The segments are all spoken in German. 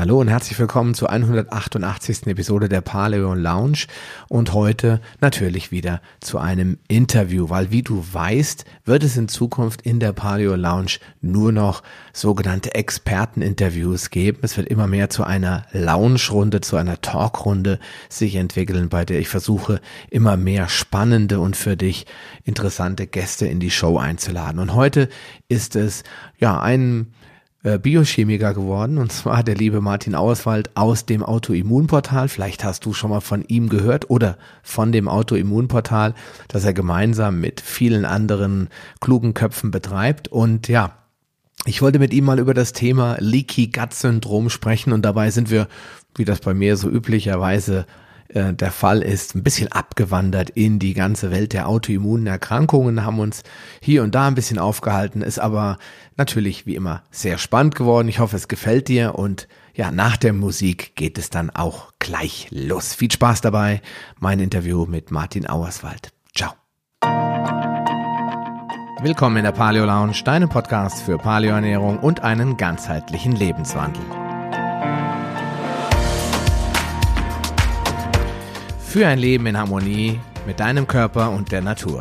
Hallo und herzlich willkommen zur 188. Episode der Paleo Lounge und heute natürlich wieder zu einem Interview, weil wie du weißt, wird es in Zukunft in der Paleo Lounge nur noch sogenannte Experteninterviews geben. Es wird immer mehr zu einer Lounge-Runde, zu einer Talkrunde sich entwickeln, bei der ich versuche, immer mehr spannende und für dich interessante Gäste in die Show einzuladen. Und heute ist es ja ein Biochemiker geworden, und zwar der liebe Martin Auerswald aus dem Autoimmunportal. Vielleicht hast du schon mal von ihm gehört oder von dem Autoimmunportal, das er gemeinsam mit vielen anderen klugen Köpfen betreibt. Und ja, ich wollte mit ihm mal über das Thema Leaky Gut Syndrom sprechen und dabei sind wir, wie das bei mir so üblicherweise äh, der Fall ist, ein bisschen abgewandert in die ganze Welt der autoimmunen Erkrankungen, haben uns hier und da ein bisschen aufgehalten, ist aber natürlich wie immer sehr spannend geworden. Ich hoffe, es gefällt dir und ja, nach der Musik geht es dann auch gleich los. Viel Spaß dabei. Mein Interview mit Martin Auerswald. Ciao. Willkommen in der Paleo Lounge, deinem Podcast für Paleoernährung und einen ganzheitlichen Lebenswandel. Für ein Leben in Harmonie mit deinem Körper und der Natur.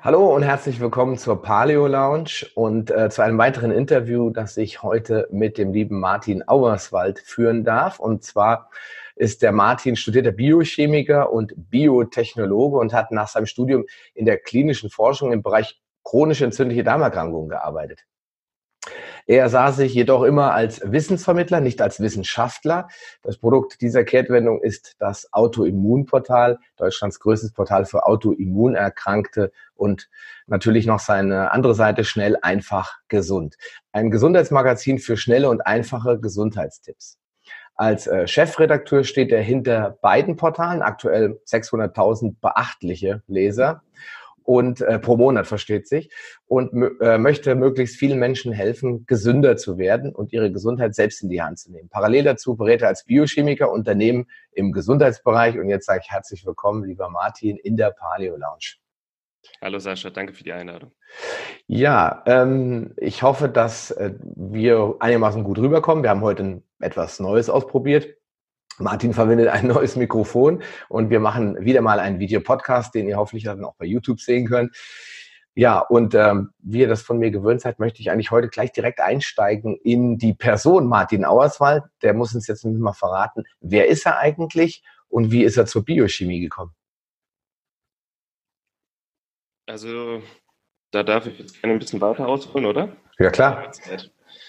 Hallo und herzlich willkommen zur Paleo Lounge und äh, zu einem weiteren Interview, das ich heute mit dem lieben Martin Auerswald führen darf. Und zwar ist der Martin studierter Biochemiker und Biotechnologe und hat nach seinem Studium in der klinischen Forschung im Bereich chronische entzündliche Darmerkrankungen gearbeitet. Er sah sich jedoch immer als Wissensvermittler, nicht als Wissenschaftler. Das Produkt dieser Kehrtwendung ist das Autoimmunportal, Deutschlands größtes Portal für Autoimmunerkrankte und natürlich noch seine andere Seite schnell, einfach, gesund. Ein Gesundheitsmagazin für schnelle und einfache Gesundheitstipps. Als äh, Chefredakteur steht er hinter beiden Portalen, aktuell 600.000 beachtliche Leser und äh, pro Monat versteht sich und äh, möchte möglichst vielen Menschen helfen, gesünder zu werden und ihre Gesundheit selbst in die Hand zu nehmen. Parallel dazu berät er als Biochemiker Unternehmen im Gesundheitsbereich und jetzt sage ich herzlich willkommen, lieber Martin, in der Paleo Lounge. Hallo Sascha, danke für die Einladung. Ja, ähm, ich hoffe, dass äh, wir einigermaßen gut rüberkommen. Wir haben heute ein, etwas Neues ausprobiert. Martin verwendet ein neues Mikrofon und wir machen wieder mal einen Videopodcast, den ihr hoffentlich dann auch bei YouTube sehen könnt. Ja, und ähm, wie ihr das von mir gewöhnt seid, möchte ich eigentlich heute gleich direkt einsteigen in die Person Martin Auerswald. Der muss uns jetzt mal verraten, wer ist er eigentlich und wie ist er zur Biochemie gekommen? Also, da darf ich jetzt gerne ein bisschen weiter ausholen, oder? Ja, klar.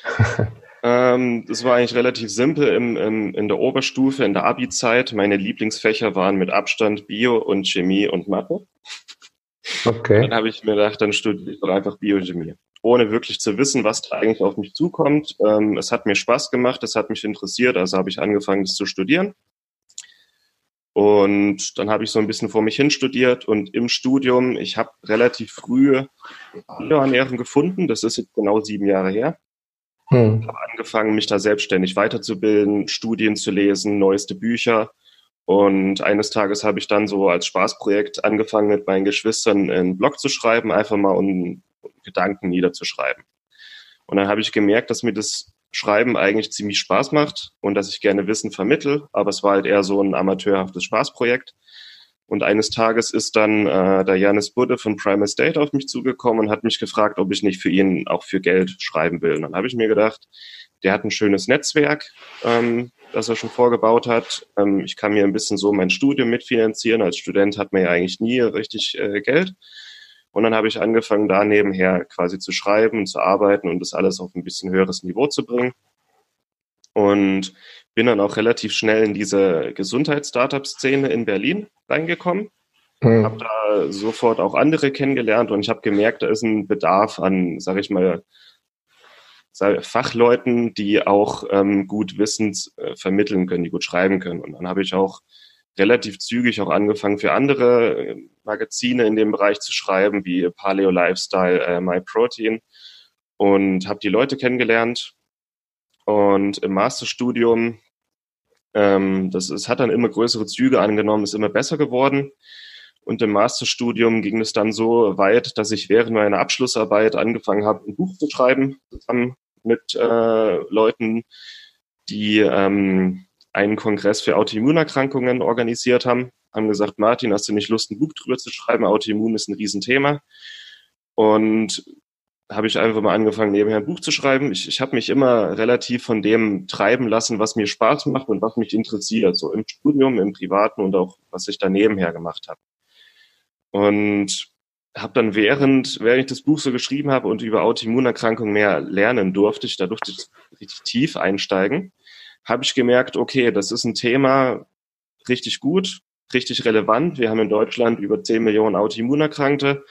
Ähm, das war eigentlich relativ simpel im, im, in der Oberstufe, in der Abi-Zeit. Meine Lieblingsfächer waren mit Abstand Bio und Chemie und Mathe. Okay. Dann habe ich mir gedacht, dann studiere ich doch einfach Biochemie. Ohne wirklich zu wissen, was da eigentlich auf mich zukommt. Ähm, es hat mir Spaß gemacht, es hat mich interessiert, also habe ich angefangen, das zu studieren. Und dann habe ich so ein bisschen vor mich hin studiert und im Studium, ich habe relativ früh Ernährung gefunden, das ist jetzt genau sieben Jahre her. Hm. Habe angefangen, mich da selbstständig weiterzubilden, Studien zu lesen, neueste Bücher. Und eines Tages habe ich dann so als Spaßprojekt angefangen, mit meinen Geschwistern einen Blog zu schreiben, einfach mal um Gedanken niederzuschreiben. Und dann habe ich gemerkt, dass mir das Schreiben eigentlich ziemlich Spaß macht und dass ich gerne Wissen vermittel, aber es war halt eher so ein amateurhaftes Spaßprojekt. Und eines Tages ist dann äh, der Janis Budde von Prime Estate auf mich zugekommen und hat mich gefragt, ob ich nicht für ihn auch für Geld schreiben will. Und dann habe ich mir gedacht, der hat ein schönes Netzwerk, ähm, das er schon vorgebaut hat. Ähm, ich kann mir ein bisschen so mein Studium mitfinanzieren. Als Student hat man ja eigentlich nie richtig äh, Geld. Und dann habe ich angefangen, da nebenher quasi zu schreiben und zu arbeiten und das alles auf ein bisschen höheres Niveau zu bringen. Und bin dann auch relativ schnell in diese Gesundheits-Startup-Szene in Berlin reingekommen. Mhm. Habe da sofort auch andere kennengelernt und ich habe gemerkt, da ist ein Bedarf an, sage ich mal, Fachleuten, die auch ähm, gut Wissens äh, vermitteln können, die gut schreiben können. Und dann habe ich auch relativ zügig auch angefangen, für andere äh, Magazine in dem Bereich zu schreiben, wie Paleo Lifestyle, äh, My Protein. Und habe die Leute kennengelernt. Und im Masterstudium ähm, das ist, hat dann immer größere Züge angenommen, ist immer besser geworden. Und im Masterstudium ging es dann so weit, dass ich während meiner Abschlussarbeit angefangen habe, ein Buch zu schreiben, zusammen mit äh, Leuten, die ähm, einen Kongress für Autoimmunerkrankungen organisiert haben. Haben gesagt, Martin, hast du nicht Lust, ein Buch drüber zu schreiben? Autoimmun ist ein Riesenthema. Und habe ich einfach mal angefangen, nebenher ein Buch zu schreiben. Ich, ich habe mich immer relativ von dem treiben lassen, was mir Spaß macht und was mich interessiert, so im Studium, im Privaten und auch, was ich da nebenher gemacht habe. Und habe dann während, während ich das Buch so geschrieben habe und über Autoimmunerkrankungen mehr lernen durfte, ich da durfte ich richtig tief einsteigen, habe ich gemerkt, okay, das ist ein Thema richtig gut, richtig relevant. Wir haben in Deutschland über 10 Millionen Autoimmunerkrankte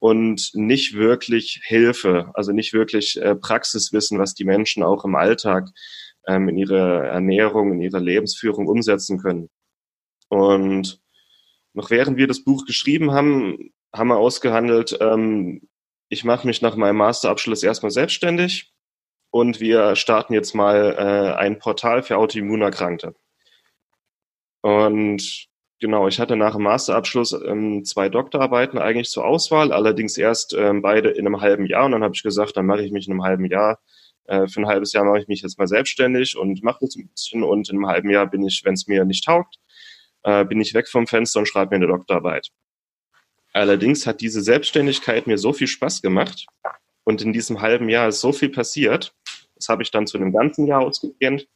und nicht wirklich Hilfe, also nicht wirklich äh, Praxiswissen, was die Menschen auch im Alltag ähm, in ihre Ernährung, in ihre Lebensführung umsetzen können. Und noch während wir das Buch geschrieben haben, haben wir ausgehandelt, ähm, ich mache mich nach meinem Masterabschluss erstmal selbstständig und wir starten jetzt mal äh, ein Portal für Autoimmunerkrankte. Und Genau, ich hatte nach dem Masterabschluss ähm, zwei Doktorarbeiten eigentlich zur Auswahl, allerdings erst ähm, beide in einem halben Jahr. Und dann habe ich gesagt, dann mache ich mich in einem halben Jahr, äh, für ein halbes Jahr mache ich mich jetzt mal selbstständig und mache das ein bisschen. Und in einem halben Jahr bin ich, wenn es mir nicht taugt, äh, bin ich weg vom Fenster und schreibe mir eine Doktorarbeit. Allerdings hat diese Selbstständigkeit mir so viel Spaß gemacht und in diesem halben Jahr ist so viel passiert. Das habe ich dann zu einem ganzen Jahr ausgedehnt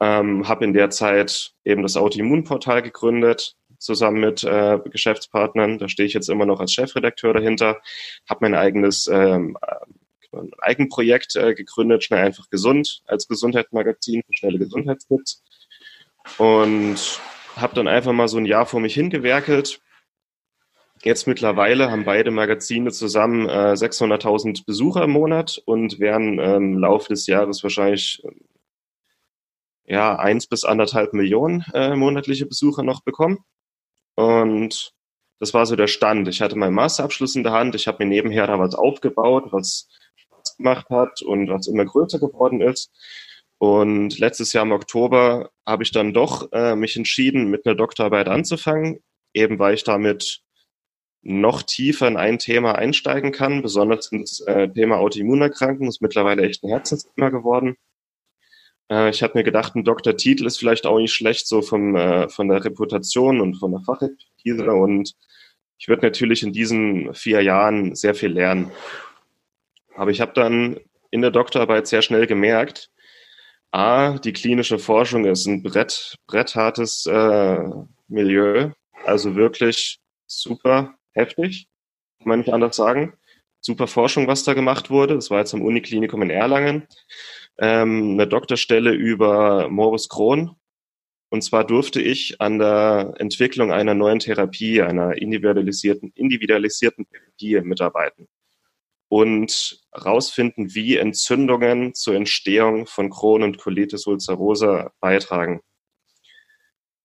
ähm, habe in der Zeit eben das Autoimmunportal gegründet, zusammen mit äh, Geschäftspartnern. Da stehe ich jetzt immer noch als Chefredakteur dahinter. Habe mein eigenes ähm, äh, ein Eigenprojekt äh, gegründet, schnell einfach gesund, als Gesundheitsmagazin für schnelle Gesundheitstipps. Und habe dann einfach mal so ein Jahr vor mich hingewerkelt. Jetzt mittlerweile haben beide Magazine zusammen äh, 600.000 Besucher im Monat und werden ähm, im Laufe des Jahres wahrscheinlich ja, eins bis anderthalb Millionen äh, monatliche Besucher noch bekommen. Und das war so der Stand. Ich hatte meinen Masterabschluss in der Hand. Ich habe mir nebenher da was aufgebaut, was gemacht hat und was immer größer geworden ist. Und letztes Jahr im Oktober habe ich dann doch äh, mich entschieden, mit einer Doktorarbeit anzufangen, eben weil ich damit noch tiefer in ein Thema einsteigen kann, besonders ins äh, Thema Autoimmunerkrankungen, ist mittlerweile echt ein Herzensthema geworden. Äh, ich habe mir gedacht, ein Doktortitel ist vielleicht auch nicht schlecht, so vom, äh, von der Reputation und von der Fachexpertise. Und ich würde natürlich in diesen vier Jahren sehr viel lernen. Aber ich habe dann in der Doktorarbeit sehr schnell gemerkt, A, die klinische Forschung ist ein Brett, bretthartes äh, Milieu, also wirklich super heftig, kann man nicht anders sagen. Super Forschung, was da gemacht wurde. Das war jetzt am Uniklinikum in Erlangen ähm, eine Doktorstelle über Morbus Crohn. Und zwar durfte ich an der Entwicklung einer neuen Therapie, einer individualisierten, individualisierten Therapie mitarbeiten und herausfinden, wie Entzündungen zur Entstehung von Crohn und Colitis ulcerosa beitragen.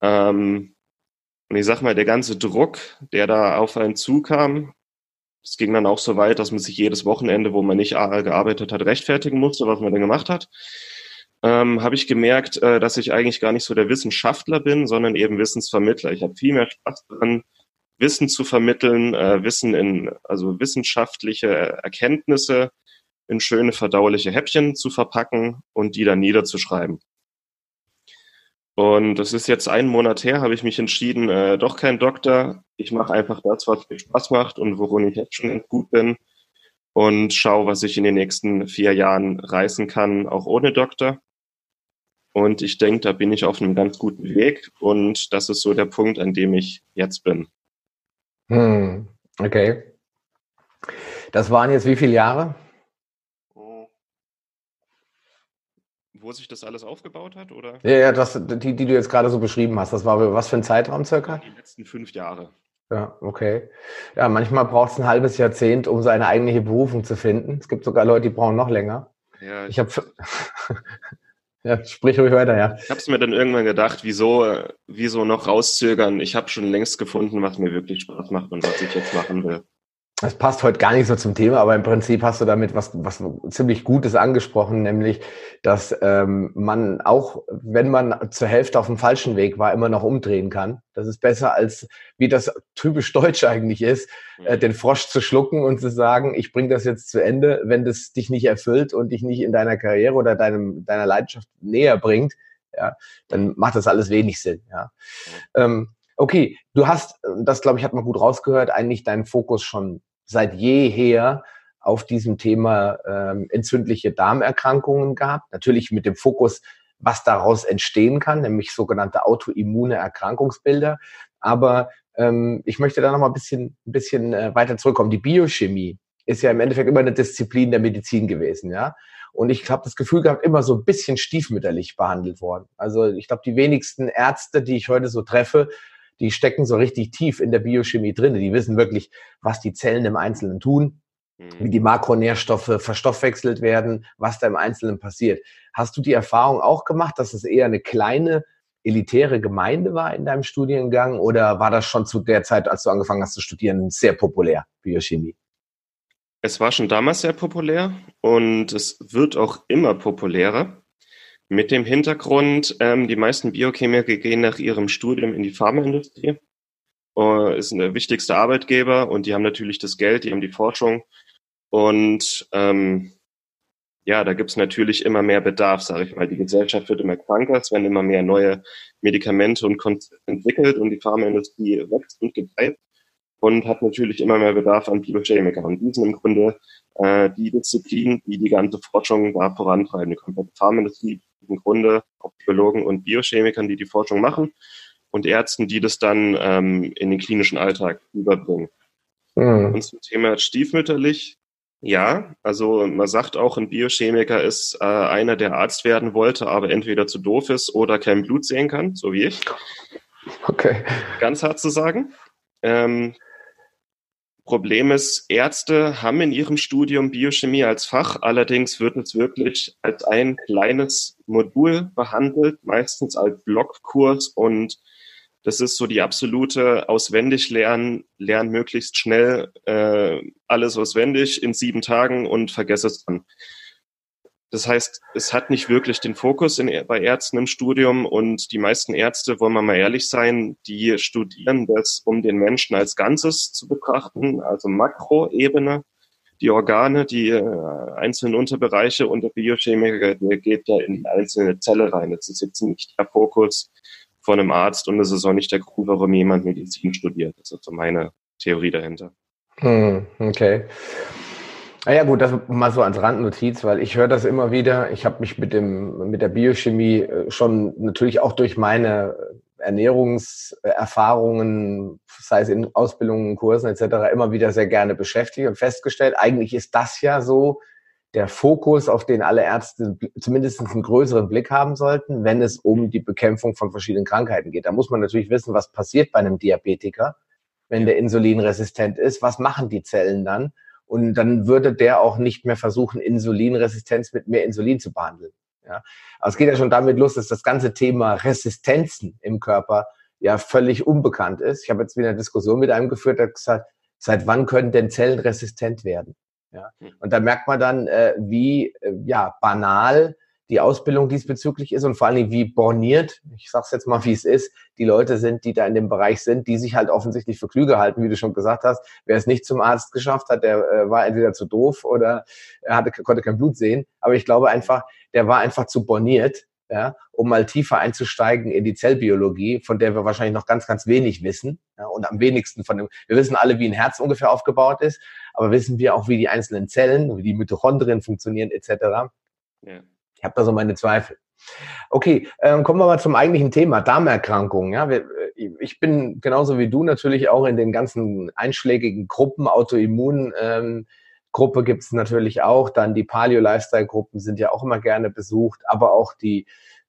Ähm, und ich sag mal, der ganze Druck, der da auf einen zukam, es ging dann auch so weit, dass man sich jedes Wochenende, wo man nicht gearbeitet hat, rechtfertigen musste, was man dann gemacht hat. Ähm, habe ich gemerkt, äh, dass ich eigentlich gar nicht so der Wissenschaftler bin, sondern eben Wissensvermittler. Ich habe viel mehr Spaß daran, Wissen zu vermitteln, äh, Wissen in, also wissenschaftliche Erkenntnisse in schöne verdauliche Häppchen zu verpacken und die dann niederzuschreiben. Und das ist jetzt einen Monat her, habe ich mich entschieden, äh, doch kein Doktor. Ich mache einfach das, was mir Spaß macht und worin ich jetzt schon gut bin und schaue, was ich in den nächsten vier Jahren reißen kann, auch ohne Doktor. Und ich denke, da bin ich auf einem ganz guten Weg und das ist so der Punkt, an dem ich jetzt bin. Hm, okay. Das waren jetzt wie viele Jahre? Wo sich das alles aufgebaut hat, oder? Ja, ja, das, die, die du jetzt gerade so beschrieben hast, das war was für ein Zeitraum circa? Die letzten fünf Jahre. Ja, okay. Ja, manchmal braucht es ein halbes Jahrzehnt, um seine eigentliche Berufung zu finden. Es gibt sogar Leute, die brauchen noch länger. Ja, ich habe Ja, sprich ruhig weiter, ja. Ich habe es mir dann irgendwann gedacht, wieso, wieso noch rauszögern? Ich habe schon längst gefunden, was mir wirklich Spaß macht und was ich jetzt machen will. Das passt heute gar nicht so zum Thema, aber im Prinzip hast du damit was, was ziemlich Gutes angesprochen, nämlich, dass ähm, man auch, wenn man zur Hälfte auf dem falschen Weg war, immer noch umdrehen kann. Das ist besser als, wie das typisch deutsch eigentlich ist, äh, mhm. den Frosch zu schlucken und zu sagen, ich bringe das jetzt zu Ende, wenn das dich nicht erfüllt und dich nicht in deiner Karriere oder deinem, deiner Leidenschaft näher bringt, ja, dann macht das alles wenig Sinn. Ja. Ähm, okay, du hast, das glaube ich, hat man gut rausgehört, eigentlich deinen Fokus schon seit jeher auf diesem Thema ähm, entzündliche Darmerkrankungen gehabt. Natürlich mit dem Fokus, was daraus entstehen kann, nämlich sogenannte autoimmune Erkrankungsbilder. Aber ähm, ich möchte da noch mal ein bisschen, ein bisschen äh, weiter zurückkommen. Die Biochemie ist ja im Endeffekt immer eine Disziplin der Medizin gewesen, ja. Und ich habe das Gefühl gehabt, immer so ein bisschen stiefmütterlich behandelt worden. Also ich glaube, die wenigsten Ärzte, die ich heute so treffe, die stecken so richtig tief in der Biochemie drin. Die wissen wirklich, was die Zellen im Einzelnen tun, mhm. wie die Makronährstoffe verstoffwechselt werden, was da im Einzelnen passiert. Hast du die Erfahrung auch gemacht, dass es eher eine kleine elitäre Gemeinde war in deinem Studiengang oder war das schon zu der Zeit, als du angefangen hast zu studieren, sehr populär, Biochemie? Es war schon damals sehr populär und es wird auch immer populärer. Mit dem Hintergrund, ähm, die meisten Biochemiker gehen nach ihrem Studium in die Pharmaindustrie, äh, ist der wichtigste Arbeitgeber und die haben natürlich das Geld, die haben die Forschung und ähm, ja, da gibt's natürlich immer mehr Bedarf, sage ich mal. Die Gesellschaft wird immer kranker, es werden immer mehr neue Medikamente und Konzepte entwickelt und die Pharmaindustrie wächst und gedeiht und hat natürlich immer mehr Bedarf an Biochemiker. Und die sind im Grunde äh, die Disziplin, die die ganze Forschung da vorantreiben. Die komplette Pharmaindustrie Grunde auch Biologen und Biochemikern, die die Forschung machen und Ärzten, die das dann ähm, in den klinischen Alltag überbringen. Mhm. Und zum Thema stiefmütterlich, ja, also man sagt auch, ein Biochemiker ist äh, einer, der Arzt werden wollte, aber entweder zu doof ist oder kein Blut sehen kann, so wie ich. Okay. Ganz hart zu sagen. Ähm, Problem ist, Ärzte haben in ihrem Studium Biochemie als Fach, allerdings wird es wirklich als ein kleines Modul behandelt, meistens als Blockkurs und das ist so die absolute auswendig lernen, lernen möglichst schnell äh, alles auswendig in sieben Tagen und vergesse es dann. Das heißt, es hat nicht wirklich den Fokus in, bei Ärzten im Studium und die meisten Ärzte, wollen wir mal ehrlich sein, die studieren das, um den Menschen als Ganzes zu betrachten, also Makroebene, die Organe, die äh, einzelnen Unterbereiche und der Biochemiker, der geht ja in die einzelne Zelle rein. Das ist jetzt nicht der Fokus von einem Arzt und es ist auch nicht der Grund, warum jemand Medizin studiert. Das ist so meine Theorie dahinter. Hm, okay. Naja gut, das mal so als Randnotiz, weil ich höre das immer wieder. Ich habe mich mit dem mit der Biochemie äh, schon natürlich auch durch meine Ernährungserfahrungen, sei es in Ausbildungen, Kursen etc., immer wieder sehr gerne beschäftigt und festgestellt, eigentlich ist das ja so der Fokus, auf den alle Ärzte zumindest einen größeren Blick haben sollten, wenn es um die Bekämpfung von verschiedenen Krankheiten geht. Da muss man natürlich wissen, was passiert bei einem Diabetiker, wenn der insulinresistent ist. Was machen die Zellen dann? Und dann würde der auch nicht mehr versuchen, Insulinresistenz mit mehr Insulin zu behandeln. Ja. Aber es geht ja schon damit los, dass das ganze Thema Resistenzen im Körper ja völlig unbekannt ist. Ich habe jetzt wieder eine Diskussion mit einem geführt, der gesagt, seit wann können denn Zellen resistent werden? Ja. Hm. Und da merkt man dann, äh, wie äh, ja, banal die Ausbildung diesbezüglich ist und vor allen Dingen wie borniert, ich sag's jetzt mal, wie es ist, die Leute sind, die da in dem Bereich sind, die sich halt offensichtlich für klüger halten, wie du schon gesagt hast. Wer es nicht zum Arzt geschafft hat, der äh, war entweder zu doof oder er hatte, konnte kein Blut sehen. Aber ich glaube einfach, der war einfach zu borniert, ja, um mal tiefer einzusteigen in die Zellbiologie, von der wir wahrscheinlich noch ganz, ganz wenig wissen. Ja, und am wenigsten von dem, wir wissen alle, wie ein Herz ungefähr aufgebaut ist, aber wissen wir auch, wie die einzelnen Zellen, wie die Mitochondrien funktionieren, etc. Ja. Habe da so meine Zweifel. Okay, ähm, kommen wir mal zum eigentlichen Thema, Darmerkrankungen. Ja, äh, ich bin genauso wie du natürlich auch in den ganzen einschlägigen Gruppen, Autoimmun. Ähm, Gruppe gibt es natürlich auch. Dann die Paleo-Lifestyle-Gruppen sind ja auch immer gerne besucht, aber auch die,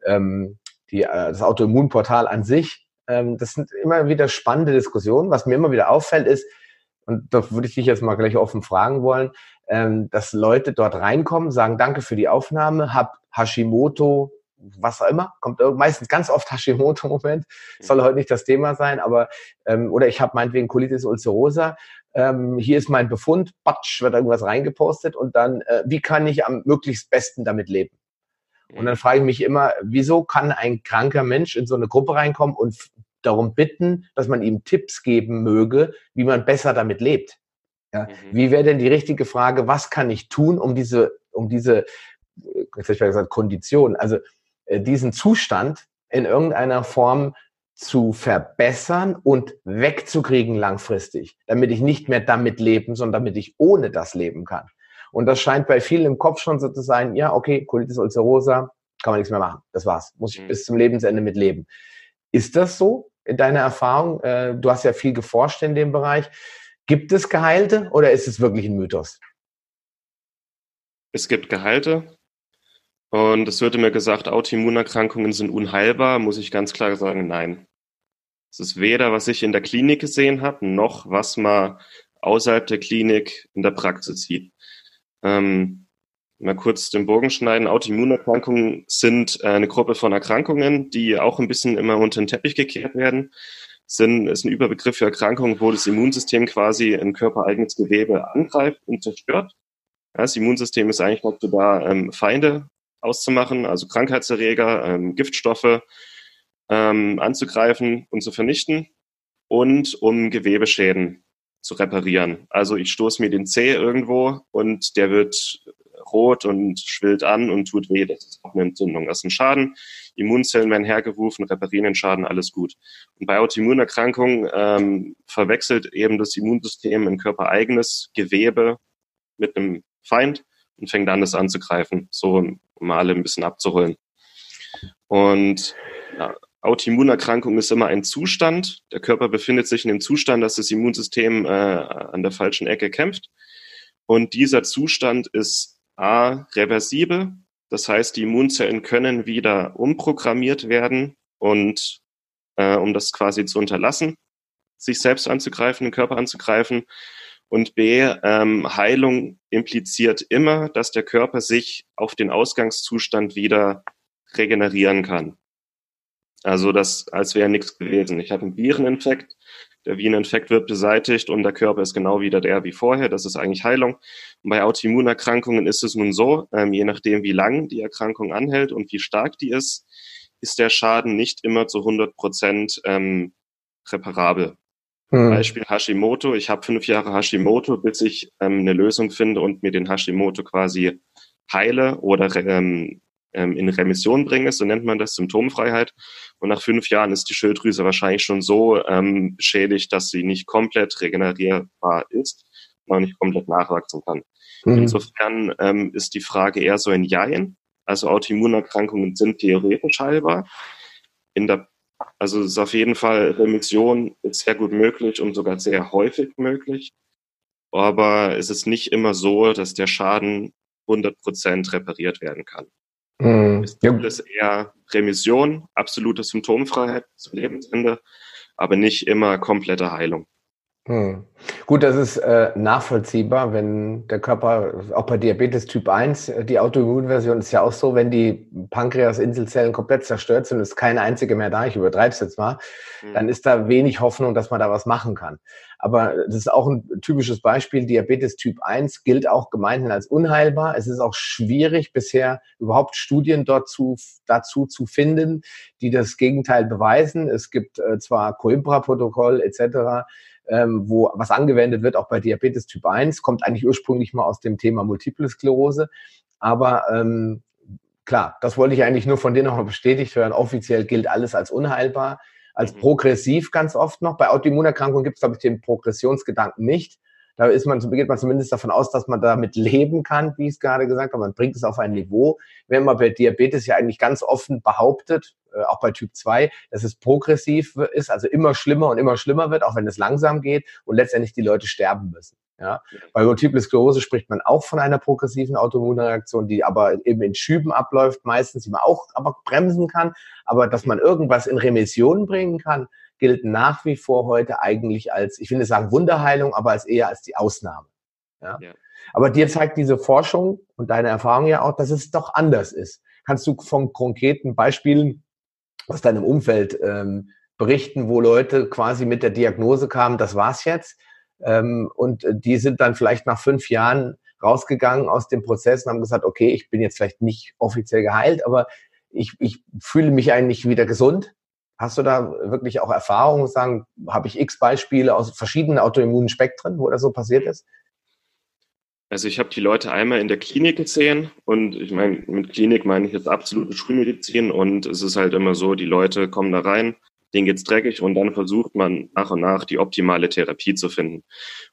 ähm, die, äh, das Autoimmunportal an sich. Ähm, das sind immer wieder spannende Diskussionen. Was mir immer wieder auffällt, ist, und da würde ich dich jetzt mal gleich offen fragen wollen, ähm, dass Leute dort reinkommen, sagen, danke für die Aufnahme, hab Hashimoto, was auch immer, kommt meistens ganz oft Hashimoto-Moment, soll heute nicht das Thema sein, aber ähm, oder ich habe meinetwegen Colitis ulcerosa ähm, hier ist mein Befund, batsch, wird irgendwas reingepostet und dann, äh, wie kann ich am möglichst besten damit leben? Und dann frage ich mich immer, wieso kann ein kranker Mensch in so eine Gruppe reinkommen und darum bitten, dass man ihm Tipps geben möge, wie man besser damit lebt? Ja, mhm. Wie wäre denn die richtige Frage, was kann ich tun, um diese, um diese, jetzt ich gesagt, Kondition, also äh, diesen Zustand in irgendeiner Form zu verbessern und wegzukriegen langfristig, damit ich nicht mehr damit leben, sondern damit ich ohne das leben kann. Und das scheint bei vielen im Kopf schon so zu sein, ja, okay, Colitis ulcerosa, kann man nichts mehr machen. Das war's. Muss ich mhm. bis zum Lebensende mit leben. Ist das so in deiner Erfahrung? Äh, du hast ja viel geforscht in dem Bereich. Gibt es Geheilte oder ist es wirklich ein Mythos? Es gibt Geheilte. Und es wurde mir gesagt, Autoimmunerkrankungen sind unheilbar, muss ich ganz klar sagen, nein. Es ist weder, was ich in der Klinik gesehen habe, noch was man außerhalb der Klinik in der Praxis sieht. Ähm, mal kurz den Bogen schneiden. Autoimmunerkrankungen sind äh, eine Gruppe von Erkrankungen, die auch ein bisschen immer unter den Teppich gekehrt werden. Sind, ist ein Überbegriff für Erkrankungen, wo das Immunsystem quasi ein körpereigenes Gewebe angreift und zerstört. Das Immunsystem ist eigentlich dazu da, ähm, Feinde auszumachen, also Krankheitserreger, ähm, Giftstoffe ähm, anzugreifen und zu vernichten und um Gewebeschäden zu reparieren. Also ich stoße mir den Zeh irgendwo und der wird rot und schwillt an und tut weh. Das ist auch eine Entzündung. Das ist ein Schaden. Immunzellen werden hergerufen, reparieren den Schaden, alles gut. Und bei Autoimmunerkrankungen ähm, verwechselt eben das Immunsystem ein körpereigenes Gewebe mit einem Feind und fängt an, das anzugreifen, so um alle ein bisschen abzuholen. Und ja, Autoimmunerkrankung ist immer ein Zustand. Der Körper befindet sich in dem Zustand, dass das Immunsystem äh, an der falschen Ecke kämpft. Und dieser Zustand ist A, reversibel. Das heißt, die Immunzellen können wieder umprogrammiert werden und äh, um das quasi zu unterlassen, sich selbst anzugreifen, den Körper anzugreifen. Und B, ähm, Heilung impliziert immer, dass der Körper sich auf den Ausgangszustand wieder regenerieren kann. Also das, als wäre nichts gewesen. Ich habe einen Vireninfekt, der Vireninfekt wird beseitigt und der Körper ist genau wieder der wie vorher. Das ist eigentlich Heilung. Und bei Autoimmunerkrankungen ist es nun so, ähm, je nachdem, wie lang die Erkrankung anhält und wie stark die ist, ist der Schaden nicht immer zu 100 Prozent ähm, reparabel. Hm. Beispiel Hashimoto. Ich habe fünf Jahre Hashimoto, bis ich ähm, eine Lösung finde und mir den Hashimoto quasi heile oder ähm, ähm, in Remission bringe, so nennt man das, Symptomfreiheit. Und nach fünf Jahren ist die Schilddrüse wahrscheinlich schon so ähm, beschädigt, dass sie nicht komplett regenerierbar ist und auch nicht komplett nachwachsen kann. Mhm. Insofern ähm, ist die Frage eher so ein Jein. Also Autoimmunerkrankungen sind theoretisch heilbar. In der also es ist auf jeden Fall Remission ist sehr gut möglich und sogar sehr häufig möglich. Aber es ist nicht immer so, dass der Schaden 100 Prozent repariert werden kann. Mhm. Es gibt es eher Remission, absolute Symptomfreiheit zum Lebensende, aber nicht immer komplette Heilung. Hm. Gut, das ist äh, nachvollziehbar, wenn der Körper, auch bei Diabetes Typ 1, äh, die Autoimmunversion ist ja auch so, wenn die Pankreasinselzellen komplett zerstört sind, ist keine einzige mehr da, ich übertreibe es jetzt mal, hm. dann ist da wenig Hoffnung, dass man da was machen kann. Aber das ist auch ein typisches Beispiel. Diabetes Typ 1 gilt auch gemeinhin als unheilbar. Es ist auch schwierig, bisher überhaupt Studien dort zu, dazu zu finden, die das Gegenteil beweisen. Es gibt äh, zwar Coimbra-Protokoll etc., ähm, wo was angewendet wird, auch bei Diabetes Typ 1, kommt eigentlich ursprünglich mal aus dem Thema Multiple Sklerose. Aber ähm, klar, das wollte ich eigentlich nur von dir noch mal bestätigt hören. Offiziell gilt alles als unheilbar, als mhm. progressiv ganz oft noch. Bei Autoimmunerkrankungen gibt es, glaube ich, den Progressionsgedanken nicht. Da ist man, geht man zumindest davon aus, dass man damit leben kann, wie ich es gerade gesagt habe. Man bringt es auf ein Niveau. Wenn man bei Diabetes ja eigentlich ganz offen behauptet, äh, auch bei Typ 2, dass es progressiv ist, also immer schlimmer und immer schlimmer wird, auch wenn es langsam geht und letztendlich die Leute sterben müssen. Ja. Bei Multiple Sklerose spricht man auch von einer progressiven Autoimmunreaktion, die aber eben in Schüben abläuft, meistens, die man auch aber bremsen kann. Aber dass man irgendwas in Remission bringen kann, gilt nach wie vor heute eigentlich als, ich will nicht sagen Wunderheilung, aber als eher als die Ausnahme. Ja? ja. Aber dir zeigt diese Forschung und deine Erfahrung ja auch, dass es doch anders ist. Kannst du von konkreten Beispielen aus deinem Umfeld ähm, berichten, wo Leute quasi mit der Diagnose kamen, das war's jetzt? Ähm, und die sind dann vielleicht nach fünf Jahren rausgegangen aus dem Prozess und haben gesagt, okay, ich bin jetzt vielleicht nicht offiziell geheilt, aber ich, ich fühle mich eigentlich wieder gesund. Hast du da wirklich auch Erfahrungen, sagen, habe ich x Beispiele aus verschiedenen autoimmunen Spektren, wo das so passiert ist? Also ich habe die Leute einmal in der Klinik gesehen und ich meine, mit Klinik meine ich jetzt absolute Schulmedizin und es ist halt immer so, die Leute kommen da rein, denen geht's dreckig und dann versucht man nach und nach die optimale Therapie zu finden.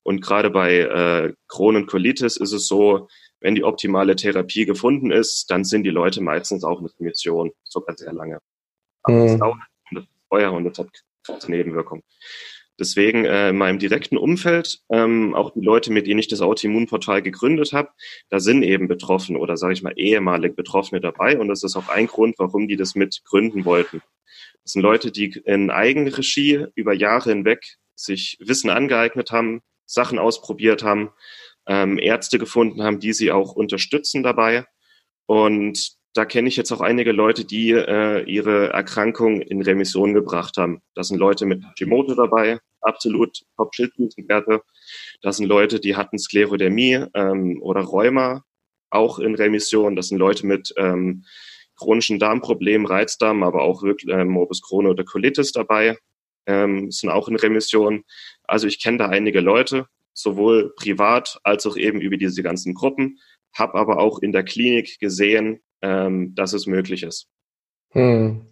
Und gerade bei äh, Crohn-Colitis ist es so, wenn die optimale Therapie gefunden ist, dann sind die Leute meistens auch in Remission, sogar sehr lange. Aber mhm. das dauert teuer und das hat Nebenwirkungen. Deswegen äh, in meinem direkten Umfeld, ähm, auch die Leute, mit denen ich das Autoimmunportal gegründet habe, da sind eben Betroffene oder sage ich mal ehemalig Betroffene dabei. Und das ist auch ein Grund, warum die das mit gründen wollten. Das sind Leute, die in Eigenregie über Jahre hinweg sich Wissen angeeignet haben, Sachen ausprobiert haben, ähm, Ärzte gefunden haben, die sie auch unterstützen dabei. Und da kenne ich jetzt auch einige Leute, die äh, ihre Erkrankung in Remission gebracht haben. Da sind Leute mit Hashimoto dabei, absolut Top-Schilddrüsenwerte. Da sind Leute, die hatten Sklerodermie ähm, oder Rheuma, auch in Remission. Das sind Leute mit ähm, chronischen Darmproblemen, Reizdarm, aber auch wirklich äh, Morbus Crohn oder Colitis dabei, ähm, sind auch in Remission. Also ich kenne da einige Leute, sowohl privat als auch eben über diese ganzen Gruppen, habe aber auch in der Klinik gesehen, ähm, dass es möglich ist. Hm.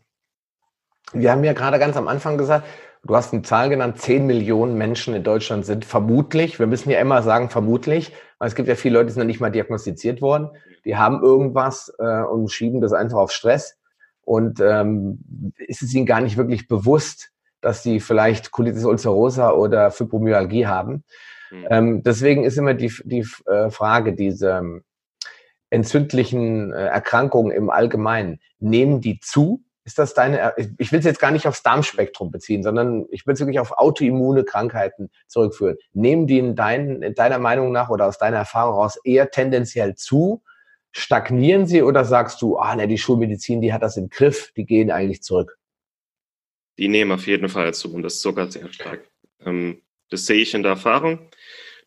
Wir haben ja gerade ganz am Anfang gesagt, du hast eine Zahl genannt, 10 Millionen Menschen in Deutschland sind vermutlich, wir müssen ja immer sagen vermutlich, weil es gibt ja viele Leute, die sind noch nicht mal diagnostiziert worden, die haben irgendwas äh, und schieben das einfach auf Stress und ähm, ist es ihnen gar nicht wirklich bewusst, dass sie vielleicht Colitis ulcerosa oder Fibromyalgie haben. Mhm. Ähm, deswegen ist immer die, die äh, Frage, diese entzündlichen äh, Erkrankungen im Allgemeinen, nehmen die zu? Ist das deine, ich will es jetzt gar nicht aufs Darmspektrum beziehen, sondern ich will es wirklich auf autoimmune Krankheiten zurückführen. Nehmen die in, dein, in deiner Meinung nach oder aus deiner Erfahrung heraus eher tendenziell zu? Stagnieren sie oder sagst du, ah, ne, die Schulmedizin, die hat das im Griff, die gehen eigentlich zurück? Die nehmen auf jeden Fall zu und das ist sogar sehr stark. Ähm, das sehe ich in der Erfahrung.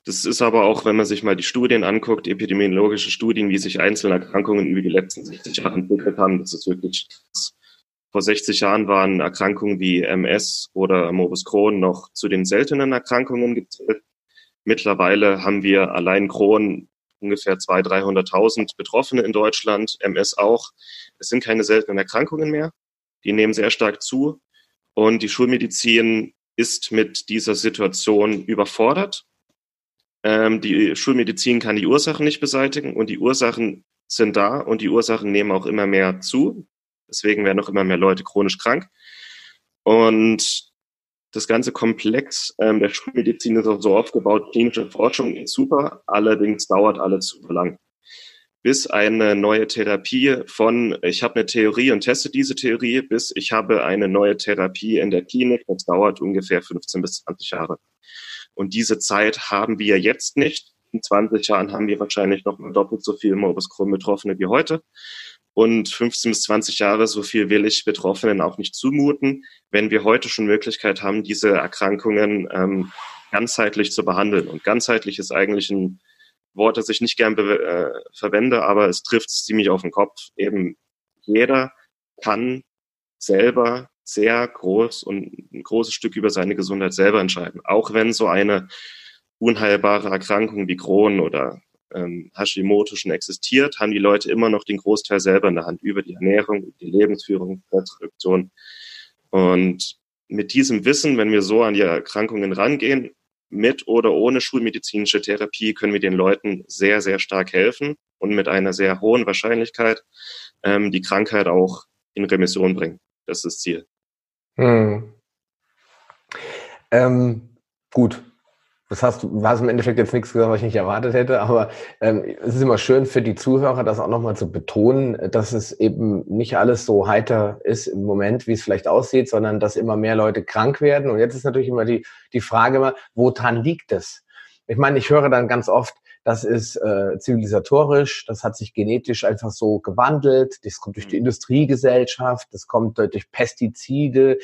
Das ist aber auch, wenn man sich mal die Studien anguckt, epidemiologische Studien, wie sich einzelne Erkrankungen über die letzten 60 Jahre entwickelt haben, das ist wirklich krass. Vor 60 Jahren waren Erkrankungen wie MS oder Morbus Crohn noch zu den seltenen Erkrankungen gezählt. Mittlerweile haben wir allein Crohn ungefähr 200.000, 300.000 Betroffene in Deutschland, MS auch. Es sind keine seltenen Erkrankungen mehr. Die nehmen sehr stark zu. Und die Schulmedizin ist mit dieser Situation überfordert ähm, die Schulmedizin kann die Ursachen nicht beseitigen und die Ursachen sind da und die Ursachen nehmen auch immer mehr zu. Deswegen werden auch immer mehr Leute chronisch krank. Und das ganze Komplex ähm, der Schulmedizin ist auch so aufgebaut, klinische Forschung ist super, allerdings dauert alles super lang. Bis eine neue Therapie von, ich habe eine Theorie und teste diese Theorie, bis ich habe eine neue Therapie in der Klinik, das dauert ungefähr 15 bis 20 Jahre. Und diese Zeit haben wir jetzt nicht. In 20 Jahren haben wir wahrscheinlich noch mal doppelt so viel Morbus Crohn-Betroffene wie heute. Und 15 bis 20 Jahre, so viel will ich Betroffenen auch nicht zumuten, wenn wir heute schon Möglichkeit haben, diese Erkrankungen ähm, ganzheitlich zu behandeln. Und ganzheitlich ist eigentlich ein Wort, das ich nicht gern äh, verwende, aber es trifft ziemlich auf den Kopf. Eben jeder kann selber sehr groß und ein großes Stück über seine Gesundheit selber entscheiden. Auch wenn so eine unheilbare Erkrankung wie Crohn oder ähm, Hashimoto schon existiert, haben die Leute immer noch den Großteil selber in der Hand über die Ernährung, die Lebensführung, Stressreduktion. Und mit diesem Wissen, wenn wir so an die Erkrankungen rangehen, mit oder ohne schulmedizinische Therapie, können wir den Leuten sehr, sehr stark helfen und mit einer sehr hohen Wahrscheinlichkeit ähm, die Krankheit auch in Remission bringen. Das ist das Ziel. Hm. Ähm, gut. Das hast du hast im Endeffekt jetzt nichts gesagt, was ich nicht erwartet hätte, aber ähm, es ist immer schön für die Zuhörer, das auch nochmal zu betonen, dass es eben nicht alles so heiter ist im Moment, wie es vielleicht aussieht, sondern dass immer mehr Leute krank werden. Und jetzt ist natürlich immer die, die Frage immer, woran liegt es? Ich meine, ich höre dann ganz oft, das ist äh, zivilisatorisch, das hat sich genetisch einfach so gewandelt, das kommt durch die mhm. Industriegesellschaft, das kommt durch Pestizide.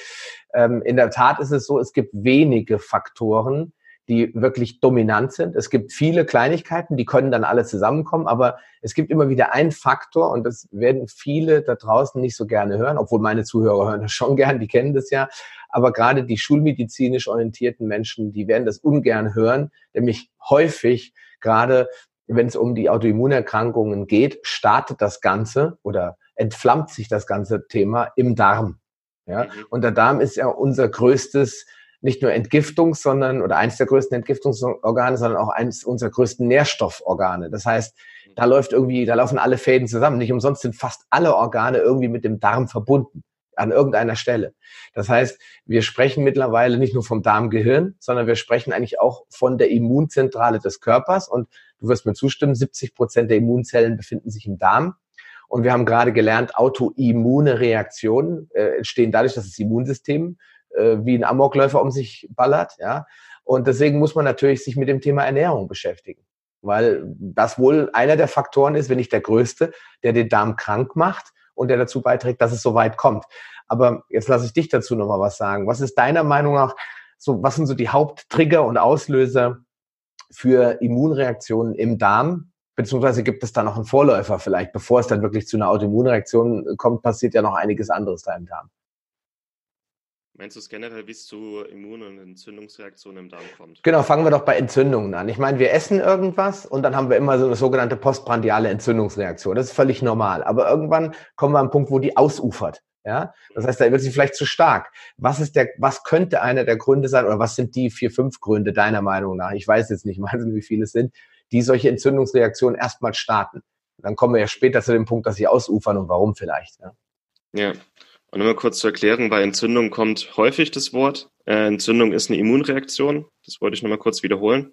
Ähm, in der Tat ist es so, es gibt wenige Faktoren, die wirklich dominant sind. Es gibt viele Kleinigkeiten, die können dann alle zusammenkommen, aber es gibt immer wieder einen Faktor und das werden viele da draußen nicht so gerne hören, obwohl meine Zuhörer hören das schon gern, die kennen das ja. Aber gerade die schulmedizinisch orientierten Menschen, die werden das ungern hören, nämlich häufig gerade wenn es um die Autoimmunerkrankungen geht, startet das Ganze oder entflammt sich das ganze Thema im Darm. Ja? Mhm. Und der Darm ist ja unser größtes nicht nur Entgiftungs-, sondern oder eins der größten Entgiftungsorgane, sondern auch eins unserer größten Nährstofforgane. Das heißt, da läuft irgendwie, da laufen alle Fäden zusammen. Nicht umsonst sind fast alle Organe irgendwie mit dem Darm verbunden an irgendeiner Stelle. Das heißt, wir sprechen mittlerweile nicht nur vom Darmgehirn, sondern wir sprechen eigentlich auch von der Immunzentrale des Körpers. Und du wirst mir zustimmen, 70 Prozent der Immunzellen befinden sich im Darm. Und wir haben gerade gelernt, autoimmune Reaktionen äh, entstehen dadurch, dass das Immunsystem äh, wie ein Amokläufer um sich ballert. Ja? Und deswegen muss man natürlich sich mit dem Thema Ernährung beschäftigen. Weil das wohl einer der Faktoren ist, wenn nicht der größte, der den Darm krank macht und der dazu beiträgt, dass es so weit kommt. Aber jetzt lasse ich dich dazu nochmal was sagen. Was ist deiner Meinung nach so, was sind so die Haupttrigger und Auslöser für Immunreaktionen im Darm? Beziehungsweise gibt es da noch einen Vorläufer vielleicht, bevor es dann wirklich zu einer Autoimmunreaktion kommt, passiert ja noch einiges anderes da im Darm. Meinst du es generell, wie es zu Immun- und Entzündungsreaktionen im Darm kommt? Genau, fangen wir doch bei Entzündungen an. Ich meine, wir essen irgendwas und dann haben wir immer so eine sogenannte postprandiale Entzündungsreaktion. Das ist völlig normal. Aber irgendwann kommen wir an einen Punkt, wo die ausufert. Ja, das heißt, da wird sie vielleicht zu stark. Was ist der, was könnte einer der Gründe sein oder was sind die vier, fünf Gründe deiner Meinung nach? Ich weiß jetzt nicht mal, wie viele es sind, die solche Entzündungsreaktionen erstmal starten. Dann kommen wir ja später zu dem Punkt, dass sie ausufern und warum vielleicht. Ja. ja. Und nochmal kurz zur Erklärung, bei Entzündung kommt häufig das Wort. Äh, Entzündung ist eine Immunreaktion. Das wollte ich nochmal kurz wiederholen.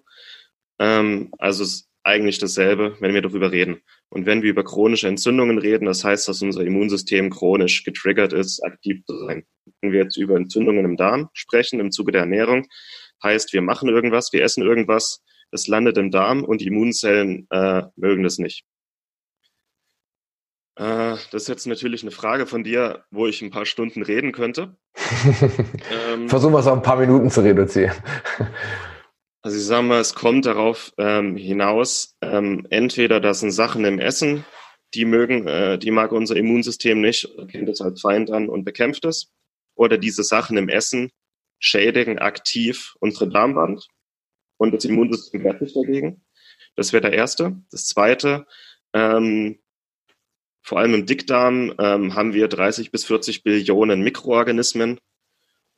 Ähm, also es ist eigentlich dasselbe, wenn wir darüber reden. Und wenn wir über chronische Entzündungen reden, das heißt, dass unser Immunsystem chronisch getriggert ist, aktiv zu sein. Wenn wir jetzt über Entzündungen im Darm sprechen, im Zuge der Ernährung, heißt, wir machen irgendwas, wir essen irgendwas, es landet im Darm und die Immunzellen äh, mögen das nicht. Äh, das ist jetzt natürlich eine Frage von dir, wo ich ein paar Stunden reden könnte. ähm, Versuchen wir es auf ein paar Minuten zu reduzieren. also ich sage mal, es kommt darauf ähm, hinaus, ähm, entweder das sind Sachen im Essen, die mögen, äh, die mag unser Immunsystem nicht, erkennt es als Feind an und bekämpft es, oder diese Sachen im Essen schädigen aktiv unsere Darmwand und das Immunsystem wehrt sich dagegen. Das wäre der erste. Das zweite, ähm, vor allem im Dickdarm ähm, haben wir 30 bis 40 Billionen Mikroorganismen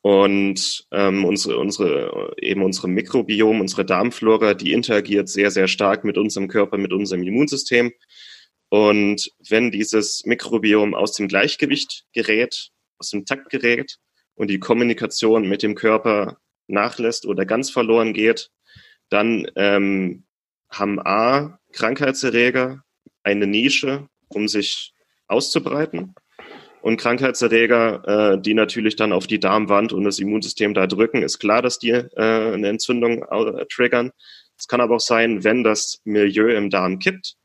und ähm, unsere, unsere, eben unsere Mikrobiom, unsere Darmflora, die interagiert sehr, sehr stark mit unserem Körper, mit unserem Immunsystem. Und wenn dieses Mikrobiom aus dem Gleichgewicht gerät, aus dem Takt gerät und die Kommunikation mit dem Körper nachlässt oder ganz verloren geht, dann ähm, haben A, Krankheitserreger eine Nische um sich auszubreiten. Und Krankheitserreger, äh, die natürlich dann auf die Darmwand und das Immunsystem da drücken, ist klar, dass die äh, eine Entzündung äh, triggern. Es kann aber auch sein, wenn das Milieu im Darm kippt,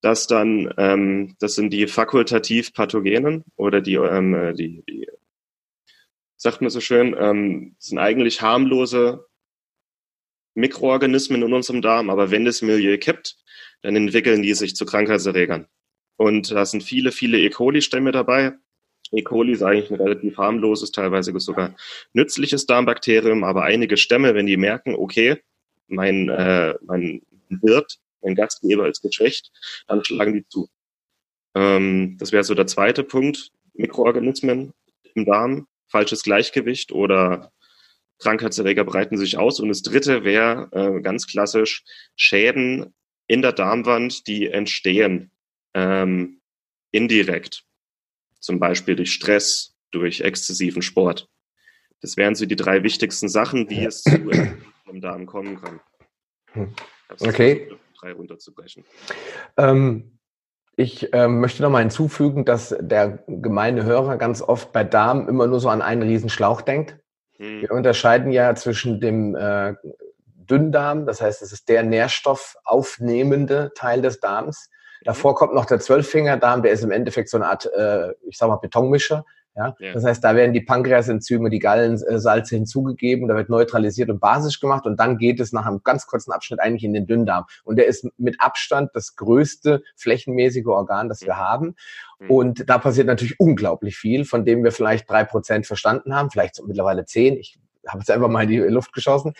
dass dann, ähm, das sind die fakultativ Pathogenen oder die, ähm, äh, die, die sagt man so schön, ähm, sind eigentlich harmlose Mikroorganismen in unserem Darm, aber wenn das Milieu kippt, dann entwickeln die sich zu Krankheitserregern. Und da sind viele, viele E. coli-Stämme dabei. E. coli ist eigentlich ein relativ harmloses, teilweise sogar nützliches Darmbakterium, aber einige Stämme, wenn die merken, okay, mein, äh, mein Wirt, mein Gastgeber ist geschwächt, dann schlagen die zu. Ähm, das wäre so der zweite Punkt. Mikroorganismen im Darm, falsches Gleichgewicht oder Krankheitserreger breiten sich aus. Und das dritte wäre äh, ganz klassisch Schäden in der Darmwand, die entstehen ähm, indirekt, zum Beispiel durch Stress, durch exzessiven Sport. Das wären so die drei wichtigsten Sachen, wie es zu einem Darm kommen kann. Hm. Okay. Drei runterzubrechen. Ähm, ich ähm, möchte noch mal hinzufügen, dass der gemeine Hörer ganz oft bei Darm immer nur so an einen riesen Schlauch denkt. Hm. Wir unterscheiden ja zwischen dem äh, Dünndarm, das heißt, es ist der nährstoffaufnehmende Teil des Darms, Davor kommt noch der Zwölffingerdarm, der ist im Endeffekt so eine Art, äh, ich sag mal, Betonmischer. Ja? ja? Das heißt, da werden die Pankreasenzyme, die Gallensalze hinzugegeben, da wird neutralisiert und basisch gemacht und dann geht es nach einem ganz kurzen Abschnitt eigentlich in den Dünndarm. Und der ist mit Abstand das größte flächenmäßige Organ, das wir haben. Mhm. Und da passiert natürlich unglaublich viel, von dem wir vielleicht drei Prozent verstanden haben, vielleicht mittlerweile zehn. Ich habe jetzt einfach mal in die Luft geschossen.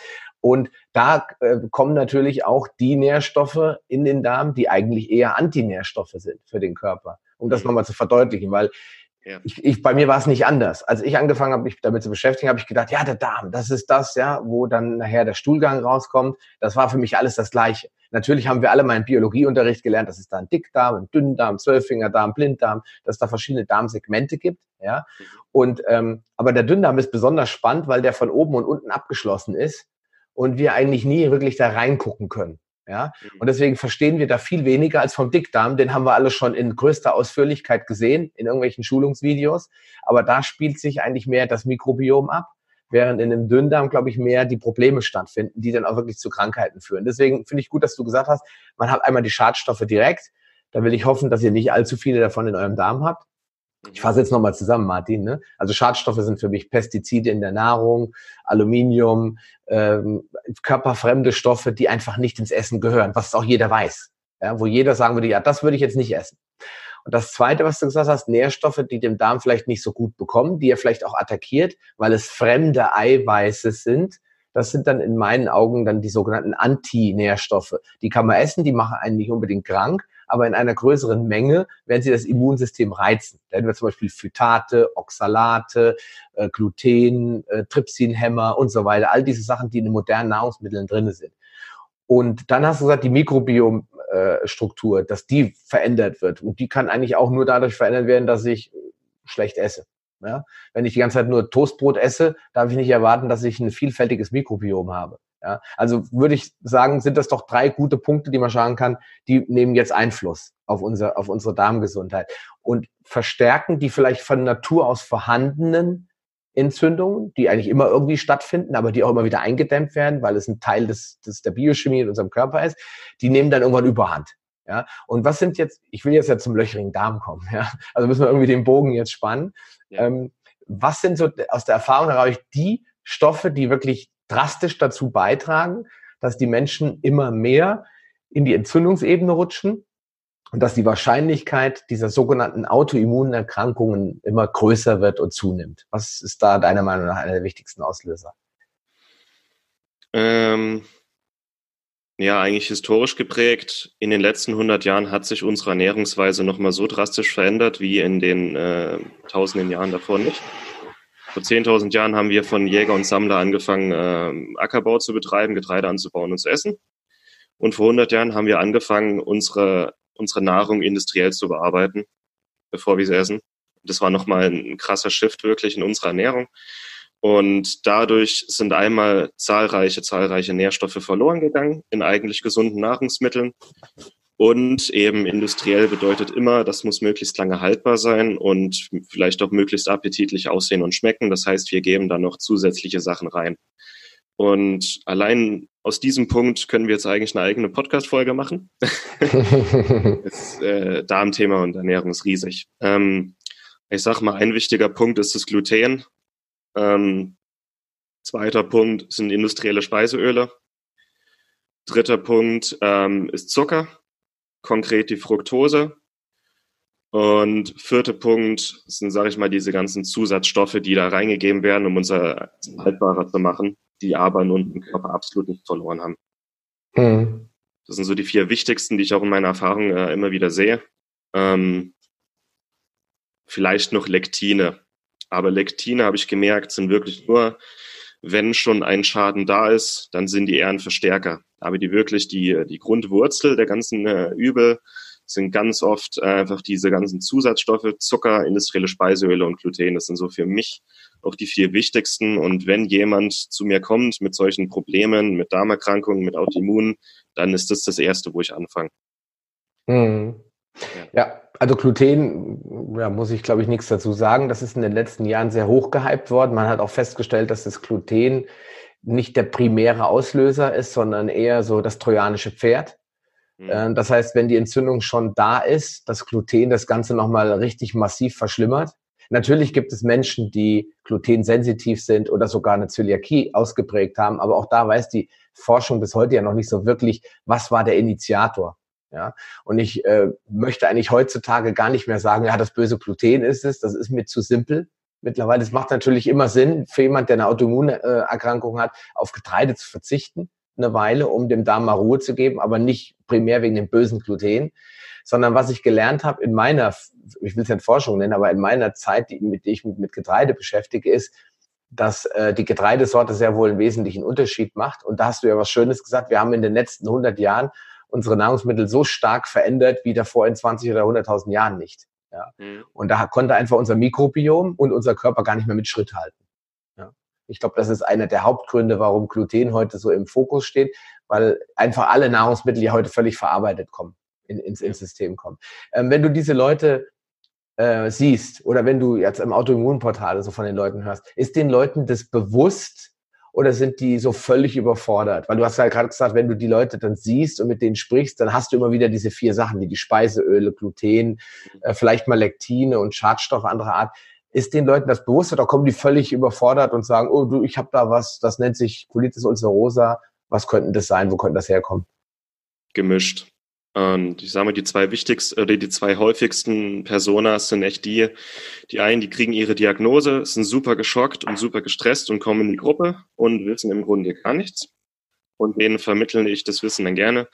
Und da äh, kommen natürlich auch die Nährstoffe in den Darm, die eigentlich eher Antinährstoffe sind für den Körper. Um das mhm. nochmal zu verdeutlichen, weil ja. Ich, ich, bei mir war es nicht anders. Als ich angefangen habe, mich damit zu beschäftigen, habe ich gedacht, ja, der Darm, das ist das, ja, wo dann nachher der Stuhlgang rauskommt. Das war für mich alles das Gleiche. Natürlich haben wir alle mal im Biologieunterricht gelernt, dass es da einen Dickdarm, einen Dünndarm, Zwölffingerdarm, Blinddarm, dass es da verschiedene Darmsegmente gibt, ja. Mhm. Und ähm, aber der Dünndarm ist besonders spannend, weil der von oben und unten abgeschlossen ist und wir eigentlich nie wirklich da reingucken können. Ja, mhm. und deswegen verstehen wir da viel weniger als vom Dickdarm. Den haben wir alle schon in größter Ausführlichkeit gesehen in irgendwelchen Schulungsvideos. Aber da spielt sich eigentlich mehr das Mikrobiom ab, während in dem Dünndarm, glaube ich, mehr die Probleme stattfinden, die dann auch wirklich zu Krankheiten führen. Deswegen finde ich gut, dass du gesagt hast, man hat einmal die Schadstoffe direkt. Da will ich hoffen, dass ihr nicht allzu viele davon in eurem Darm habt. Ich fasse jetzt nochmal zusammen, Martin. Ne? Also Schadstoffe sind für mich Pestizide in der Nahrung, Aluminium, ähm, körperfremde Stoffe, die einfach nicht ins Essen gehören, was auch jeder weiß. Ja? Wo jeder sagen würde, ja, das würde ich jetzt nicht essen. Und das Zweite, was du gesagt hast, Nährstoffe, die dem Darm vielleicht nicht so gut bekommen, die er vielleicht auch attackiert, weil es fremde Eiweiße sind. Das sind dann in meinen Augen dann die sogenannten Antinährstoffe. Die kann man essen, die machen einen nicht unbedingt krank, aber in einer größeren Menge werden sie das Immunsystem reizen. Da hätten wir zum Beispiel Phytate, Oxalate, äh, Gluten, äh, Trypsinhämmer und so weiter. All diese Sachen, die in den modernen Nahrungsmitteln drin sind. Und dann hast du gesagt, die Mikrobiomstruktur, äh, dass die verändert wird. Und die kann eigentlich auch nur dadurch verändert werden, dass ich schlecht esse. Ja? Wenn ich die ganze Zeit nur Toastbrot esse, darf ich nicht erwarten, dass ich ein vielfältiges Mikrobiom habe. Ja, also würde ich sagen, sind das doch drei gute Punkte, die man sagen kann, die nehmen jetzt Einfluss auf, unser, auf unsere Darmgesundheit und verstärken die vielleicht von Natur aus vorhandenen Entzündungen, die eigentlich immer irgendwie stattfinden, aber die auch immer wieder eingedämmt werden, weil es ein Teil des, des der Biochemie in unserem Körper ist, die nehmen dann irgendwann Überhand. Ja, und was sind jetzt, ich will jetzt ja zum löchrigen Darm kommen, ja, also müssen wir irgendwie den Bogen jetzt spannen. Ja. Ähm, was sind so aus der Erfahrung heraus die Stoffe, die wirklich drastisch dazu beitragen, dass die Menschen immer mehr in die Entzündungsebene rutschen und dass die Wahrscheinlichkeit dieser sogenannten Autoimmunerkrankungen immer größer wird und zunimmt. Was ist da deiner Meinung nach einer der wichtigsten Auslöser? Ähm, ja, eigentlich historisch geprägt. In den letzten 100 Jahren hat sich unsere Ernährungsweise nochmal so drastisch verändert wie in den äh, tausenden Jahren davor nicht. Vor 10.000 Jahren haben wir von Jäger und Sammler angefangen, äh, Ackerbau zu betreiben, Getreide anzubauen und zu essen. Und vor 100 Jahren haben wir angefangen, unsere, unsere Nahrung industriell zu bearbeiten, bevor wir sie essen. Das war nochmal ein krasser Shift wirklich in unserer Ernährung. Und dadurch sind einmal zahlreiche, zahlreiche Nährstoffe verloren gegangen in eigentlich gesunden Nahrungsmitteln. Und eben industriell bedeutet immer, das muss möglichst lange haltbar sein und vielleicht auch möglichst appetitlich aussehen und schmecken. Das heißt, wir geben da noch zusätzliche Sachen rein. Und allein aus diesem Punkt können wir jetzt eigentlich eine eigene Podcast-Folge machen. das äh, Darmthema und Ernährung ist riesig. Ähm, ich sag mal, ein wichtiger Punkt ist das Gluten. Ähm, zweiter Punkt sind industrielle Speiseöle. Dritter Punkt ähm, ist Zucker konkret die Fructose. Und vierter Punkt sind, sage ich mal, diese ganzen Zusatzstoffe, die da reingegeben werden, um unser haltbarer zu machen, die aber nun im Körper absolut nicht verloren haben. Mhm. Das sind so die vier wichtigsten, die ich auch in meiner Erfahrung äh, immer wieder sehe. Ähm, vielleicht noch Lektine. Aber Lektine, habe ich gemerkt, sind wirklich nur, wenn schon ein Schaden da ist, dann sind die eher ein Verstärker aber die wirklich die, die Grundwurzel der ganzen äh, Übel sind ganz oft einfach diese ganzen Zusatzstoffe, Zucker, industrielle Speiseöle und Gluten. Das sind so für mich auch die vier wichtigsten. Und wenn jemand zu mir kommt mit solchen Problemen, mit Darmerkrankungen, mit Autoimmun, dann ist das das Erste, wo ich anfange. Hm. Ja. ja. Also Gluten, ja, muss ich glaube ich nichts dazu sagen. Das ist in den letzten Jahren sehr hoch gehypt worden. Man hat auch festgestellt, dass das Gluten nicht der primäre Auslöser ist, sondern eher so das trojanische Pferd. Mhm. Das heißt, wenn die Entzündung schon da ist, das Gluten das Ganze nochmal richtig massiv verschlimmert. Natürlich gibt es Menschen, die glutensensitiv sind oder sogar eine Zöliakie ausgeprägt haben, aber auch da weiß die Forschung bis heute ja noch nicht so wirklich, was war der Initiator. Ja, und ich äh, möchte eigentlich heutzutage gar nicht mehr sagen, ja, das böse Gluten ist es, das ist mir zu simpel. Mittlerweile, es macht natürlich immer Sinn, für jemand, der eine Autoimmunerkrankung hat, auf Getreide zu verzichten, eine Weile, um dem Darm mal Ruhe zu geben, aber nicht primär wegen dem bösen Gluten, sondern was ich gelernt habe in meiner, ich will es nicht Forschung nennen, aber in meiner Zeit, die, mit der ich mich mit Getreide beschäftige, ist, dass äh, die Getreidesorte sehr wohl einen wesentlichen Unterschied macht. Und da hast du ja was Schönes gesagt. Wir haben in den letzten 100 Jahren unsere Nahrungsmittel so stark verändert wie davor in 20 oder 100.000 Jahren nicht. Ja. Mhm. Und da konnte einfach unser Mikrobiom und unser Körper gar nicht mehr mit Schritt halten. Ja. Ich glaube, das ist einer der Hauptgründe, warum Gluten heute so im Fokus steht, weil einfach alle Nahrungsmittel ja heute völlig verarbeitet kommen, in, ins, ins System kommen. Ähm, wenn du diese Leute äh, siehst oder wenn du jetzt im Autoimmunportal so von den Leuten hörst, ist den Leuten das bewusst, oder sind die so völlig überfordert? Weil du hast ja gerade gesagt, wenn du die Leute dann siehst und mit denen sprichst, dann hast du immer wieder diese vier Sachen, wie die Speiseöle, Gluten, äh, vielleicht mal Lektine und Schadstoffe anderer Art. Ist den Leuten das bewusst oder kommen die völlig überfordert und sagen, oh du, ich habe da was, das nennt sich Colitis ulcerosa, was könnten das sein, wo könnte das herkommen? Gemischt. Und ich sage mal, die zwei wichtigsten oder die zwei häufigsten Personas sind echt die, die einen, die kriegen ihre Diagnose, sind super geschockt und super gestresst und kommen in die Gruppe und wissen im Grunde gar nichts. Und denen vermitteln ich das Wissen dann gerne.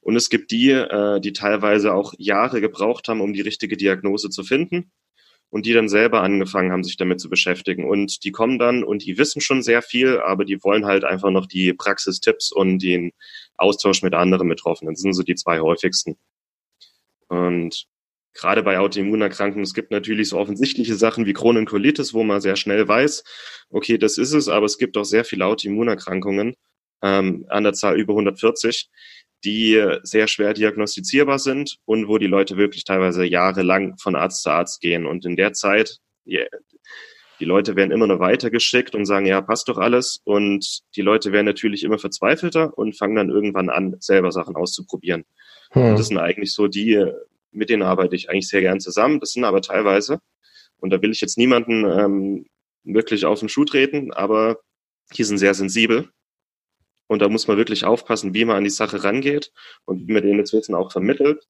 Und es gibt die, äh, die teilweise auch Jahre gebraucht haben, um die richtige Diagnose zu finden und die dann selber angefangen haben, sich damit zu beschäftigen. Und die kommen dann und die wissen schon sehr viel, aber die wollen halt einfach noch die Praxistipps und den Austausch mit anderen Betroffenen. Das sind so die zwei häufigsten. Und gerade bei Autoimmunerkrankungen, es gibt natürlich so offensichtliche Sachen wie Chronenkolitis, wo man sehr schnell weiß, okay, das ist es, aber es gibt auch sehr viele Autoimmunerkrankungen, ähm, an der Zahl über 140, die sehr schwer diagnostizierbar sind und wo die Leute wirklich teilweise jahrelang von Arzt zu Arzt gehen. Und in der Zeit, die, die Leute werden immer noch weitergeschickt und sagen, ja, passt doch alles. Und die Leute werden natürlich immer verzweifelter und fangen dann irgendwann an, selber Sachen auszuprobieren. Hm. das sind eigentlich so die, mit denen arbeite ich eigentlich sehr gern zusammen. Das sind aber teilweise, und da will ich jetzt niemanden ähm, wirklich auf den Schuh treten, aber die sind sehr sensibel und da muss man wirklich aufpassen, wie man an die Sache rangeht und wie man denen das Wissen auch vermittelt.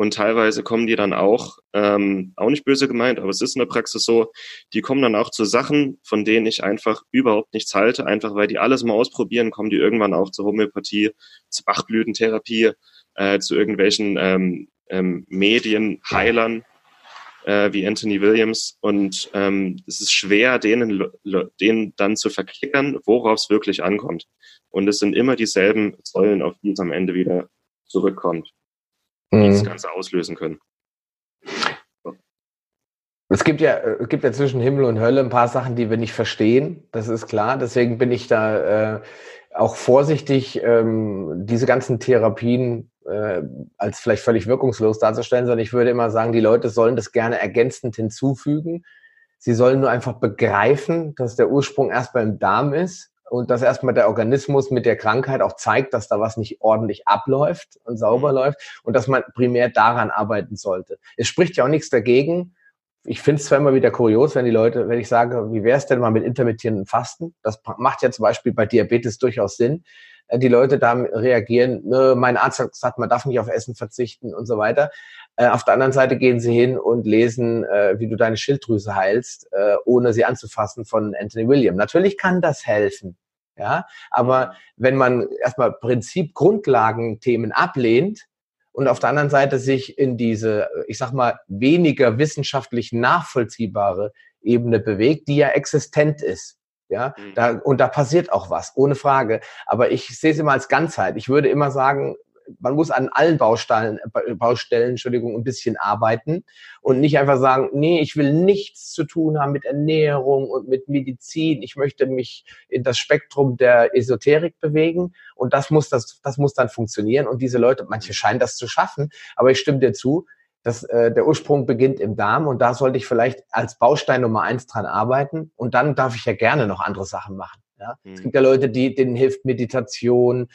Und teilweise kommen die dann auch, ähm, auch nicht böse gemeint, aber es ist in der Praxis so, die kommen dann auch zu Sachen, von denen ich einfach überhaupt nichts halte, einfach weil die alles mal ausprobieren, kommen die irgendwann auch zur Homöopathie, zur Bachblütentherapie, äh, zu irgendwelchen ähm, ähm, Medienheilern, äh, wie Anthony Williams. Und ähm, es ist schwer, denen, denen dann zu verklickern, worauf es wirklich ankommt. Und es sind immer dieselben Säulen, auf die es am Ende wieder zurückkommt, die mhm. das Ganze auslösen können. Es gibt ja, es gibt ja zwischen Himmel und Hölle ein paar Sachen, die wir nicht verstehen. Das ist klar. Deswegen bin ich da äh, auch vorsichtig, ähm, diese ganzen Therapien äh, als vielleicht völlig wirkungslos darzustellen, sondern ich würde immer sagen, die Leute sollen das gerne ergänzend hinzufügen. Sie sollen nur einfach begreifen, dass der Ursprung erst beim Darm ist und dass erstmal der Organismus mit der Krankheit auch zeigt, dass da was nicht ordentlich abläuft und sauber mhm. läuft und dass man primär daran arbeiten sollte. Es spricht ja auch nichts dagegen. Ich finde es zwar immer wieder kurios, wenn die Leute, wenn ich sage, wie wäre es denn mal mit intermittierenden Fasten? Das macht ja zum Beispiel bei Diabetes durchaus Sinn. Äh, die Leute da reagieren, mein Arzt hat gesagt, man darf nicht auf Essen verzichten und so weiter. Äh, auf der anderen Seite gehen sie hin und lesen, äh, wie du deine Schilddrüse heilst, ohne sie anzufassen von Anthony William. Natürlich kann das helfen. Ja, aber wenn man erstmal Prinzip Grundlagenthemen ablehnt und auf der anderen Seite sich in diese, ich sag mal, weniger wissenschaftlich nachvollziehbare Ebene bewegt, die ja existent ist. Ja, mhm. da, und da passiert auch was, ohne Frage. Aber ich sehe es immer als Ganzheit. Ich würde immer sagen, man muss an allen Baustellen, Baustellen, Entschuldigung, ein bisschen arbeiten und nicht einfach sagen, nee, ich will nichts zu tun haben mit Ernährung und mit Medizin. Ich möchte mich in das Spektrum der Esoterik bewegen und das muss das, das muss dann funktionieren. Und diese Leute, manche scheinen das zu schaffen, aber ich stimme dir zu, dass äh, der Ursprung beginnt im Darm und da sollte ich vielleicht als Baustein Nummer eins dran arbeiten und dann darf ich ja gerne noch andere Sachen machen. Ja? Mhm. Es gibt ja Leute, die denen hilft Meditation,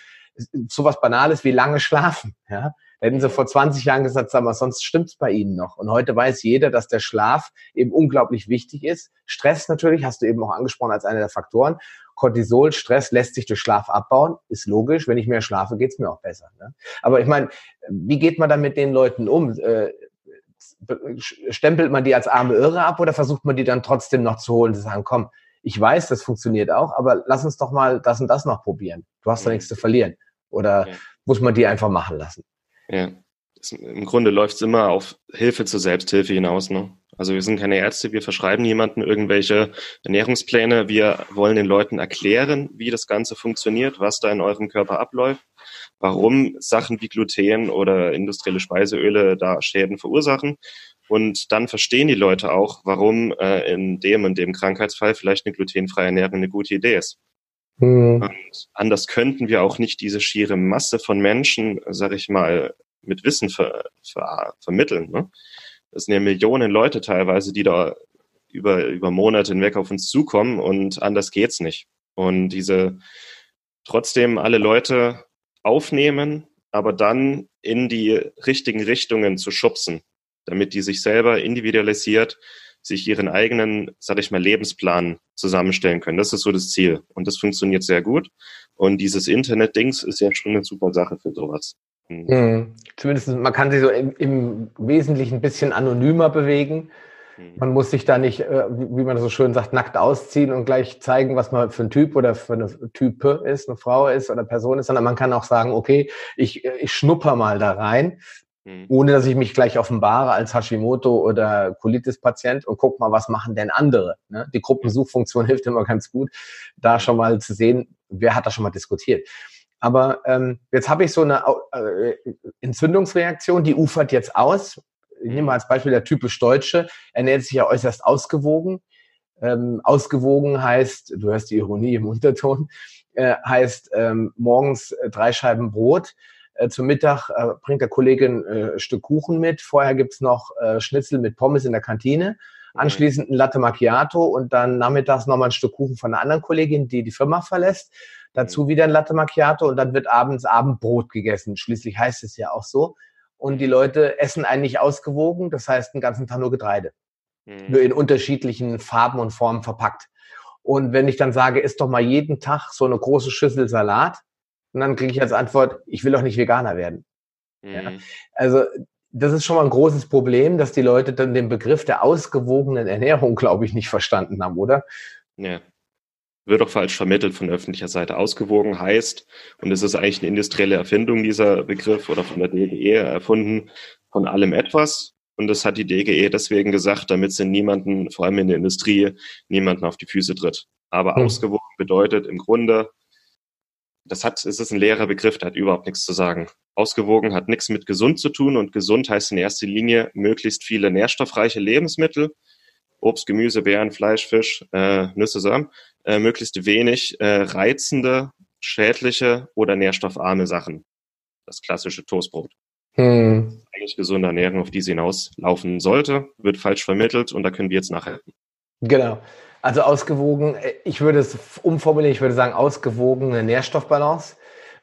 sowas Banales wie lange schlafen. Ja? Hätten sie vor 20 Jahren gesagt, sag mal, sonst stimmt's bei ihnen noch. Und heute weiß jeder, dass der Schlaf eben unglaublich wichtig ist. Stress natürlich, hast du eben auch angesprochen als einer der Faktoren. Cortisol, Stress lässt sich durch Schlaf abbauen, ist logisch. Wenn ich mehr schlafe, geht's mir auch besser. Ne? Aber ich meine, wie geht man dann mit den Leuten um? Äh, stempelt man die als arme Irre ab oder versucht man die dann trotzdem noch zu holen, zu sagen, komm, ich weiß, das funktioniert auch, aber lass uns doch mal das und das noch probieren. Du hast ja nichts zu verlieren. Oder ja. muss man die einfach machen lassen? Ja. Im Grunde läuft es immer auf Hilfe zur Selbsthilfe hinaus. Ne? Also wir sind keine Ärzte, wir verschreiben niemanden irgendwelche Ernährungspläne. Wir wollen den Leuten erklären, wie das Ganze funktioniert, was da in eurem Körper abläuft, warum Sachen wie Gluten oder industrielle Speiseöle da Schäden verursachen. Und dann verstehen die Leute auch, warum äh, in dem und dem Krankheitsfall vielleicht eine glutenfreie Ernährung eine gute Idee ist. Mhm. Und anders könnten wir auch nicht diese schiere Masse von Menschen, sag ich mal, mit Wissen ver, ver, vermitteln. Ne? Das sind ja Millionen Leute teilweise, die da über, über Monate hinweg auf uns zukommen und anders geht's nicht. Und diese trotzdem alle Leute aufnehmen, aber dann in die richtigen Richtungen zu schubsen, damit die sich selber individualisiert sich ihren eigenen, sag ich mal, Lebensplan zusammenstellen können. Das ist so das Ziel. Und das funktioniert sehr gut. Und dieses Internet-Dings ist ja schon eine super Sache für sowas. Mhm. Zumindest, man kann sich so im, im Wesentlichen ein bisschen anonymer bewegen. Mhm. Man muss sich da nicht, äh, wie man so schön sagt, nackt ausziehen und gleich zeigen, was man für ein Typ oder für eine Type ist, eine Frau ist oder Person ist, sondern man kann auch sagen, okay, ich, ich schnupper mal da rein, mhm. ohne dass ich mich gleich offenbare als Hashimoto oder Colitis-Patient und guck mal, was machen denn andere. Ne? Die Gruppensuchfunktion hilft immer ganz gut, da schon mal zu sehen, wer hat da schon mal diskutiert. Aber ähm, jetzt habe ich so eine äh, Entzündungsreaktion, die ufert jetzt aus. Ich nehme mal als Beispiel der typisch Deutsche, ernährt sich ja äußerst ausgewogen. Ähm, ausgewogen heißt, du hörst die Ironie im Unterton, äh, heißt ähm, morgens äh, drei Scheiben Brot, äh, zum Mittag äh, bringt der Kollegin äh, ein Stück Kuchen mit. Vorher gibt's noch äh, Schnitzel mit Pommes in der Kantine. Anschließend ein Latte Macchiato und dann nachmittags nochmal ein Stück Kuchen von einer anderen Kollegin, die die Firma verlässt. Dazu mhm. wieder ein Latte Macchiato und dann wird abends Abendbrot gegessen. Schließlich heißt es ja auch so. Und die Leute essen eigentlich ausgewogen, das heißt den ganzen Tag nur Getreide. Mhm. Nur in unterschiedlichen Farben und Formen verpackt. Und wenn ich dann sage, isst doch mal jeden Tag so eine große Schüssel Salat, und dann kriege ich als Antwort, ich will doch nicht Veganer werden. Mhm. Ja? Also das ist schon mal ein großes Problem, dass die Leute dann den Begriff der ausgewogenen Ernährung, glaube ich, nicht verstanden haben, oder? Ja. Wird auch falsch vermittelt von öffentlicher Seite. Ausgewogen heißt, und es ist eigentlich eine industrielle Erfindung, dieser Begriff, oder von der DGE erfunden, von allem etwas. Und das hat die DGE deswegen gesagt, damit sie niemanden, vor allem in der Industrie, niemanden auf die Füße tritt. Aber hm. ausgewogen bedeutet im Grunde, das hat, es ist ein leerer Begriff, der hat überhaupt nichts zu sagen. Ausgewogen hat nichts mit gesund zu tun und gesund heißt in erster Linie möglichst viele nährstoffreiche Lebensmittel, Obst, Gemüse, Beeren, Fleisch, Fisch, äh, Nüsse, Samen, äh, möglichst wenig äh, reizende, schädliche oder nährstoffarme Sachen. Das klassische Toastbrot. Hm. Eigentlich gesunde Ernährung, auf die sie hinauslaufen sollte, wird falsch vermittelt und da können wir jetzt nachhelfen. Genau. Also ausgewogen, äh, ich würde es umformulieren, ich würde sagen ausgewogene Nährstoffbalance,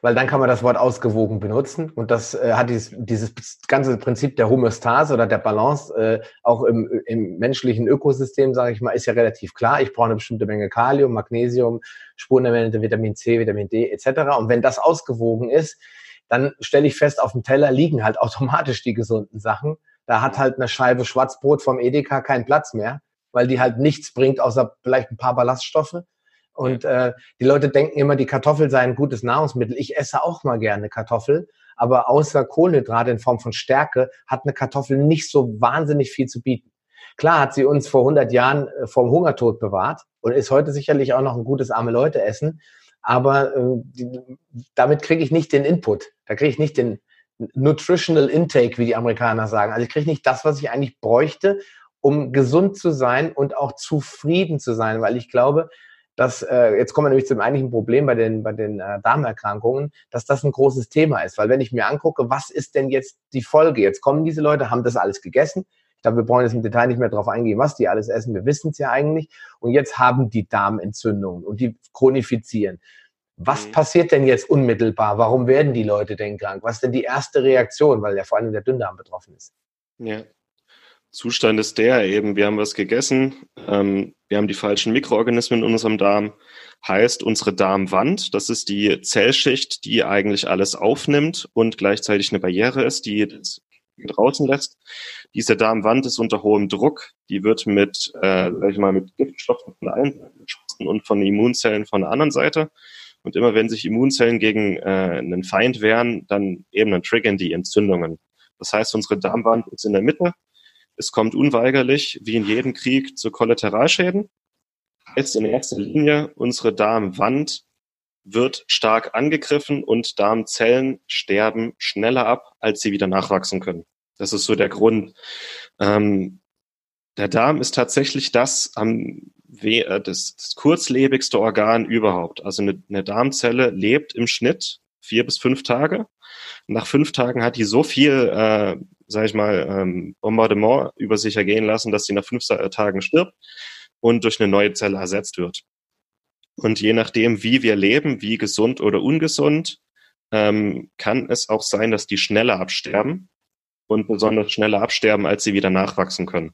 weil dann kann man das Wort ausgewogen benutzen und das äh, hat dieses, dieses ganze Prinzip der Homöostase oder der Balance äh, auch im, im menschlichen Ökosystem, sage ich mal, ist ja relativ klar. Ich brauche eine bestimmte Menge Kalium, Magnesium, Spurenelemente, Vitamin C, Vitamin D etc. Und wenn das ausgewogen ist, dann stelle ich fest, auf dem Teller liegen halt automatisch die gesunden Sachen. Da hat halt eine Scheibe Schwarzbrot vom Edeka keinen Platz mehr weil die halt nichts bringt, außer vielleicht ein paar Ballaststoffe. Und äh, die Leute denken immer, die Kartoffel sei ein gutes Nahrungsmittel. Ich esse auch mal gerne Kartoffel, aber außer Kohlenhydrate in Form von Stärke hat eine Kartoffel nicht so wahnsinnig viel zu bieten. Klar hat sie uns vor 100 Jahren äh, vom Hungertod bewahrt und ist heute sicherlich auch noch ein gutes arme Leute essen, aber äh, die, damit kriege ich nicht den Input. Da kriege ich nicht den Nutritional Intake, wie die Amerikaner sagen. Also ich kriege nicht das, was ich eigentlich bräuchte, um gesund zu sein und auch zufrieden zu sein, weil ich glaube, dass äh, jetzt kommen wir nämlich zum eigentlichen Problem bei den bei den äh, Darmerkrankungen, dass das ein großes Thema ist, weil wenn ich mir angucke, was ist denn jetzt die Folge? Jetzt kommen diese Leute, haben das alles gegessen. Ich glaube, wir brauchen jetzt im Detail nicht mehr darauf eingehen, was die alles essen. Wir wissen es ja eigentlich. Und jetzt haben die Darmentzündungen und die chronifizieren. Was mhm. passiert denn jetzt unmittelbar? Warum werden die Leute denn krank? Was ist denn die erste Reaktion, weil ja vor allem der Dünndarm betroffen ist? Ja. Zustand ist der eben, wir haben was gegessen, ähm, wir haben die falschen Mikroorganismen in unserem Darm, heißt unsere Darmwand, das ist die Zellschicht, die eigentlich alles aufnimmt und gleichzeitig eine Barriere ist, die das draußen lässt. Diese Darmwand ist unter hohem Druck, die wird mit, äh, sag ich mal, mit Giftstoffen von allen Seiten und von Immunzellen von der anderen Seite. Und immer wenn sich Immunzellen gegen äh, einen Feind wehren, dann eben dann triggern die Entzündungen. Das heißt, unsere Darmwand ist in der Mitte. Es kommt unweigerlich, wie in jedem Krieg, zu Kollateralschäden. Heißt in erster Linie, unsere Darmwand wird stark angegriffen und Darmzellen sterben schneller ab, als sie wieder nachwachsen können. Das ist so der Grund. Ähm, der Darm ist tatsächlich das am äh, das kurzlebigste Organ überhaupt. Also eine, eine Darmzelle lebt im Schnitt vier bis fünf Tage. Nach fünf Tagen hat die so viel, äh, sag ich mal, ähm, Bombardement über sich ergehen lassen, dass sie nach fünf Tagen stirbt und durch eine neue Zelle ersetzt wird. Und je nachdem, wie wir leben, wie gesund oder ungesund, ähm, kann es auch sein, dass die schneller absterben und besonders schneller absterben, als sie wieder nachwachsen können.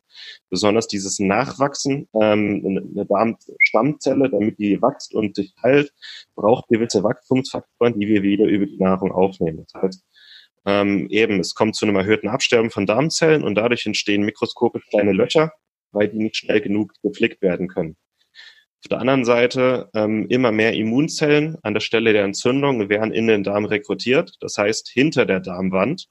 Besonders dieses Nachwachsen, ähm, eine Darmstammzelle, damit die wächst und sich heilt, braucht gewisse Wachstumsfaktoren, die wir wieder über die Nahrung aufnehmen. Das heißt, ähm, eben, es kommt zu einem erhöhten Absterben von Darmzellen und dadurch entstehen mikroskopisch kleine Löcher, weil die nicht schnell genug gepflegt werden können. Auf der anderen Seite ähm, immer mehr Immunzellen an der Stelle der Entzündung werden in den Darm rekrutiert. Das heißt, hinter der Darmwand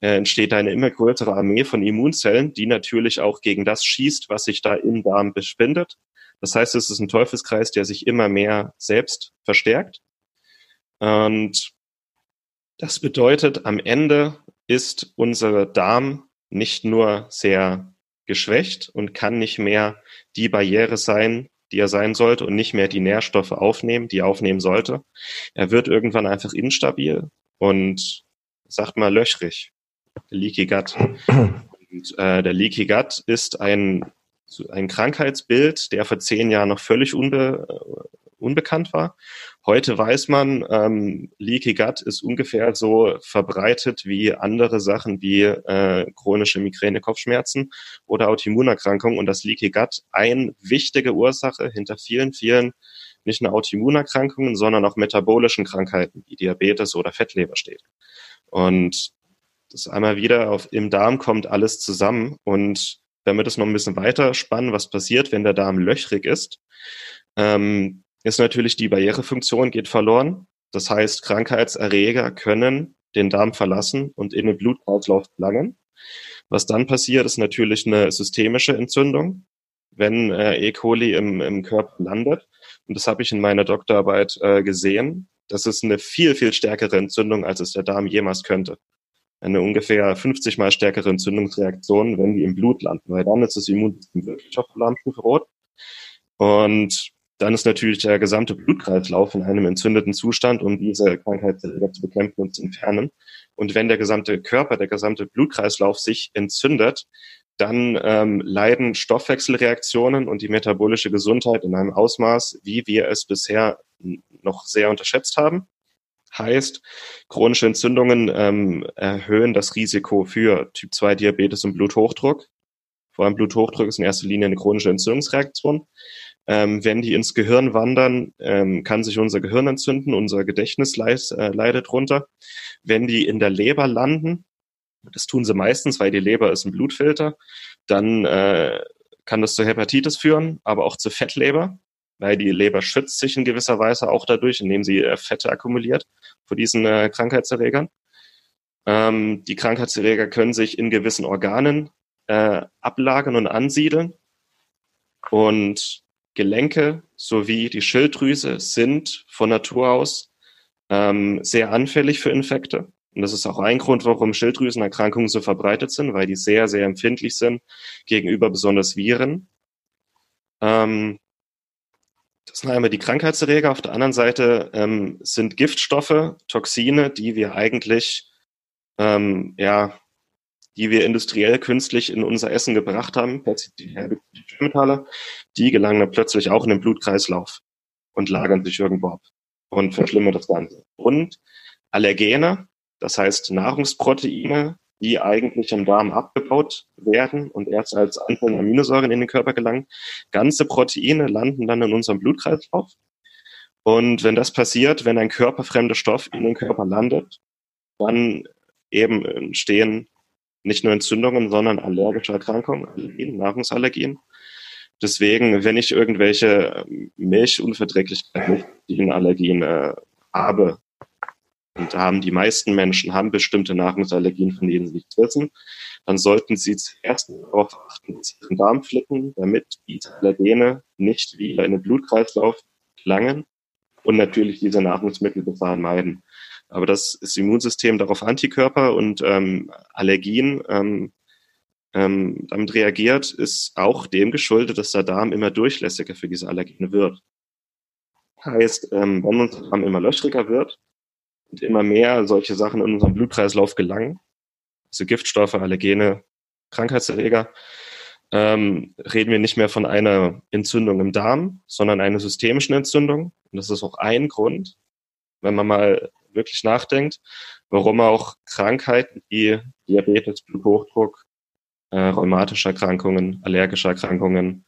äh, entsteht eine immer größere Armee von Immunzellen, die natürlich auch gegen das schießt, was sich da im Darm befindet. Das heißt, es ist ein Teufelskreis, der sich immer mehr selbst verstärkt. Und das bedeutet, am Ende ist unser Darm nicht nur sehr geschwächt und kann nicht mehr die Barriere sein, die er sein sollte und nicht mehr die Nährstoffe aufnehmen, die er aufnehmen sollte. Er wird irgendwann einfach instabil und sagt mal löchrig. Leaky Gut. Und, äh, der Leaky Gut ist ein, ein Krankheitsbild, der vor zehn Jahren noch völlig unbe, unbekannt war. Heute weiß man, ähm, Leaky Gut ist ungefähr so verbreitet wie andere Sachen wie äh, chronische Migräne, Kopfschmerzen oder Autoimmunerkrankungen und das Leaky Gut eine wichtige Ursache hinter vielen, vielen nicht nur Autoimmunerkrankungen, sondern auch metabolischen Krankheiten wie Diabetes oder Fettleber steht. Und das einmal wieder auf, im Darm kommt alles zusammen und wenn wir das noch ein bisschen weiter spannen, was passiert, wenn der Darm löchrig ist, ähm, ist natürlich die Barrierefunktion geht verloren. Das heißt, Krankheitserreger können den Darm verlassen und in den Blutkreislauf gelangen. Was dann passiert, ist natürlich eine systemische Entzündung, wenn äh, E. coli im, im Körper landet. Und das habe ich in meiner Doktorarbeit äh, gesehen. Das ist eine viel, viel stärkere Entzündung, als es der Darm jemals könnte. Eine ungefähr 50 mal stärkere Entzündungsreaktion, wenn die im Blut landen, weil dann ist das Immunsystem wirklich auf Alarmstufe rot. Und dann ist natürlich der gesamte Blutkreislauf in einem entzündeten Zustand, um diese Krankheitserreger zu bekämpfen und zu entfernen. Und wenn der gesamte Körper, der gesamte Blutkreislauf sich entzündet, dann ähm, leiden Stoffwechselreaktionen und die metabolische Gesundheit in einem Ausmaß, wie wir es bisher noch sehr unterschätzt haben. Heißt, chronische Entzündungen ähm, erhöhen das Risiko für Typ 2 Diabetes und Bluthochdruck. Vor allem Bluthochdruck ist in erster Linie eine chronische Entzündungsreaktion. Ähm, wenn die ins Gehirn wandern, ähm, kann sich unser Gehirn entzünden, unser Gedächtnis leid, äh, leidet drunter. Wenn die in der Leber landen, das tun sie meistens, weil die Leber ist ein Blutfilter, dann äh, kann das zu Hepatitis führen, aber auch zu Fettleber, weil die Leber schützt sich in gewisser Weise auch dadurch, indem sie äh, Fette akkumuliert vor diesen äh, Krankheitserregern. Ähm, die Krankheitserreger können sich in gewissen Organen äh, ablagern und ansiedeln. Und Gelenke sowie die Schilddrüse sind von Natur aus ähm, sehr anfällig für Infekte. Und das ist auch ein Grund, warum Schilddrüsenerkrankungen so verbreitet sind, weil die sehr, sehr empfindlich sind gegenüber besonders Viren. Ähm, das sind einmal die Krankheitserreger. Auf der anderen Seite ähm, sind Giftstoffe, Toxine, die wir eigentlich ähm, ja die wir industriell künstlich in unser Essen gebracht haben, Metalle, die gelangen dann plötzlich auch in den Blutkreislauf und lagern sich irgendwo ab. und verschlimmert das Ganze. Und Allergene, das heißt Nahrungsproteine, die eigentlich im Darm abgebaut werden und erst als einzelne Aminosäuren in den Körper gelangen. Ganze Proteine landen dann in unserem Blutkreislauf. Und wenn das passiert, wenn ein körperfremder Stoff in den Körper landet, dann eben entstehen nicht nur Entzündungen, sondern allergische Erkrankungen, Allergien, Nahrungsallergien. Deswegen, wenn ich irgendwelche Milchunverträglichkeiten, Allergien äh, habe, und haben die meisten Menschen haben bestimmte Nahrungsallergien, von denen sie nichts wissen, dann sollten sie zuerst darauf achten, dass sie ihren Darm flicken, damit diese Allergene nicht wieder in den Blutkreislauf gelangen und natürlich diese Nahrungsmittel bis meiden. Aber das, das Immunsystem darauf Antikörper und ähm, Allergien ähm, ähm, damit reagiert, ist auch dem geschuldet, dass der Darm immer durchlässiger für diese Allergene wird. Heißt, ähm, wenn unser Darm immer löchriger wird, und immer mehr solche Sachen in unseren Blutkreislauf gelangen, also Giftstoffe, Allergene, Krankheitserreger, ähm, reden wir nicht mehr von einer Entzündung im Darm, sondern einer systemischen Entzündung. Und das ist auch ein Grund, wenn man mal wirklich nachdenkt, warum auch Krankheiten wie Diabetes, Bluthochdruck, äh, rheumatische Erkrankungen, allergische Erkrankungen,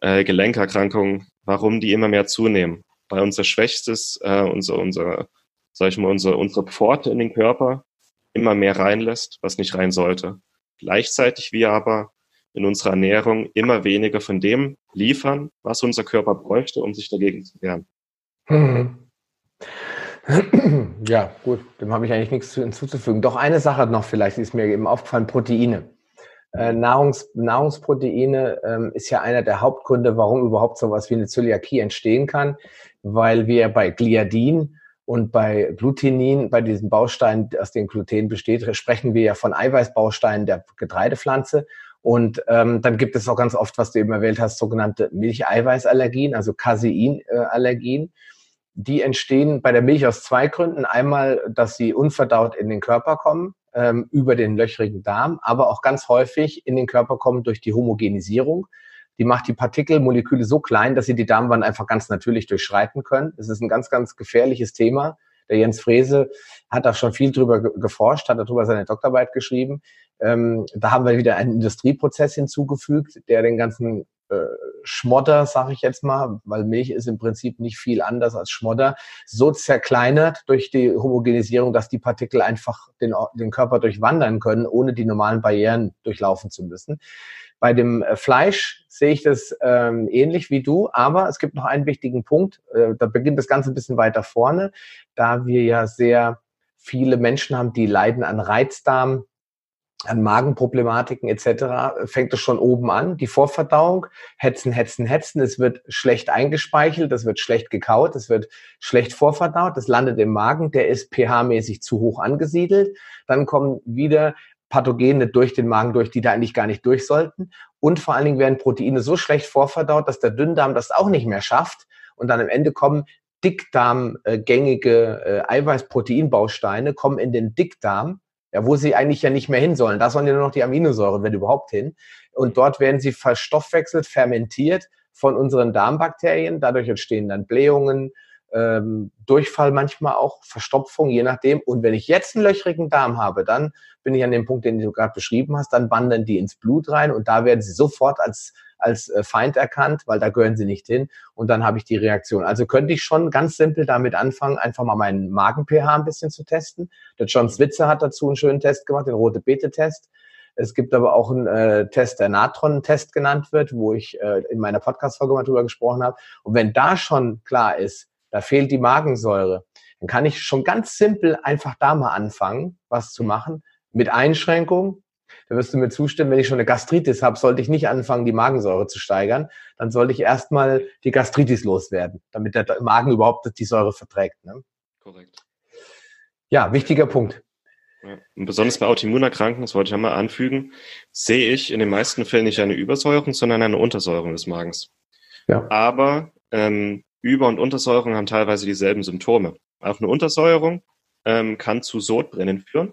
äh, Gelenkerkrankungen, warum die immer mehr zunehmen. Weil unser schwächstes, äh, unser, unser sag ich mal, unsere, unsere Pforte in den Körper immer mehr reinlässt, was nicht rein sollte. Gleichzeitig wir aber in unserer Ernährung immer weniger von dem liefern, was unser Körper bräuchte, um sich dagegen zu wehren. Mhm. Ja, gut, dem habe ich eigentlich nichts hinzuzufügen. Doch eine Sache noch vielleicht, ist mir eben aufgefallen, Proteine. Äh, Nahrungs, Nahrungsproteine ähm, ist ja einer der Hauptgründe, warum überhaupt sowas wie eine Zöliakie entstehen kann, weil wir bei Gliadin und bei Glutenin, bei diesen Bausteinen, aus denen Gluten besteht, sprechen wir ja von Eiweißbausteinen der Getreidepflanze. Und ähm, dann gibt es auch ganz oft, was du eben erwähnt hast, sogenannte Milcheiweißallergien, also Caseinallergien. Die entstehen bei der Milch aus zwei Gründen. Einmal, dass sie unverdaut in den Körper kommen, ähm, über den löchrigen Darm, aber auch ganz häufig in den Körper kommen durch die Homogenisierung die macht die Partikelmoleküle so klein, dass sie die Darmwand einfach ganz natürlich durchschreiten können. Es ist ein ganz, ganz gefährliches Thema. Der Jens Frese hat da schon viel drüber geforscht, hat darüber seine Doktorarbeit geschrieben. Ähm, da haben wir wieder einen Industrieprozess hinzugefügt, der den ganzen äh, Schmodder, sage ich jetzt mal, weil Milch ist im Prinzip nicht viel anders als Schmodder, so zerkleinert durch die Homogenisierung, dass die Partikel einfach den, den Körper durchwandern können, ohne die normalen Barrieren durchlaufen zu müssen. Bei dem äh, Fleisch sehe ich das ähm, ähnlich wie du, aber es gibt noch einen wichtigen Punkt. Äh, da beginnt das Ganze ein bisschen weiter vorne, da wir ja sehr viele Menschen haben, die leiden an Reizdarm, an Magenproblematiken etc., fängt es schon oben an. Die Vorverdauung, hetzen, hetzen, hetzen. Es wird schlecht eingespeichelt, es wird schlecht gekaut, es wird schlecht vorverdaut, das landet im Magen, der ist pH-mäßig zu hoch angesiedelt. Dann kommen wieder Pathogene durch den Magen durch, die da eigentlich gar nicht durch sollten. Und vor allen Dingen werden Proteine so schlecht vorverdaut, dass der Dünndarm das auch nicht mehr schafft. Und dann am Ende kommen dickdarmgängige äh, Eiweißproteinbausteine, kommen in den Dickdarm, ja, wo sie eigentlich ja nicht mehr hin sollen. Da sollen ja nur noch die Aminosäuren, wenn überhaupt hin. Und dort werden sie verstoffwechselt, fermentiert von unseren Darmbakterien. Dadurch entstehen dann Blähungen, ähm, Durchfall manchmal auch, Verstopfung, je nachdem. Und wenn ich jetzt einen löchrigen Darm habe, dann bin ich an dem Punkt, den du gerade beschrieben hast, dann wandern die ins Blut rein und da werden sie sofort als als äh, Feind erkannt, weil da gehören sie nicht hin und dann habe ich die Reaktion. Also könnte ich schon ganz simpel damit anfangen, einfach mal meinen Magen-pH ein bisschen zu testen. Der John Switzer hat dazu einen schönen Test gemacht, den Rote-Bete-Test. Es gibt aber auch einen äh, Test, der Natron-Test genannt wird, wo ich äh, in meiner Podcast-Folge mal drüber gesprochen habe. Und wenn da schon klar ist, da fehlt die Magensäure, dann kann ich schon ganz simpel einfach da mal anfangen, was zu machen, mit Einschränkungen. Da wirst du mir zustimmen, wenn ich schon eine Gastritis habe, sollte ich nicht anfangen, die Magensäure zu steigern. Dann sollte ich erstmal die Gastritis loswerden, damit der Magen überhaupt die Säure verträgt. Ne? Korrekt. Ja, wichtiger Punkt. Ja. Und besonders bei Autoimmunerkrankungen, das wollte ich einmal anfügen, sehe ich in den meisten Fällen nicht eine Übersäuerung, sondern eine Untersäuerung des Magens. Ja. Aber ähm, über- und Untersäuerung haben teilweise dieselben Symptome. Auch eine Untersäuerung ähm, kann zu Sodbrennen führen.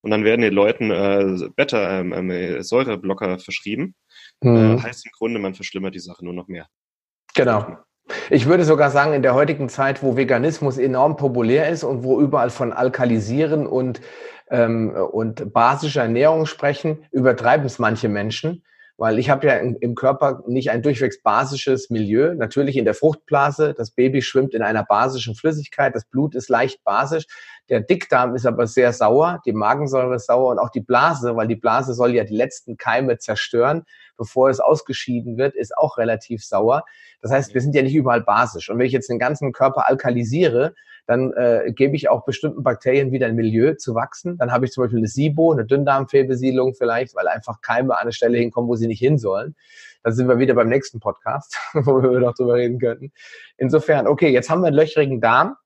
Und dann werden den Leuten äh, Beta, ähm, ähm, Säureblocker verschrieben. Mhm. Äh, heißt im Grunde, man verschlimmert die Sache nur noch mehr. Genau. Ich würde sogar sagen, in der heutigen Zeit, wo Veganismus enorm populär ist und wo überall von Alkalisieren und, ähm, und basischer Ernährung sprechen, übertreiben es manche Menschen. Weil ich habe ja im Körper nicht ein durchwegs basisches Milieu. Natürlich in der Fruchtblase, das Baby schwimmt in einer basischen Flüssigkeit, das Blut ist leicht basisch. Der Dickdarm ist aber sehr sauer, die Magensäure ist sauer und auch die Blase, weil die Blase soll ja die letzten Keime zerstören bevor es ausgeschieden wird, ist auch relativ sauer. Das heißt, wir sind ja nicht überall basisch. Und wenn ich jetzt den ganzen Körper alkalisiere, dann äh, gebe ich auch bestimmten Bakterien wieder ein Milieu zu wachsen. Dann habe ich zum Beispiel eine SIBO, eine Dünndarmfehlbesiedlung vielleicht, weil einfach Keime an eine Stelle hinkommen, wo sie nicht hin sollen. Da sind wir wieder beim nächsten Podcast, wo wir noch drüber reden könnten. Insofern, okay, jetzt haben wir einen löchrigen Darm.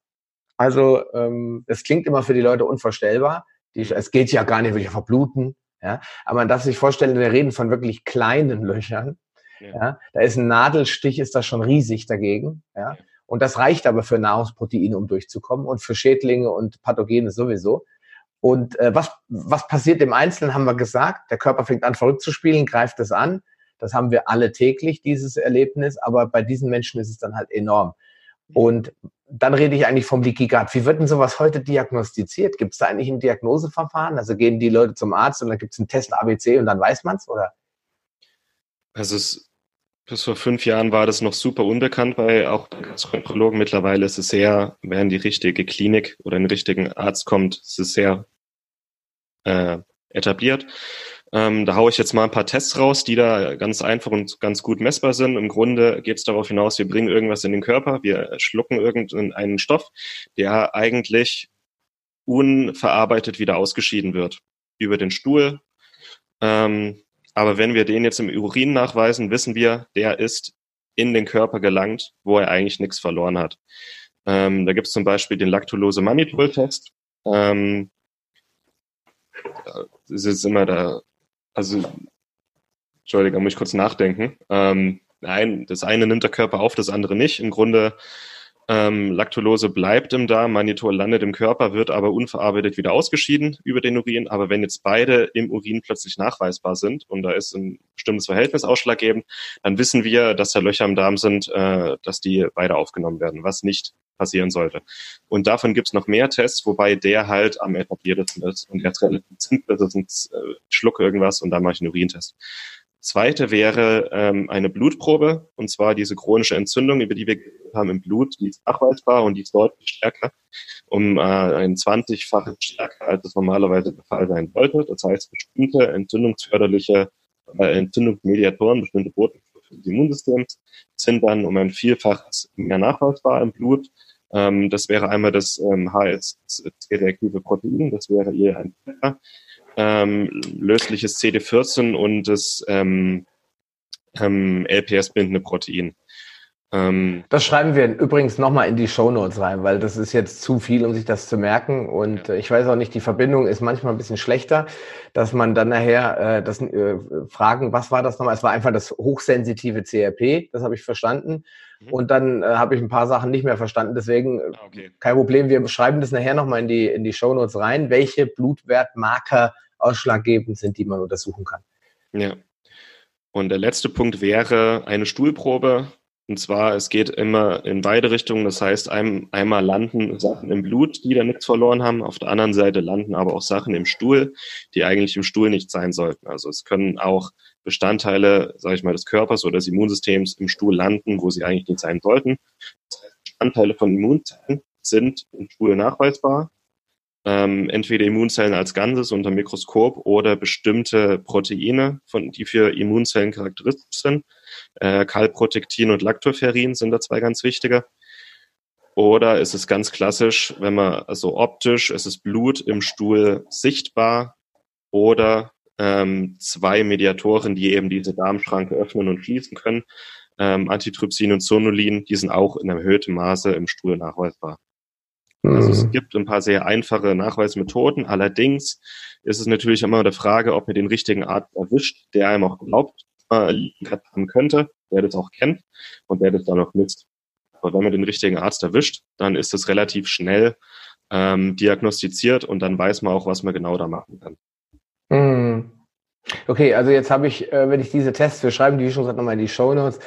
Also ähm, es klingt immer für die Leute unvorstellbar. Die, es geht ja gar nicht, will ich verbluten. Ja? Aber man darf sich vorstellen, wir reden von wirklich kleinen Löchern. Ja. ja? Da ist ein Nadelstich, ist das schon riesig dagegen. Ja? Und das reicht aber für Nahrungsproteine, um durchzukommen und für Schädlinge und Pathogene sowieso. Und äh, was, was passiert im Einzelnen, haben wir gesagt. Der Körper fängt an, verrückt zu spielen, greift es an. Das haben wir alle täglich, dieses Erlebnis. Aber bei diesen Menschen ist es dann halt enorm. Und dann rede ich eigentlich vom Leaky Gut. Wie wird denn sowas heute diagnostiziert? Gibt es da eigentlich ein Diagnoseverfahren? Also gehen die Leute zum Arzt und dann gibt es einen Test ABC und dann weiß man es, oder? Also es, bis vor fünf Jahren war das noch super unbekannt bei auch Gastroenterologen. Mittlerweile ist es sehr, wenn die richtige Klinik oder einen richtigen Arzt kommt, ist es sehr äh, etabliert. Ähm, da haue ich jetzt mal ein paar Tests raus, die da ganz einfach und ganz gut messbar sind. Im Grunde geht es darauf hinaus, wir bringen irgendwas in den Körper, wir schlucken irgendeinen Stoff, der eigentlich unverarbeitet wieder ausgeschieden wird über den Stuhl. Ähm, aber wenn wir den jetzt im Urin nachweisen, wissen wir, der ist in den Körper gelangt, wo er eigentlich nichts verloren hat. Ähm, da gibt es zum Beispiel den Lactulose-Mannitol-Test. Ähm, das ist immer da also, Entschuldigung, muss ich kurz nachdenken. Ähm, nein, das eine nimmt der Körper auf, das andere nicht. Im Grunde, ähm, Laktulose bleibt im Darm, Mannitol landet im Körper, wird aber unverarbeitet wieder ausgeschieden über den Urin. Aber wenn jetzt beide im Urin plötzlich nachweisbar sind und da ist ein bestimmtes Verhältnis ausschlaggebend, dann wissen wir, dass da Löcher im Darm sind, äh, dass die beide aufgenommen werden, was nicht passieren sollte. Und davon gibt es noch mehr Tests, wobei der halt am etabliertesten ist und jetzt relativ ist, ein äh, Schluck irgendwas und dann mache ich einen Urintest. Zweite wäre ähm, eine Blutprobe, und zwar diese chronische Entzündung, über die wir haben im Blut, die ist nachweisbar und die ist deutlich stärker, um äh, ein 20-faches stärker, als es normalerweise der Fall sein sollte. Das heißt, bestimmte entzündungsförderliche äh, Entzündungsmediatoren, bestimmte Botenstoffe des Immunsystems sind dann um ein Vielfaches mehr nachweisbar im Blut ähm, das wäre einmal das ähm, HS-reaktive Protein, das wäre ihr ein ähm, lösliches CD14 und das ähm, ähm, LPS-bindende Protein. Ähm, das schreiben wir übrigens nochmal in die Show Notes rein, weil das ist jetzt zu viel, um sich das zu merken. Und ja. ich weiß auch nicht, die Verbindung ist manchmal ein bisschen schlechter, dass man dann nachher äh, das äh, fragen, was war das nochmal? Es war einfach das hochsensitive CRP, das habe ich verstanden. Mhm. Und dann äh, habe ich ein paar Sachen nicht mehr verstanden. Deswegen äh, ah, okay. kein Problem. Wir schreiben das nachher nochmal in die, in die Show Notes rein, welche Blutwertmarker ausschlaggebend sind, die man untersuchen kann. Ja. Und der letzte Punkt wäre eine Stuhlprobe. Und zwar, es geht immer in beide Richtungen. Das heißt, ein, einmal landen Sachen im Blut, die da nichts verloren haben. Auf der anderen Seite landen aber auch Sachen im Stuhl, die eigentlich im Stuhl nicht sein sollten. Also es können auch Bestandteile, sage ich mal, des Körpers oder des Immunsystems im Stuhl landen, wo sie eigentlich nicht sein sollten. Bestandteile von Immunzellen sind im Stuhl nachweisbar. Ähm, entweder Immunzellen als Ganzes unter Mikroskop oder bestimmte Proteine, von, die für Immunzellen charakteristisch sind. Äh, Kalprotektin und Lactoferrin sind da zwei ganz wichtige. Oder ist es ganz klassisch, wenn man also optisch, ist es Blut im Stuhl sichtbar oder ähm, zwei Mediatoren, die eben diese Darmschranke öffnen und schließen können. Ähm, Antitrypsin und Zonulin, die sind auch in erhöhtem Maße im Stuhl nachweisbar. Also es mhm. gibt ein paar sehr einfache Nachweismethoden. Allerdings ist es natürlich immer eine Frage, ob man den richtigen Arzt erwischt, der einem auch glaubt, äh, haben könnte, der das auch kennt und der das dann auch nützt. Aber wenn man den richtigen Arzt erwischt, dann ist es relativ schnell ähm, diagnostiziert und dann weiß man auch, was man genau da machen kann. Mhm. Okay, also jetzt habe ich, äh, wenn ich diese Tests, wir schreiben die, schon gesagt, nochmal in die Show Notes,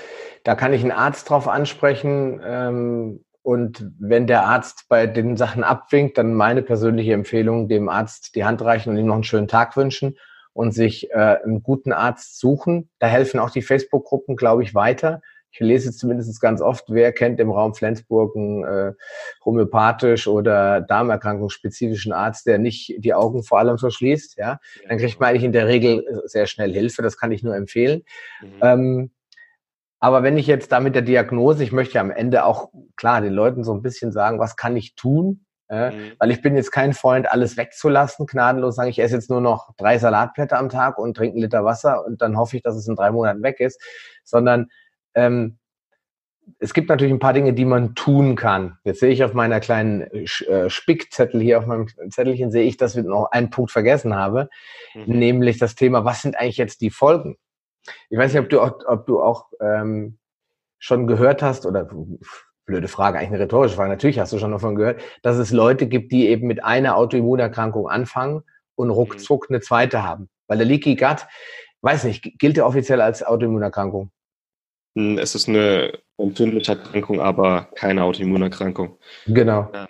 da kann ich einen Arzt drauf ansprechen. Ähm, und wenn der Arzt bei den Sachen abwinkt, dann meine persönliche Empfehlung, dem Arzt die Hand reichen und ihm noch einen schönen Tag wünschen und sich äh, einen guten Arzt suchen. Da helfen auch die Facebook-Gruppen, glaube ich, weiter. Ich lese es zumindest ganz oft, wer kennt im Raum Flensburg einen äh, homöopathisch oder darmerkrankungsspezifischen Arzt, der nicht die Augen vor allem verschließt. Ja, dann kriegt man eigentlich in der Regel sehr schnell Hilfe. Das kann ich nur empfehlen. Mhm. Ähm, aber wenn ich jetzt da mit der Diagnose, ich möchte ja am Ende auch klar den Leuten so ein bisschen sagen, was kann ich tun? Äh, mhm. Weil ich bin jetzt kein Freund, alles wegzulassen, gnadenlos sagen, ich esse jetzt nur noch drei Salatblätter am Tag und trinke einen Liter Wasser und dann hoffe ich, dass es in drei Monaten weg ist, sondern ähm, es gibt natürlich ein paar Dinge, die man tun kann. Jetzt sehe ich auf meiner kleinen äh, Spickzettel hier, auf meinem Zettelchen sehe ich, dass wir noch einen Punkt vergessen haben, mhm. nämlich das Thema, was sind eigentlich jetzt die Folgen? Ich weiß nicht, ob du auch, ob du auch ähm, schon gehört hast oder blöde Frage, eigentlich eine rhetorische Frage. Natürlich hast du schon davon gehört, dass es Leute gibt, die eben mit einer Autoimmunerkrankung anfangen und mhm. ruckzuck eine zweite haben. Weil der Leaky Gut, weiß nicht, gilt der offiziell als Autoimmunerkrankung? Hm, es ist eine entzündliche Erkrankung, aber keine Autoimmunerkrankung. Genau. Ja.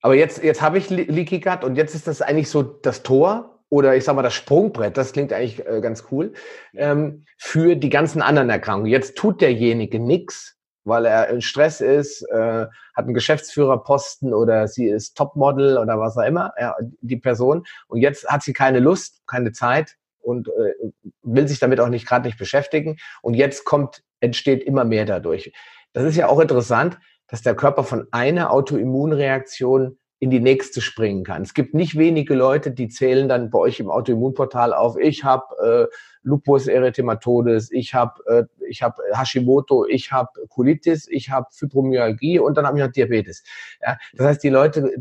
Aber jetzt, jetzt habe ich Leaky Gut und jetzt ist das eigentlich so das Tor oder ich sage mal das Sprungbrett, das klingt eigentlich äh, ganz cool, ähm, für die ganzen anderen Erkrankungen. Jetzt tut derjenige nichts, weil er in Stress ist, äh, hat einen Geschäftsführerposten oder sie ist Topmodel oder was auch immer, ja, die Person. Und jetzt hat sie keine Lust, keine Zeit und äh, will sich damit auch nicht gerade nicht beschäftigen. Und jetzt kommt, entsteht immer mehr dadurch. Das ist ja auch interessant, dass der Körper von einer Autoimmunreaktion in die nächste springen kann. Es gibt nicht wenige Leute, die zählen dann bei euch im Autoimmunportal auf, ich habe äh, Lupus erythematodes, ich habe äh, ich habe Hashimoto, ich habe Colitis, ich habe Fibromyalgie und dann habe ich noch Diabetes. Ja, das heißt, die Leute,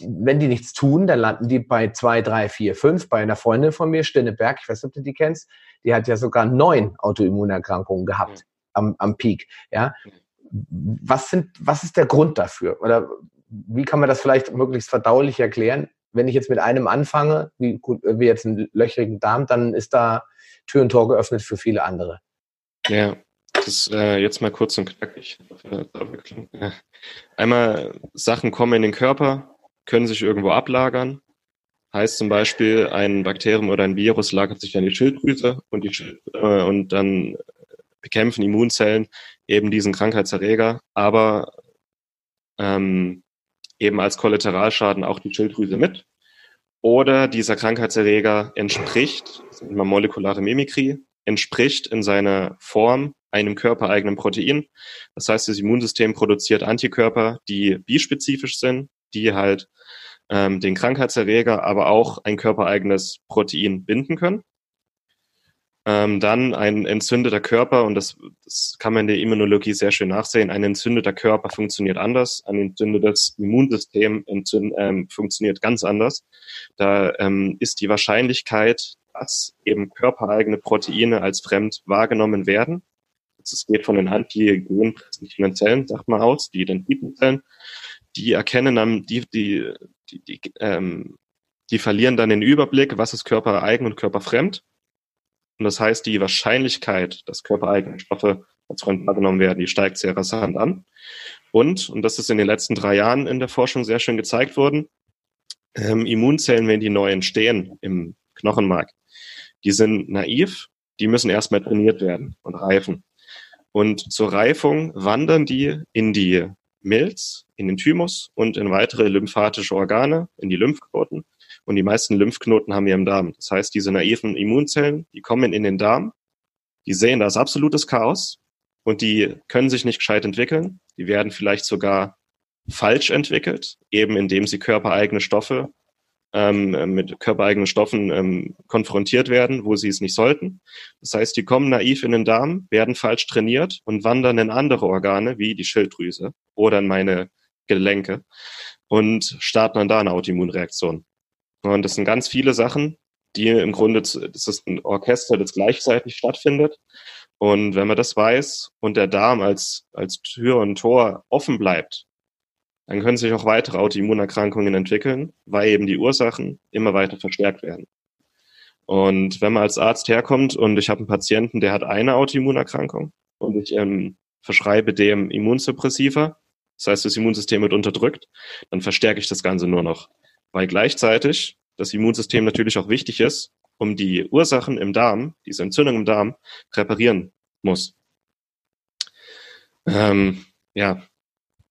wenn die nichts tun, dann landen die bei zwei, drei, vier, fünf. Bei einer Freundin von mir, Stinneberg, ich weiß nicht, ob du die kennst, die hat ja sogar neun Autoimmunerkrankungen gehabt am, am Peak. Ja, was sind, was ist der Grund dafür? Oder wie kann man das vielleicht möglichst verdaulich erklären? Wenn ich jetzt mit einem anfange, wie, wie jetzt einen löchrigen Darm, dann ist da Tür und Tor geöffnet für viele andere. Ja, das äh, jetzt mal kurz und knackig. Einmal Sachen kommen in den Körper, können sich irgendwo ablagern. Heißt zum Beispiel, ein Bakterium oder ein Virus lagert sich an die Schilddrüse und, die Schild äh, und dann bekämpfen Immunzellen eben diesen Krankheitserreger. Aber ähm, eben als Kollateralschaden auch die Schilddrüse mit. Oder dieser Krankheitserreger entspricht, das nennt man molekulare Mimikrie, entspricht in seiner Form einem körpereigenen Protein. Das heißt, das Immunsystem produziert Antikörper, die bispezifisch sind, die halt ähm, den Krankheitserreger, aber auch ein körpereigenes Protein binden können ähm, dann ein entzündeter Körper, und das, das kann man in der Immunologie sehr schön nachsehen, ein entzündeter Körper funktioniert anders, ein entzündetes Immunsystem entzünd, ähm, funktioniert ganz anders. Da ähm, ist die Wahrscheinlichkeit, dass eben körpereigene Proteine als fremd wahrgenommen werden. Es geht von den antigenpräsentierenden Zellen, sagt man aus, die Dendritenzellen, die erkennen dann, die, die, die, die, ähm, die verlieren dann den Überblick, was ist körpereigen und körperfremd und das heißt, die Wahrscheinlichkeit, dass körpereigene Stoffe als Freund wahrgenommen werden, die steigt sehr rasant an. Und, und das ist in den letzten drei Jahren in der Forschung sehr schön gezeigt worden, ähm, Immunzellen, wenn die neu entstehen im Knochenmark, die sind naiv, die müssen erstmal trainiert werden und reifen. Und zur Reifung wandern die in die Milz, in den Thymus und in weitere lymphatische Organe, in die Lymphknoten. Und die meisten Lymphknoten haben wir im Darm. Das heißt, diese naiven Immunzellen, die kommen in den Darm, die sehen das absolutes Chaos und die können sich nicht gescheit entwickeln. Die werden vielleicht sogar falsch entwickelt, eben indem sie körpereigene Stoffe ähm, mit körpereigenen Stoffen ähm, konfrontiert werden, wo sie es nicht sollten. Das heißt, die kommen naiv in den Darm, werden falsch trainiert und wandern in andere Organe wie die Schilddrüse oder in meine Gelenke und starten dann da eine Autoimmunreaktion. Und das sind ganz viele Sachen, die im Grunde, das ist ein Orchester, das gleichzeitig stattfindet. Und wenn man das weiß und der Darm als, als Tür und Tor offen bleibt, dann können sich auch weitere Autoimmunerkrankungen entwickeln, weil eben die Ursachen immer weiter verstärkt werden. Und wenn man als Arzt herkommt und ich habe einen Patienten, der hat eine Autoimmunerkrankung und ich ähm, verschreibe dem Immunsuppressiva, das heißt, das Immunsystem wird unterdrückt, dann verstärke ich das Ganze nur noch. Weil gleichzeitig das Immunsystem natürlich auch wichtig ist, um die Ursachen im Darm, diese Entzündung im Darm, reparieren muss. Ähm, ja,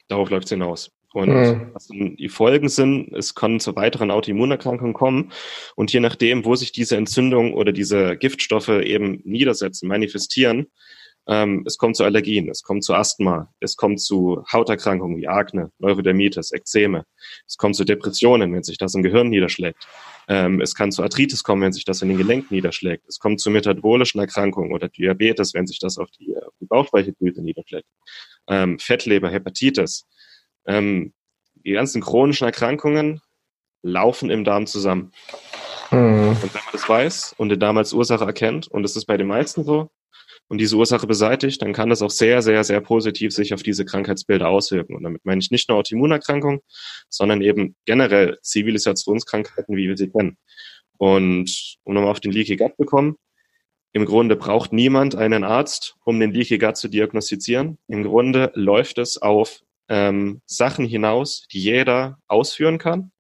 darauf läuft es hinaus. Und mhm. was die Folgen sind, es kann zu weiteren Autoimmunerkrankungen kommen. Und je nachdem, wo sich diese Entzündung oder diese Giftstoffe eben niedersetzen, manifestieren, ähm, es kommt zu Allergien, es kommt zu Asthma, es kommt zu Hauterkrankungen wie Akne, Neurodermitis, Ekzeme, es kommt zu Depressionen, wenn sich das im Gehirn niederschlägt. Ähm, es kann zu Arthritis kommen, wenn sich das in den Gelenken niederschlägt. Es kommt zu metabolischen Erkrankungen oder Diabetes, wenn sich das auf die, auf die Bauchspeicheldrüse niederschlägt. Ähm, Fettleber, Hepatitis. Ähm, die ganzen chronischen Erkrankungen laufen im Darm zusammen. Mhm. Und wenn man das weiß und den Darm als Ursache erkennt, und das ist bei den meisten so, und diese Ursache beseitigt, dann kann das auch sehr, sehr, sehr positiv sich auf diese Krankheitsbilder auswirken. Und damit meine ich nicht nur Autoimmunerkrankungen, sondern eben generell Zivilisationskrankheiten, wie wir sie kennen. Und um nochmal auf den Leaky Gut bekommen, im Grunde braucht niemand einen Arzt, um den Leaky Gut zu diagnostizieren. Im Grunde läuft es auf ähm, Sachen hinaus, die jeder ausführen kann.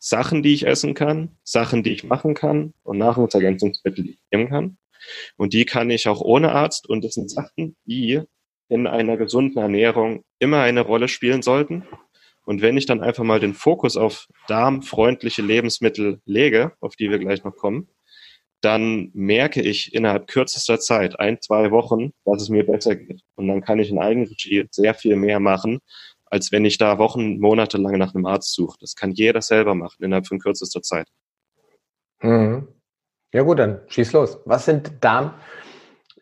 Sachen, die ich essen kann, Sachen, die ich machen kann und Nahrungsergänzungsmittel, die ich nehmen kann. Und die kann ich auch ohne Arzt. Und das sind Sachen, die in einer gesunden Ernährung immer eine Rolle spielen sollten. Und wenn ich dann einfach mal den Fokus auf darmfreundliche Lebensmittel lege, auf die wir gleich noch kommen, dann merke ich innerhalb kürzester Zeit, ein, zwei Wochen, dass es mir besser geht. Und dann kann ich in Eigenregie sehr viel mehr machen, als wenn ich da Wochen, Monate lang nach einem Arzt suche. Das kann jeder selber machen innerhalb von kürzester Zeit. Mhm. Ja gut, dann schieß los. Was sind Darm,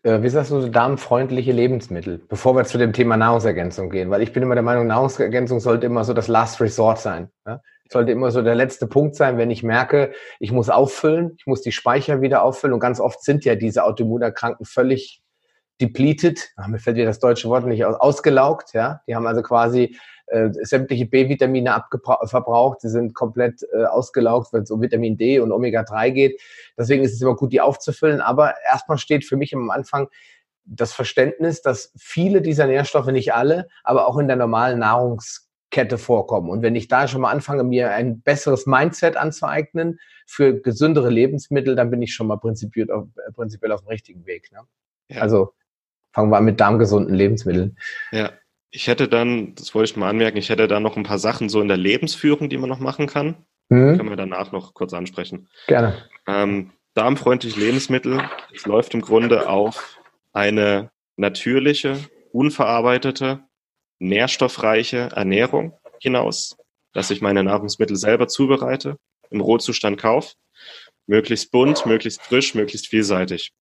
äh, wie sagst du, darmfreundliche Lebensmittel, bevor wir zu dem Thema Nahrungsergänzung gehen? Weil ich bin immer der Meinung, Nahrungsergänzung sollte immer so das Last Resort sein. Ja? Sollte immer so der letzte Punkt sein, wenn ich merke, ich muss auffüllen, ich muss die Speicher wieder auffüllen. Und ganz oft sind ja diese Autoimmunerkrankten völlig depleted, ach, mir fällt wieder das deutsche Wort nicht aus, ausgelaugt, ja. Die haben also quasi äh, sämtliche B-Vitamine verbraucht, sie sind komplett äh, ausgelaugt, wenn es um Vitamin D und Omega-3 geht. Deswegen ist es immer gut, die aufzufüllen. Aber erstmal steht für mich am Anfang das Verständnis, dass viele dieser Nährstoffe, nicht alle, aber auch in der normalen Nahrungskette vorkommen. Und wenn ich da schon mal anfange, mir ein besseres Mindset anzueignen für gesündere Lebensmittel, dann bin ich schon mal prinzipiell auf, äh, prinzipiell auf dem richtigen Weg. Ne? Ja. Also fangen wir an mit darmgesunden Lebensmitteln. Ja, ich hätte dann, das wollte ich mal anmerken, ich hätte da noch ein paar Sachen so in der Lebensführung, die man noch machen kann. Mhm. Können wir danach noch kurz ansprechen. Gerne. Ähm, darmfreundliche Lebensmittel, es läuft im Grunde auf eine natürliche, unverarbeitete, nährstoffreiche Ernährung hinaus, dass ich meine Nahrungsmittel selber zubereite, im Rohzustand kaufe, möglichst bunt, möglichst frisch, möglichst vielseitig.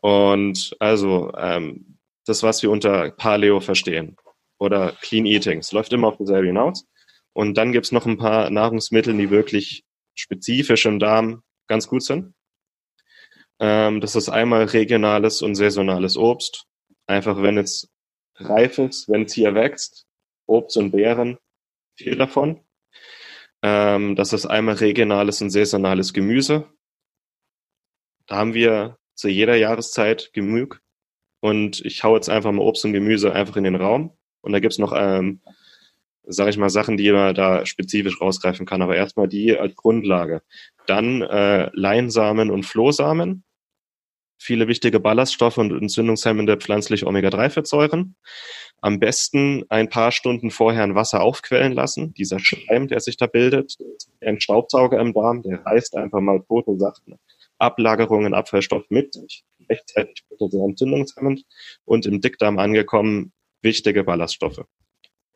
Und also ähm, das, was wir unter Paleo verstehen oder Clean Eating. Es läuft immer auf dasselbe hinaus. Und dann gibt's noch ein paar Nahrungsmittel, die wirklich spezifisch im Darm ganz gut sind. Ähm, das ist einmal regionales und saisonales Obst. Einfach wenn es reif ist, wenn es hier wächst, Obst und Beeren, viel davon. Ähm, das ist einmal regionales und saisonales Gemüse. Da haben wir zu jeder Jahreszeit genug. Und ich hau jetzt einfach mal Obst und Gemüse einfach in den Raum. Und da gibt's noch, ähm, sage ich mal, Sachen, die man da spezifisch rausgreifen kann. Aber erstmal die als Grundlage. Dann äh, Leinsamen und Flohsamen. Viele wichtige Ballaststoffe und entzündungshemmende pflanzliche Omega-3-Fettsäuren. Am besten ein paar Stunden vorher in Wasser aufquellen lassen. Dieser Schleim, der sich da bildet, ein Staubsauger im Darm, der reißt einfach mal tote Sachen, Ablagerungen, Abfallstoff mit. Rechtzeitig bitte sehr entzündungshemmend und im Dickdarm angekommen wichtige Ballaststoffe.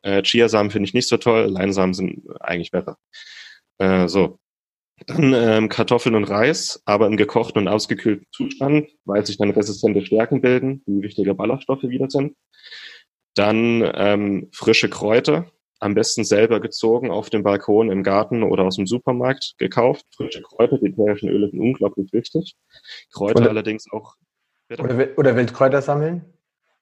Äh, Chiasamen finde ich nicht so toll, Leinsamen sind eigentlich besser. Äh, so. Dann ähm, Kartoffeln und Reis, aber im gekochten und ausgekühlten Zustand, weil sich dann resistente Stärken bilden, die wichtige Ballaststoffe wieder sind. Dann ähm, frische Kräuter, am besten selber gezogen auf dem Balkon, im Garten oder aus dem Supermarkt gekauft. Frische Kräuter, die ätherischen Öle sind unglaublich wichtig. Kräuter oder, allerdings auch. Oder, oder Wildkräuter sammeln?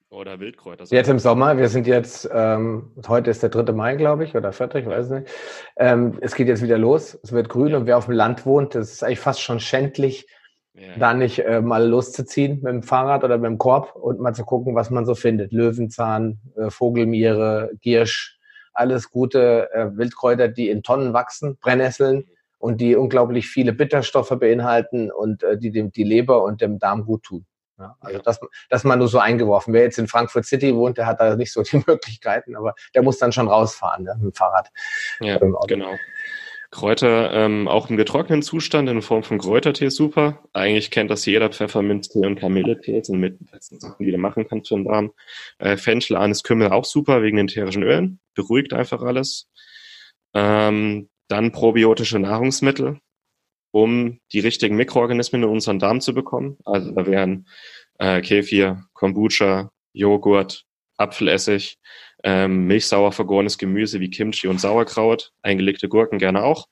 Oder Wildkräuter. Jetzt im Sommer, wir sind jetzt, ähm, heute ist der 3. Mai, glaube ich, oder 4., ich weiß nicht. Ähm, es geht jetzt wieder los, es wird grün und wer auf dem Land wohnt, das ist eigentlich fast schon schändlich, ja. da nicht äh, mal loszuziehen mit dem Fahrrad oder mit dem Korb und mal zu gucken, was man so findet. Löwenzahn, äh, Vogelmiere, Giersch, alles gute äh, Wildkräuter, die in Tonnen wachsen, Brennnesseln und die unglaublich viele Bitterstoffe beinhalten und äh, die dem die Leber und dem Darm gut tun. Ja, also das, das mal nur so eingeworfen. Wer jetzt in Frankfurt City wohnt, der hat da nicht so die Möglichkeiten, aber der muss dann schon rausfahren ne, mit dem Fahrrad. Ja, genau. Kräuter ähm, auch im getrockneten Zustand in Form von Kräutertee ist super. Eigentlich kennt das jeder Pfefferminztee und Kamilletee sind mit besten Sachen, die du machen kannst für den Darm. Äh, Fenchel, Anis, Kümmel auch super wegen den ätherischen Ölen. Beruhigt einfach alles. Ähm, dann probiotische Nahrungsmittel um die richtigen Mikroorganismen in unseren Darm zu bekommen. Also da wären äh, Kefir, Kombucha, Joghurt, Apfelessig, ähm, milchsauer vergorenes Gemüse wie Kimchi und Sauerkraut, eingelegte Gurken gerne auch.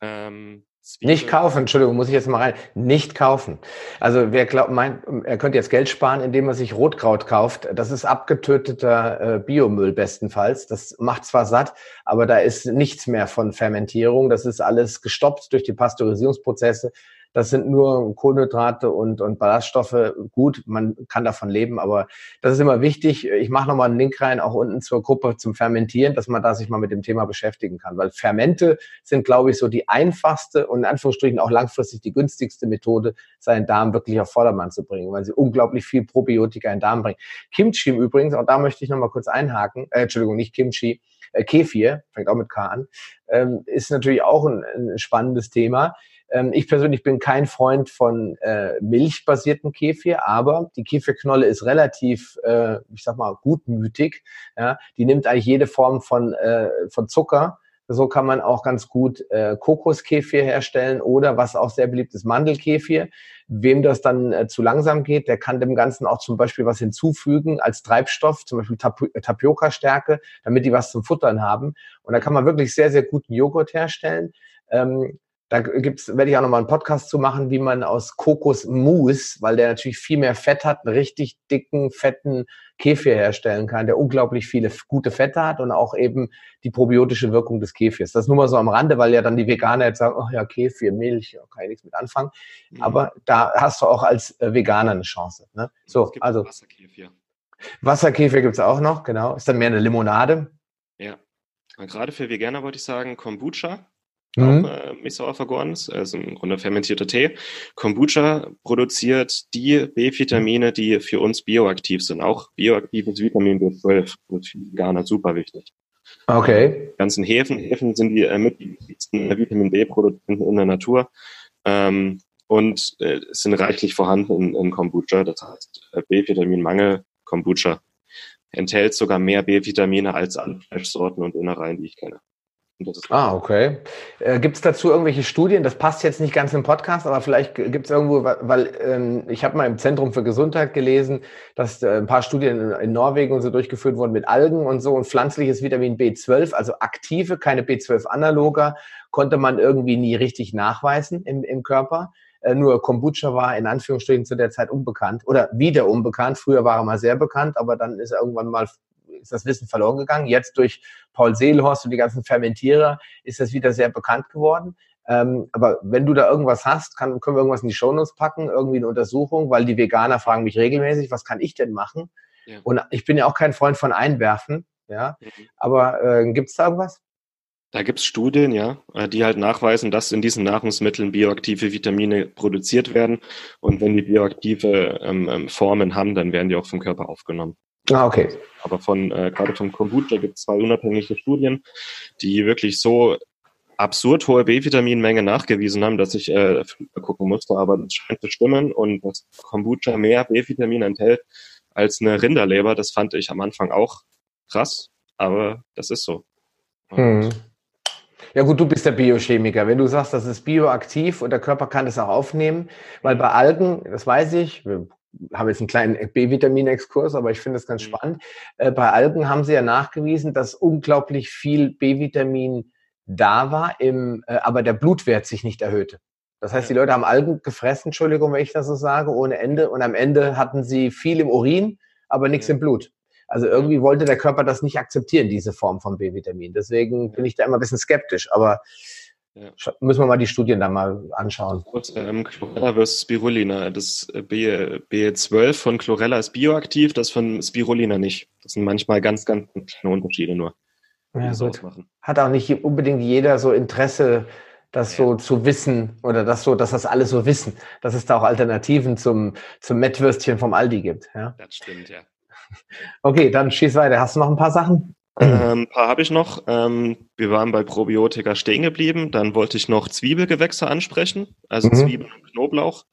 Ähm, Zwiebel. Nicht kaufen, Entschuldigung, muss ich jetzt mal rein. Nicht kaufen. Also wer glaubt, meint, er könnte jetzt Geld sparen, indem er sich Rotkraut kauft. Das ist abgetöteter äh, Biomüll bestenfalls. Das macht zwar satt, aber da ist nichts mehr von Fermentierung. Das ist alles gestoppt durch die Pasteurisierungsprozesse. Das sind nur Kohlenhydrate und, und Ballaststoffe. Gut, man kann davon leben, aber das ist immer wichtig. Ich mache nochmal einen Link rein, auch unten zur Gruppe zum Fermentieren, dass man da sich mal mit dem Thema beschäftigen kann. Weil Fermente sind, glaube ich, so die einfachste und in Anführungsstrichen auch langfristig die günstigste Methode, seinen Darm wirklich auf Vordermann zu bringen, weil sie unglaublich viel Probiotika in den Darm bringen. Kimchi im Übrigen, auch da möchte ich nochmal kurz einhaken, äh, Entschuldigung, nicht Kimchi, äh, Kefir, fängt auch mit K an, ähm, ist natürlich auch ein spannendes Thema. Ähm, ich persönlich bin kein Freund von äh, milchbasierten Kefir, aber die Kefirknolle ist relativ, äh, ich sag mal, gutmütig. Ja? Die nimmt eigentlich jede Form von, äh, von Zucker. So kann man auch ganz gut äh, Kokoskefir herstellen oder was auch sehr beliebt ist, Mandelkefir. Wem das dann äh, zu langsam geht, der kann dem Ganzen auch zum Beispiel was hinzufügen als Treibstoff, zum Beispiel Tap Tapioca-Stärke, damit die was zum Futtern haben. Und da kann man wirklich sehr, sehr guten Joghurt herstellen. Ähm, da gibt's, werde ich auch nochmal einen Podcast zu machen, wie man aus Kokosmus, weil der natürlich viel mehr Fett hat, einen richtig dicken, fetten Kefir herstellen kann, der unglaublich viele gute Fette hat und auch eben die probiotische Wirkung des Kefirs. Das nur mal so am Rande, weil ja dann die Veganer jetzt sagen, oh ja, Kefir, Milch, kann ich nichts mit anfangen. Mhm. Aber da hast du auch als äh, Veganer eine Chance. Ne? So, also Wasserkefir. Wasserkefir gibt's auch noch, genau. Ist dann mehr eine Limonade. Ja. Gerade für Veganer wollte ich sagen, Kombucha mhm. auch äh, Misauer vergorenes, also im Grunde fermentierter Tee. Kombucha produziert die B-Vitamine, die für uns bioaktiv sind. Auch bioaktives Vitamin B12 ist für Veganer super wichtig. Okay. Die ganzen Hefen, Hefen sind die äh, mit Vitamin B-Produzenten in der Natur. Ähm, und äh, sind reichlich vorhanden in, in Kombucha. Das heißt, äh, B-Vitaminmangel, Kombucha enthält sogar mehr B-Vitamine als alle Fleischsorten und Innereien, die ich kenne. Ah, okay. Äh, gibt es dazu irgendwelche Studien? Das passt jetzt nicht ganz im Podcast, aber vielleicht gibt es irgendwo, weil ähm, ich habe mal im Zentrum für Gesundheit gelesen, dass äh, ein paar Studien in, in, Norwegen und so durchgeführt wurden mit Algen und so und pflanzliches Vitamin B12, also aktive, keine B12-Analoga, konnte man irgendwie nie richtig nachweisen im, im Körper. Äh, nur Kombucha war in Anführungsstrichen zu der Zeit unbekannt oder wieder unbekannt. Früher war er mal sehr bekannt, aber dann ist er irgendwann mal ist das Wissen verloren gegangen. Jetzt durch Paul Seelhorst und die ganzen Fermentierer ist das wieder sehr bekannt geworden. Ähm, aber wenn du da irgendwas hast, kann, können wir irgendwas in die Shownotes packen, irgendwie eine Untersuchung, weil die Veganer fragen mich regelmäßig, was kann ich denn machen? Ja. Und ich bin ja auch kein Freund von Einwerfen, ja. Mhm. Aber äh, gibt es da irgendwas? Da gibt es Studien, ja, äh, die halt nachweisen, dass in diesen Nahrungsmitteln bioaktive Vitamine produziert werden. Und wenn die bioaktive ähm, ähm Formen haben, dann werden die auch vom Körper aufgenommen. Ah, okay. Aber von, äh, gerade vom Kombucha gibt es zwei unabhängige Studien, die wirklich so absurd hohe B-Vitaminmenge nachgewiesen haben, dass ich äh, gucken musste, aber das scheint zu stimmen und dass Kombucha mehr B-Vitamin enthält als eine Rinderleber, das fand ich am Anfang auch krass, aber das ist so. Hm. Ja gut, du bist der Biochemiker. Wenn du sagst, das ist bioaktiv und der Körper kann das auch aufnehmen, weil bei Algen, das weiß ich, habe jetzt einen kleinen B-Vitamin-Exkurs, aber ich finde es ganz mhm. spannend. Äh, bei Algen haben sie ja nachgewiesen, dass unglaublich viel B-Vitamin da war, im, äh, aber der Blutwert sich nicht erhöhte. Das heißt, die Leute haben Algen gefressen, Entschuldigung, wenn ich das so sage, ohne Ende. Und am Ende hatten sie viel im Urin aber nichts im Blut. Also irgendwie wollte der Körper das nicht akzeptieren, diese Form von B-Vitamin. Deswegen bin ich da immer ein bisschen skeptisch. Aber ja. Müssen wir mal die Studien da mal anschauen. Ähm, Chlorella versus Spirulina. Das B, B12 von Chlorella ist bioaktiv, das von Spirulina nicht. Das sind manchmal ganz, ganz kleine Unterschiede nur. Ja, gut. Hat auch nicht unbedingt jeder so Interesse, das so zu wissen oder das so, dass das alle so wissen, dass es da auch Alternativen zum, zum Mettwürstchen vom Aldi gibt. Ja? Das stimmt, ja. Okay, dann schieß weiter. Hast du noch ein paar Sachen? Ähm, ein paar habe ich noch. Ähm, wir waren bei Probiotika stehen geblieben. Dann wollte ich noch Zwiebelgewächse ansprechen, also mhm. Zwiebeln und Knoblauch.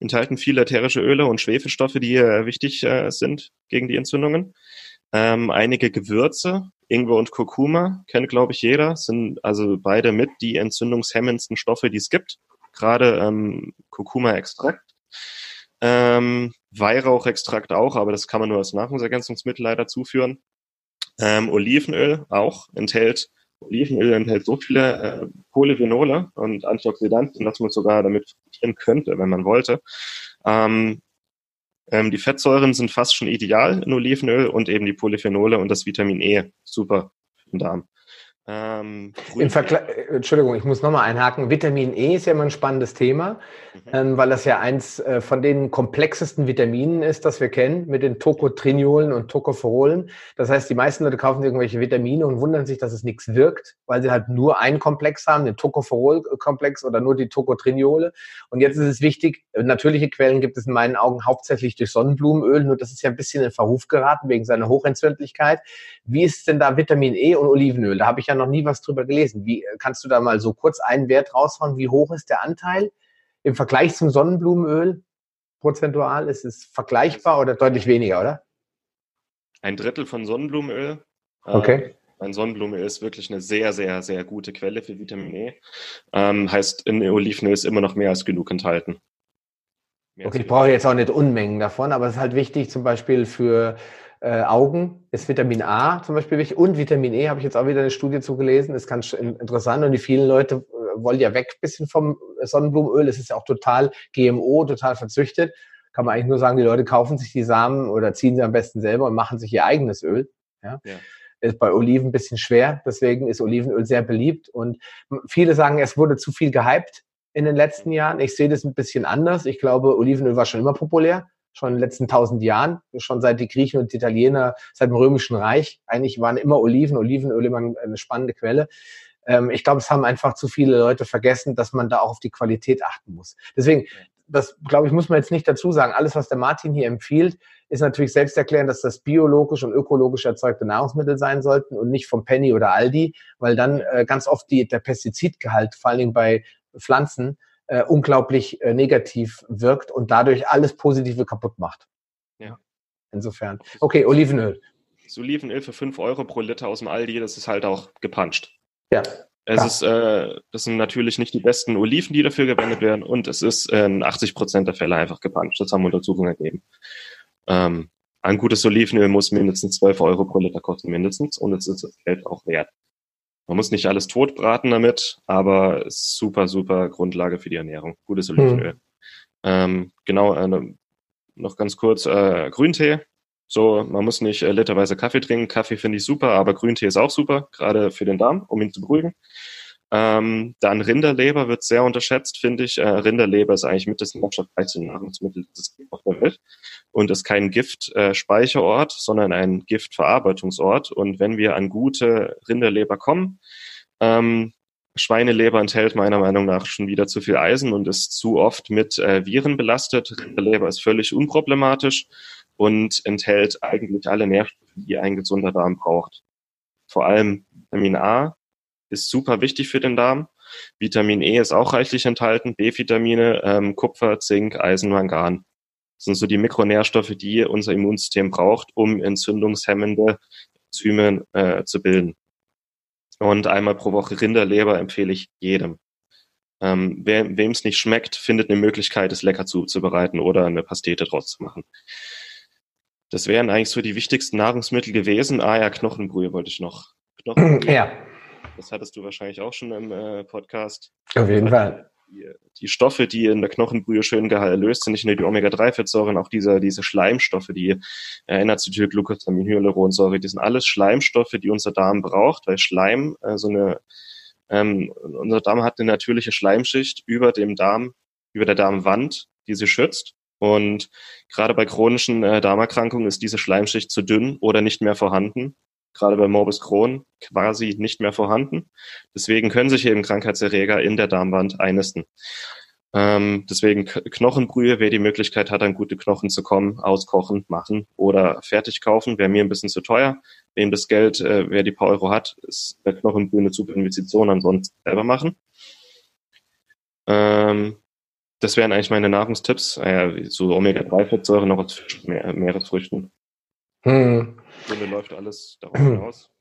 Enthalten viele ätherische Öle und Schwefelstoffe, die äh, wichtig äh, sind gegen die Entzündungen. Ähm, einige Gewürze, Ingwer und Kurkuma, kennt glaube ich jeder, sind also beide mit die entzündungshemmendsten Stoffe, die es gibt. Gerade ähm, Kurkuma-Extrakt. Ähm, Weihrauchextrakt auch, aber das kann man nur als Nahrungsergänzungsmittel leider zuführen. Ähm, Olivenöl auch enthält, Olivenöl enthält so viele äh, Polyphenole und Antioxidantien, dass man sogar damit frittieren könnte, wenn man wollte. Ähm, ähm, die Fettsäuren sind fast schon ideal in Olivenöl und eben die Polyphenole und das Vitamin E super im Darm. Ähm, Im Vergleich, äh, Entschuldigung, ich muss nochmal einhaken. Vitamin E ist ja immer ein spannendes Thema, mhm. ähm, weil das ja eins äh, von den komplexesten Vitaminen ist, das wir kennen, mit den Tocotrinolen und Tocopherolen. Das heißt, die meisten Leute kaufen irgendwelche Vitamine und wundern sich, dass es nichts wirkt, weil sie halt nur einen Komplex haben, den Tocopherol-Komplex oder nur die Tocotrinole. Und jetzt ist es wichtig, natürliche Quellen gibt es in meinen Augen hauptsächlich durch Sonnenblumenöl, nur das ist ja ein bisschen in Verruf geraten wegen seiner Hochentzündlichkeit. Wie ist denn da Vitamin E und Olivenöl? Da habe ich ja noch nie was drüber gelesen. Wie kannst du da mal so kurz einen Wert raushauen? Wie hoch ist der Anteil im Vergleich zum Sonnenblumenöl? Prozentual ist es vergleichbar oder deutlich weniger, oder? Ein Drittel von Sonnenblumenöl. Okay. Ein Sonnenblumenöl ist wirklich eine sehr, sehr, sehr gute Quelle für Vitamin E. Ähm, heißt, in Olivenöl ist immer noch mehr als genug enthalten. Mehr okay, ich brauche jetzt auch nicht Unmengen davon, aber es ist halt wichtig, zum Beispiel für äh, Augen ist Vitamin A zum Beispiel wichtig und Vitamin E habe ich jetzt auch wieder eine Studie zugelesen. Ist ganz interessant und die vielen Leute äh, wollen ja weg bisschen vom Sonnenblumenöl. Es ist ja auch total GMO, total verzüchtet. Kann man eigentlich nur sagen, die Leute kaufen sich die Samen oder ziehen sie am besten selber und machen sich ihr eigenes Öl. Ja. ja. Ist bei Oliven ein bisschen schwer, deswegen ist Olivenöl sehr beliebt und viele sagen, es wurde zu viel gehypt in den letzten Jahren. Ich sehe das ein bisschen anders. Ich glaube, Olivenöl war schon immer populär schon in den letzten tausend Jahren, schon seit die Griechen und die Italiener, seit dem Römischen Reich. Eigentlich waren immer Oliven, Olivenöl immer eine spannende Quelle. Ähm, ich glaube, es haben einfach zu viele Leute vergessen, dass man da auch auf die Qualität achten muss. Deswegen, das glaube ich, muss man jetzt nicht dazu sagen. Alles, was der Martin hier empfiehlt, ist natürlich selbsterklärend, dass das biologisch und ökologisch erzeugte Nahrungsmittel sein sollten und nicht vom Penny oder Aldi, weil dann äh, ganz oft die, der Pestizidgehalt, vor Dingen bei Pflanzen, äh, unglaublich äh, negativ wirkt und dadurch alles Positive kaputt macht. Ja. Insofern. Okay, Olivenöl. Das Olivenöl für 5 Euro pro Liter aus dem Aldi, das ist halt auch gepanscht. Ja. Es ist, äh, das sind natürlich nicht die besten Oliven, die dafür verwendet werden und es ist in 80 Prozent der Fälle einfach gepanscht. Das haben Untersuchungen ergeben. Ähm, ein gutes Olivenöl muss mindestens 12 Euro pro Liter kosten, mindestens, und es ist das Geld auch wert. Man muss nicht alles totbraten damit, aber super, super Grundlage für die Ernährung. Gutes hm. Olivenöl. Mhm. Ähm, genau, äh, noch ganz kurz, äh, Grüntee. So, man muss nicht äh, literweise Kaffee trinken. Kaffee finde ich super, aber Grüntee ist auch super, gerade für den Darm, um ihn zu beruhigen. Ähm, dann Rinderleber wird sehr unterschätzt, finde ich. Äh, Rinderleber ist eigentlich mit das nährstoffreichste Nahrungsmittel auf der Welt und ist kein Giftspeicherort, äh, sondern ein Giftverarbeitungsort. Und wenn wir an gute Rinderleber kommen, ähm, Schweineleber enthält meiner Meinung nach schon wieder zu viel Eisen und ist zu oft mit äh, Viren belastet. Rinderleber ist völlig unproblematisch und enthält eigentlich alle Nährstoffe, die ein gesunder Darm braucht. Vor allem Vitamin A, ist super wichtig für den Darm. Vitamin E ist auch reichlich enthalten, B-Vitamine, ähm, Kupfer, Zink, Eisen, Mangan. Das sind so die Mikronährstoffe, die unser Immunsystem braucht, um entzündungshemmende Enzyme äh, zu bilden. Und einmal pro Woche Rinderleber empfehle ich jedem. Ähm, wem es nicht schmeckt, findet eine Möglichkeit, es lecker zuzubereiten oder eine Pastete draus zu machen. Das wären eigentlich so die wichtigsten Nahrungsmittel gewesen. Ah ja, Knochenbrühe wollte ich noch. Knochenbrühe. Ja. Das hattest du wahrscheinlich auch schon im äh, Podcast. Auf jeden Fall. die, die Stoffe, die in der Knochenbrühe schön gelöst sind, nicht nur die Omega-3-Fettsäuren, auch diese, diese Schleimstoffe, die äh, N-Acetylglucosamin, Hyaluronsäure, die sind alles Schleimstoffe, die unser Darm braucht, weil Schleim äh, so eine ähm, unser Darm hat eine natürliche Schleimschicht über dem Darm, über der Darmwand, die sie schützt. Und gerade bei chronischen äh, Darmerkrankungen ist diese Schleimschicht zu dünn oder nicht mehr vorhanden gerade bei Morbus Crohn quasi nicht mehr vorhanden. Deswegen können sich eben Krankheitserreger in der Darmwand einnisten. Ähm, deswegen Knochenbrühe, wer die Möglichkeit hat, an gute Knochen zu kommen, auskochen, machen oder fertig kaufen, wäre mir ein bisschen zu teuer. Wem das Geld, äh, wer die paar Euro hat, ist der Knochenbrühe eine super Investition, ansonsten selber machen. Ähm, das wären eigentlich meine Nahrungstipps. Äh, so Omega-3-Fettsäure noch aus Meeresfrüchten. Hm. Grunde läuft alles darauf hinaus.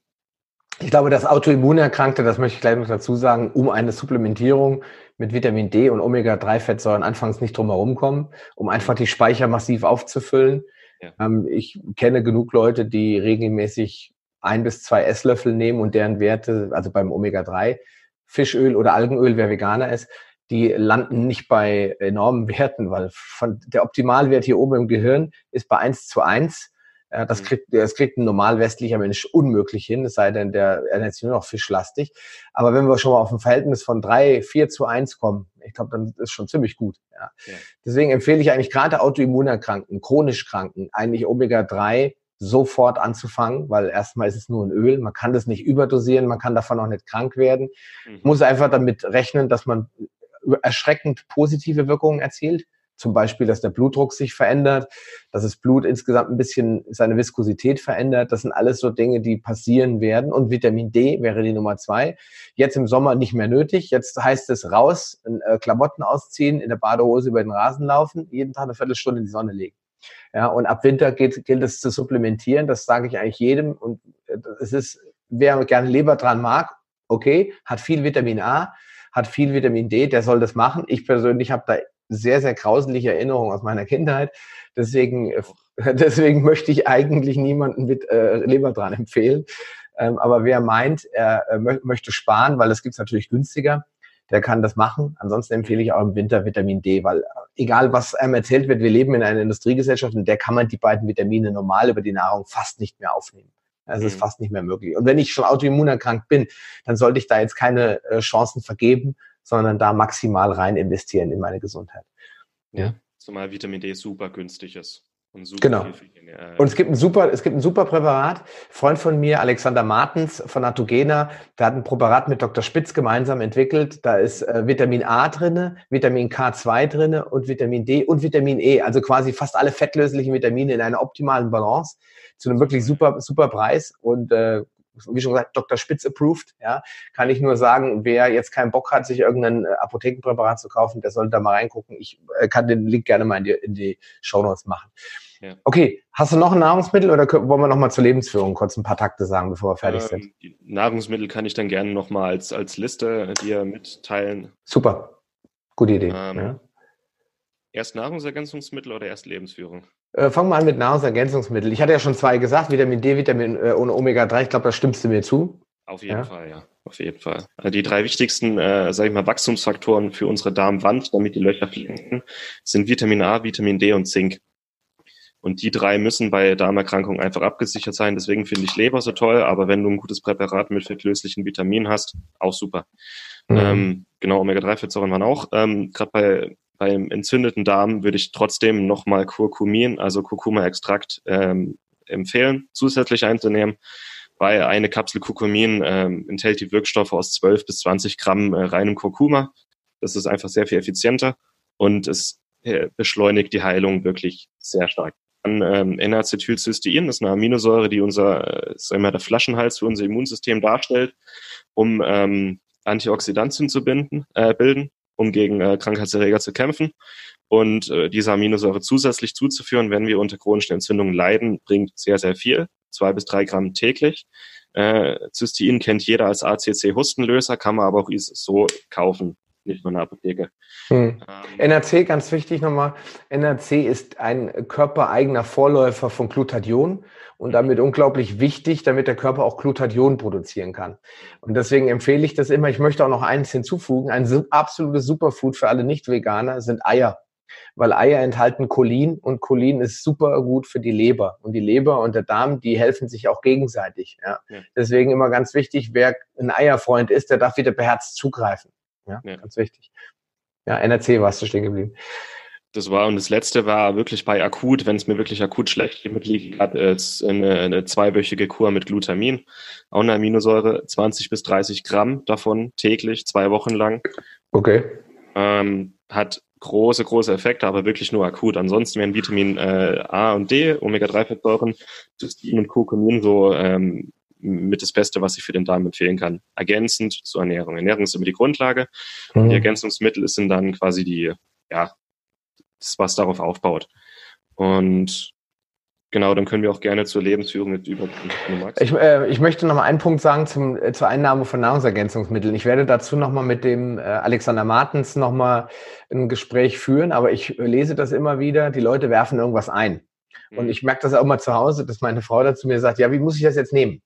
Ich glaube, dass Autoimmunerkrankte, das möchte ich gleich noch dazu sagen, um eine Supplementierung mit Vitamin D und Omega-3-Fettsäuren anfangs nicht drum herum kommen, um einfach die Speicher massiv aufzufüllen. Ja. Ähm, ich kenne genug Leute, die regelmäßig ein bis zwei Esslöffel nehmen und deren Werte, also beim Omega-3, Fischöl oder Algenöl, wer Veganer ist, die landen nicht bei enormen Werten, weil von der Optimalwert hier oben im Gehirn ist bei 1 zu 1 ja, das, mhm. kriegt, das kriegt ein normal westlicher Mensch unmöglich hin, es sei denn, der ernährt sich nur noch fischlastig. Aber wenn wir schon mal auf ein Verhältnis von drei, vier zu eins kommen, ich glaube, dann ist schon ziemlich gut. Ja. ja. Deswegen empfehle ich eigentlich gerade Autoimmunerkrankten, chronisch Kranken, eigentlich Omega-3 sofort anzufangen, weil erstmal ist es nur ein Öl, man kann das nicht überdosieren, man kann davon auch nicht krank werden. Mhm. Muss einfach damit rechnen, dass man erschreckend positive Wirkungen erzielt. Zum Beispiel, dass der Blutdruck sich verändert, dass das Blut insgesamt ein bisschen seine Viskosität verändert. Das sind alles so Dinge, die passieren werden. Und Vitamin D wäre die Nummer zwei. Jetzt im Sommer nicht mehr nötig. Jetzt heißt es raus, äh, Klamotten ausziehen, in der Badehose über den Rasen laufen, jeden Tag eine Viertelstunde in die Sonne legen. Ja, und ab Winter geht, gilt es zu supplementieren. Das sage ich eigentlich jedem. Und äh, es ist, wer gerne Leber dran mag, okay, hat viel Vitamin A, hat viel Vitamin D, der soll das machen. Ich persönlich habe da sehr, sehr grauselige Erinnerungen aus meiner Kindheit. Deswegen, äh, deswegen möchte ich eigentlich niemanden mit äh, Leber dran empfehlen. Ähm, aber wer meint, er äh, möchte sparen, weil es gibt es natürlich günstiger, der kann das machen. Ansonsten empfehle ich auch im Winter Vitamin D, weil äh, egal was einem erzählt wird, wir leben in einer Industriegesellschaft und der kann man die beiden Vitamine normal über die Nahrung fast nicht mehr aufnehmen. Also es ist mhm. fast nicht mehr möglich. Und wenn ich schon autoimmunerkrankt bin, dann sollte ich da jetzt keine äh, Chancen vergeben, sondern da maximal rein investieren in meine Gesundheit. Ja. Zumal Vitamin D super günstig ist. Und super genau. Äh, und es gibt ein super, es gibt ein super Präparat. Freund von mir, Alexander Martens von Atogena, der hat ein Präparat mit Dr. Spitz gemeinsam entwickelt. Da ist äh, Vitamin A drinne, Vitamin K2 drinne und Vitamin D und Vitamin E. Also quasi fast alle fettlöslichen Vitamine in einer optimalen Balance zu einem wirklich super, super Preis. Und äh, wie schon gesagt, Dr. Spitz approved, ja, kann ich nur sagen, wer jetzt keinen Bock hat, sich irgendein äh, Apothekenpräparat zu kaufen, der sollte da mal reingucken. Ich äh, kann den Link gerne mal in die, in die Show Notes machen. Ja. Okay, hast du noch ein Nahrungsmittel oder wollen wir noch mal zur Lebensführung kurz ein paar Takte sagen, bevor wir fertig ähm, sind? Nahrungsmittel kann ich dann gerne noch mal als, als Liste dir mitteilen. Super, gute Idee. Ähm, ja. Erst Nahrungsergänzungsmittel oder erst Lebensführung? Äh, fangen wir an mit Nahrungsergänzungsmitteln. Ich hatte ja schon zwei gesagt, Vitamin D, Vitamin äh, ohne Omega-3. Ich glaube, da stimmst du mir zu. Auf jeden ja? Fall, ja. Auf jeden Fall. Also die drei wichtigsten, äh, sage ich mal, Wachstumsfaktoren für unsere Darmwand, damit die Löcher fliegen, sind Vitamin A, Vitamin D und Zink. Und die drei müssen bei Darmerkrankungen einfach abgesichert sein. Deswegen finde ich Leber so toll, aber wenn du ein gutes Präparat mit fettlöslichen Vitaminen hast, auch super. Mhm. Ähm, genau, Omega-3-Fettsäuren waren auch. Ähm, Gerade bei beim entzündeten Darm würde ich trotzdem nochmal Kurkumin, also Kurkuma-Extrakt, ähm, empfehlen, zusätzlich einzunehmen, weil eine Kapsel Kurkumin ähm, enthält die Wirkstoffe aus 12 bis 20 Gramm äh, reinem Kurkuma. Das ist einfach sehr viel effizienter und es äh, beschleunigt die Heilung wirklich sehr stark. Dann ähm, N-Acetylcystein, ist eine Aminosäure, die unser, äh, sagen wir, der Flaschenhals für unser Immunsystem darstellt, um ähm, Antioxidantien zu binden, äh, bilden um gegen äh, Krankheitserreger zu kämpfen. Und äh, diese Aminosäure zusätzlich zuzuführen, wenn wir unter chronischen Entzündungen leiden, bringt sehr, sehr viel. Zwei bis drei Gramm täglich. Äh, Cystein kennt jeder als ACC-Hustenlöser, kann man aber auch so kaufen. Nicht nur eine Apotheke. Hm. Ähm, NRC, ganz wichtig nochmal, NRC ist ein körpereigener Vorläufer von Glutathion und damit unglaublich wichtig, damit der Körper auch Glutathion produzieren kann. Und deswegen empfehle ich das immer. Ich möchte auch noch eins hinzufügen. Ein absolutes Superfood für alle Nicht-Veganer sind Eier. Weil Eier enthalten Cholin und Cholin ist super gut für die Leber. Und die Leber und der Darm, die helfen sich auch gegenseitig. Ja. ja. Deswegen immer ganz wichtig, wer ein Eierfreund ist, der darf wieder beherzt zugreifen. Ja, ja. ganz wichtig. Ja, NRC warst du stehen geblieben. Das war und das letzte war wirklich bei akut, wenn es mir wirklich akut schlecht geht mit liegt, eine, eine zweiwöchige Kur mit Glutamin, auch eine Aminosäure, 20 bis 30 Gramm davon täglich, zwei Wochen lang. Okay. Ähm, hat große, große Effekte, aber wirklich nur akut. Ansonsten wären Vitamin äh, A und D, Omega-3-Fettsäuren, Cystein und Kurkumin so ähm, mit das Beste, was ich für den Darm empfehlen kann. Ergänzend zur Ernährung. Ernährung ist immer die Grundlage. Mhm. Die Ergänzungsmittel sind dann quasi die, ja, das, was darauf aufbaut. Und Genau, dann können wir auch gerne zur Lebensführung mit übergehen. Ich, äh, ich möchte noch mal einen Punkt sagen zum, äh, zur Einnahme von Nahrungsergänzungsmitteln. Ich werde dazu noch mal mit dem äh, Alexander Martens noch mal ein Gespräch führen, aber ich lese das immer wieder. Die Leute werfen irgendwas ein. Mhm. Und ich merke das auch mal zu Hause, dass meine Frau dazu mir sagt, ja, wie muss ich das jetzt nehmen?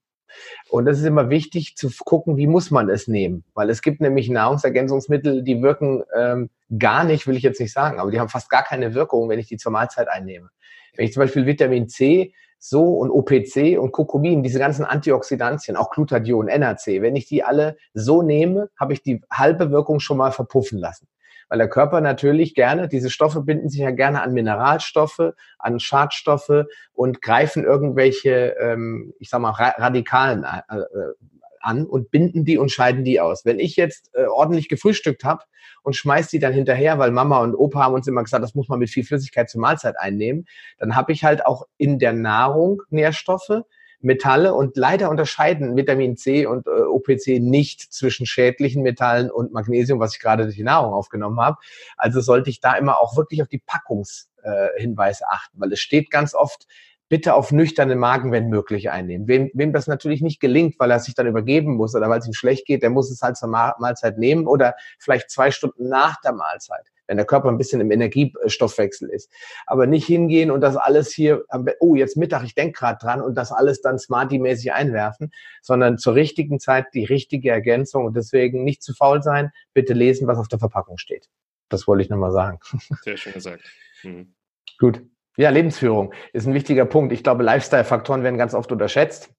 Und das ist immer wichtig zu gucken, wie muss man es nehmen? Weil es gibt nämlich Nahrungsergänzungsmittel, die wirken ähm, gar nicht, will ich jetzt nicht sagen, aber die haben fast gar keine Wirkung, wenn ich die zur Mahlzeit einnehme. Wenn ich zum Beispiel Vitamin C so und OPC und Kurkumin, diese ganzen Antioxidantien, auch Glutathion, NAC, wenn ich die alle so nehme, habe ich die halbe Wirkung schon mal verpuffen lassen. Weil der Körper natürlich gerne, diese Stoffe binden sich ja gerne an Mineralstoffe, an Schadstoffe und greifen irgendwelche, ähm, ich sag mal, Radikalen äh, äh an und binden die und scheiden die aus. Wenn ich jetzt äh, ordentlich gefrühstückt habe und schmeiß die dann hinterher, weil Mama und Opa haben uns immer gesagt, das muss man mit viel Flüssigkeit zur Mahlzeit einnehmen, dann habe ich halt auch in der Nahrung Nährstoffe, Metalle und leider unterscheiden Vitamin C und äh, OPC nicht zwischen schädlichen Metallen und Magnesium, was ich gerade durch die Nahrung aufgenommen habe. Also sollte ich da immer auch wirklich auf die Packungshinweise achten, weil es steht ganz oft bitte auf nüchternen Magen, wenn möglich, einnehmen. Wem, wem das natürlich nicht gelingt, weil er sich dann übergeben muss oder weil es ihm schlecht geht, der muss es halt zur Mahlzeit nehmen oder vielleicht zwei Stunden nach der Mahlzeit, wenn der Körper ein bisschen im Energiestoffwechsel ist. Aber nicht hingehen und das alles hier, oh, jetzt Mittag, ich denke gerade dran und das alles dann smarty-mäßig einwerfen, sondern zur richtigen Zeit die richtige Ergänzung und deswegen nicht zu faul sein, bitte lesen, was auf der Verpackung steht. Das wollte ich nochmal sagen. Sehr schön gesagt. Mhm. Gut. Ja, Lebensführung ist ein wichtiger Punkt. Ich glaube, Lifestyle-Faktoren werden ganz oft unterschätzt.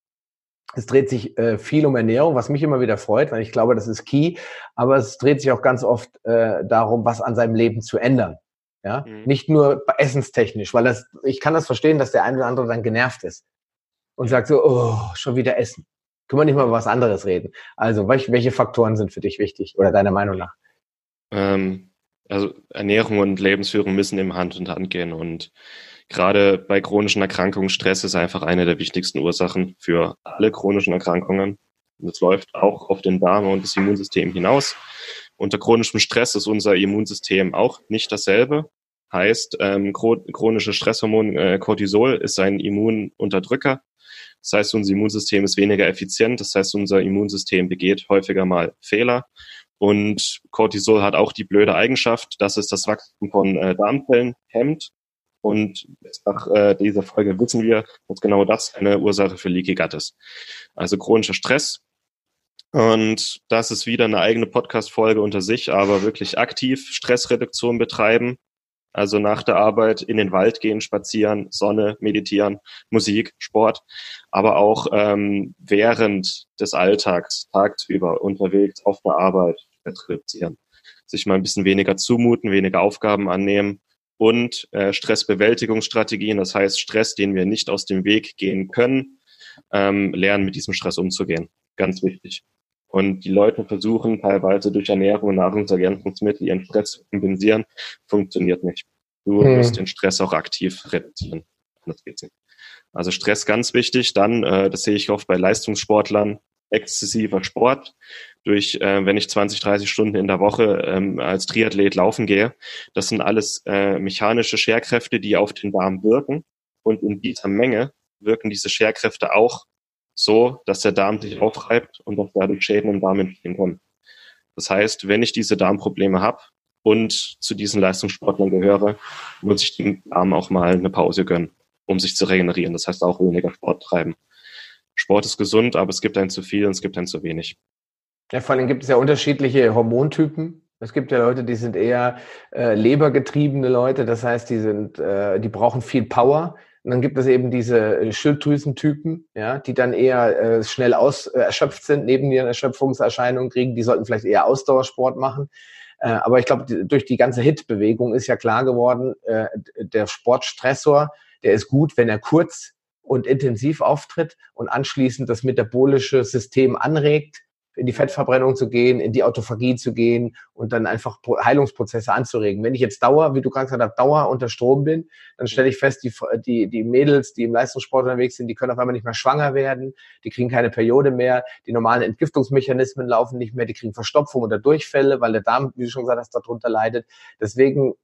Es dreht sich äh, viel um Ernährung, was mich immer wieder freut, weil ich glaube, das ist key. Aber es dreht sich auch ganz oft äh, darum, was an seinem Leben zu ändern. Ja, mhm. nicht nur essenstechnisch, weil das, ich kann das verstehen, dass der eine oder andere dann genervt ist und sagt so, oh, schon wieder Essen. Können wir nicht mal über was anderes reden? Also, welche, welche Faktoren sind für dich wichtig oder deiner Meinung nach? Ähm, also Ernährung und Lebensführung müssen im Hand in Hand gehen und gerade bei chronischen Erkrankungen Stress ist einfach eine der wichtigsten Ursachen für alle chronischen Erkrankungen. Und das läuft auch auf den Darm und das Immunsystem hinaus. Unter chronischem Stress ist unser Immunsystem auch nicht dasselbe. Heißt, ähm, chronische Stresshormon äh, Cortisol ist ein Immununterdrücker. Das heißt, unser Immunsystem ist weniger effizient. Das heißt, unser Immunsystem begeht häufiger mal Fehler. Und Cortisol hat auch die blöde Eigenschaft, dass es das Wachstum von äh, Darmzellen hemmt. Und nach äh, dieser Folge wissen wir, dass genau das eine Ursache für Leaky Gut ist. Also chronischer Stress. Und das ist wieder eine eigene Podcast-Folge unter sich, aber wirklich aktiv Stressreduktion betreiben. Also nach der Arbeit in den Wald gehen, spazieren, Sonne, meditieren, Musik, Sport, aber auch ähm, während des Alltags, tagsüber, unterwegs, auf der Arbeit, reduzieren. Sich mal ein bisschen weniger zumuten, weniger Aufgaben annehmen und äh, Stressbewältigungsstrategien, das heißt Stress, den wir nicht aus dem Weg gehen können, ähm, lernen, mit diesem Stress umzugehen. Ganz wichtig. Und die Leute versuchen teilweise durch Ernährung und Nahrungsergänzungsmittel ihren Stress zu kompensieren. Funktioniert nicht. Du hm. musst den Stress auch aktiv reduzieren. Das geht's nicht. Also Stress ganz wichtig. Dann, äh, das sehe ich oft bei Leistungssportlern, exzessiver Sport durch, äh, wenn ich 20, 30 Stunden in der Woche ähm, als Triathlet laufen gehe. Das sind alles äh, mechanische Scherkräfte, die auf den Darm wirken. Und in dieser Menge wirken diese Scherkräfte auch so, dass der Darm sich aufreibt und dass dadurch Schäden im Darm entstehen können. Das heißt, wenn ich diese Darmprobleme habe und zu diesen Leistungssportlern gehöre, muss ich dem Darm auch mal eine Pause gönnen, um sich zu regenerieren. Das heißt auch weniger Sport treiben. Sport ist gesund, aber es gibt einen zu viel und es gibt einen zu wenig. Ja, vor allem gibt es ja unterschiedliche Hormontypen. Es gibt ja Leute, die sind eher äh, lebergetriebene Leute, das heißt, die sind, äh, die brauchen viel Power. Und dann gibt es eben diese Schilddrüsentypen, ja, die dann eher äh, schnell aus, äh, erschöpft sind, neben ihren Erschöpfungserscheinungen kriegen. Die sollten vielleicht eher Ausdauersport machen. Äh, aber ich glaube, durch die ganze Hit-Bewegung ist ja klar geworden, äh, der Sportstressor, der ist gut, wenn er kurz und intensiv auftritt und anschließend das metabolische System anregt in die Fettverbrennung zu gehen, in die Autophagie zu gehen und dann einfach Heilungsprozesse anzuregen. Wenn ich jetzt Dauer, wie du gerade gesagt hast, Dauer unter Strom bin, dann stelle ich fest, die, die, die Mädels, die im Leistungssport unterwegs sind, die können auf einmal nicht mehr schwanger werden, die kriegen keine Periode mehr, die normalen Entgiftungsmechanismen laufen nicht mehr, die kriegen Verstopfung oder Durchfälle, weil der Darm, wie du schon gesagt hast, darunter leidet. Deswegen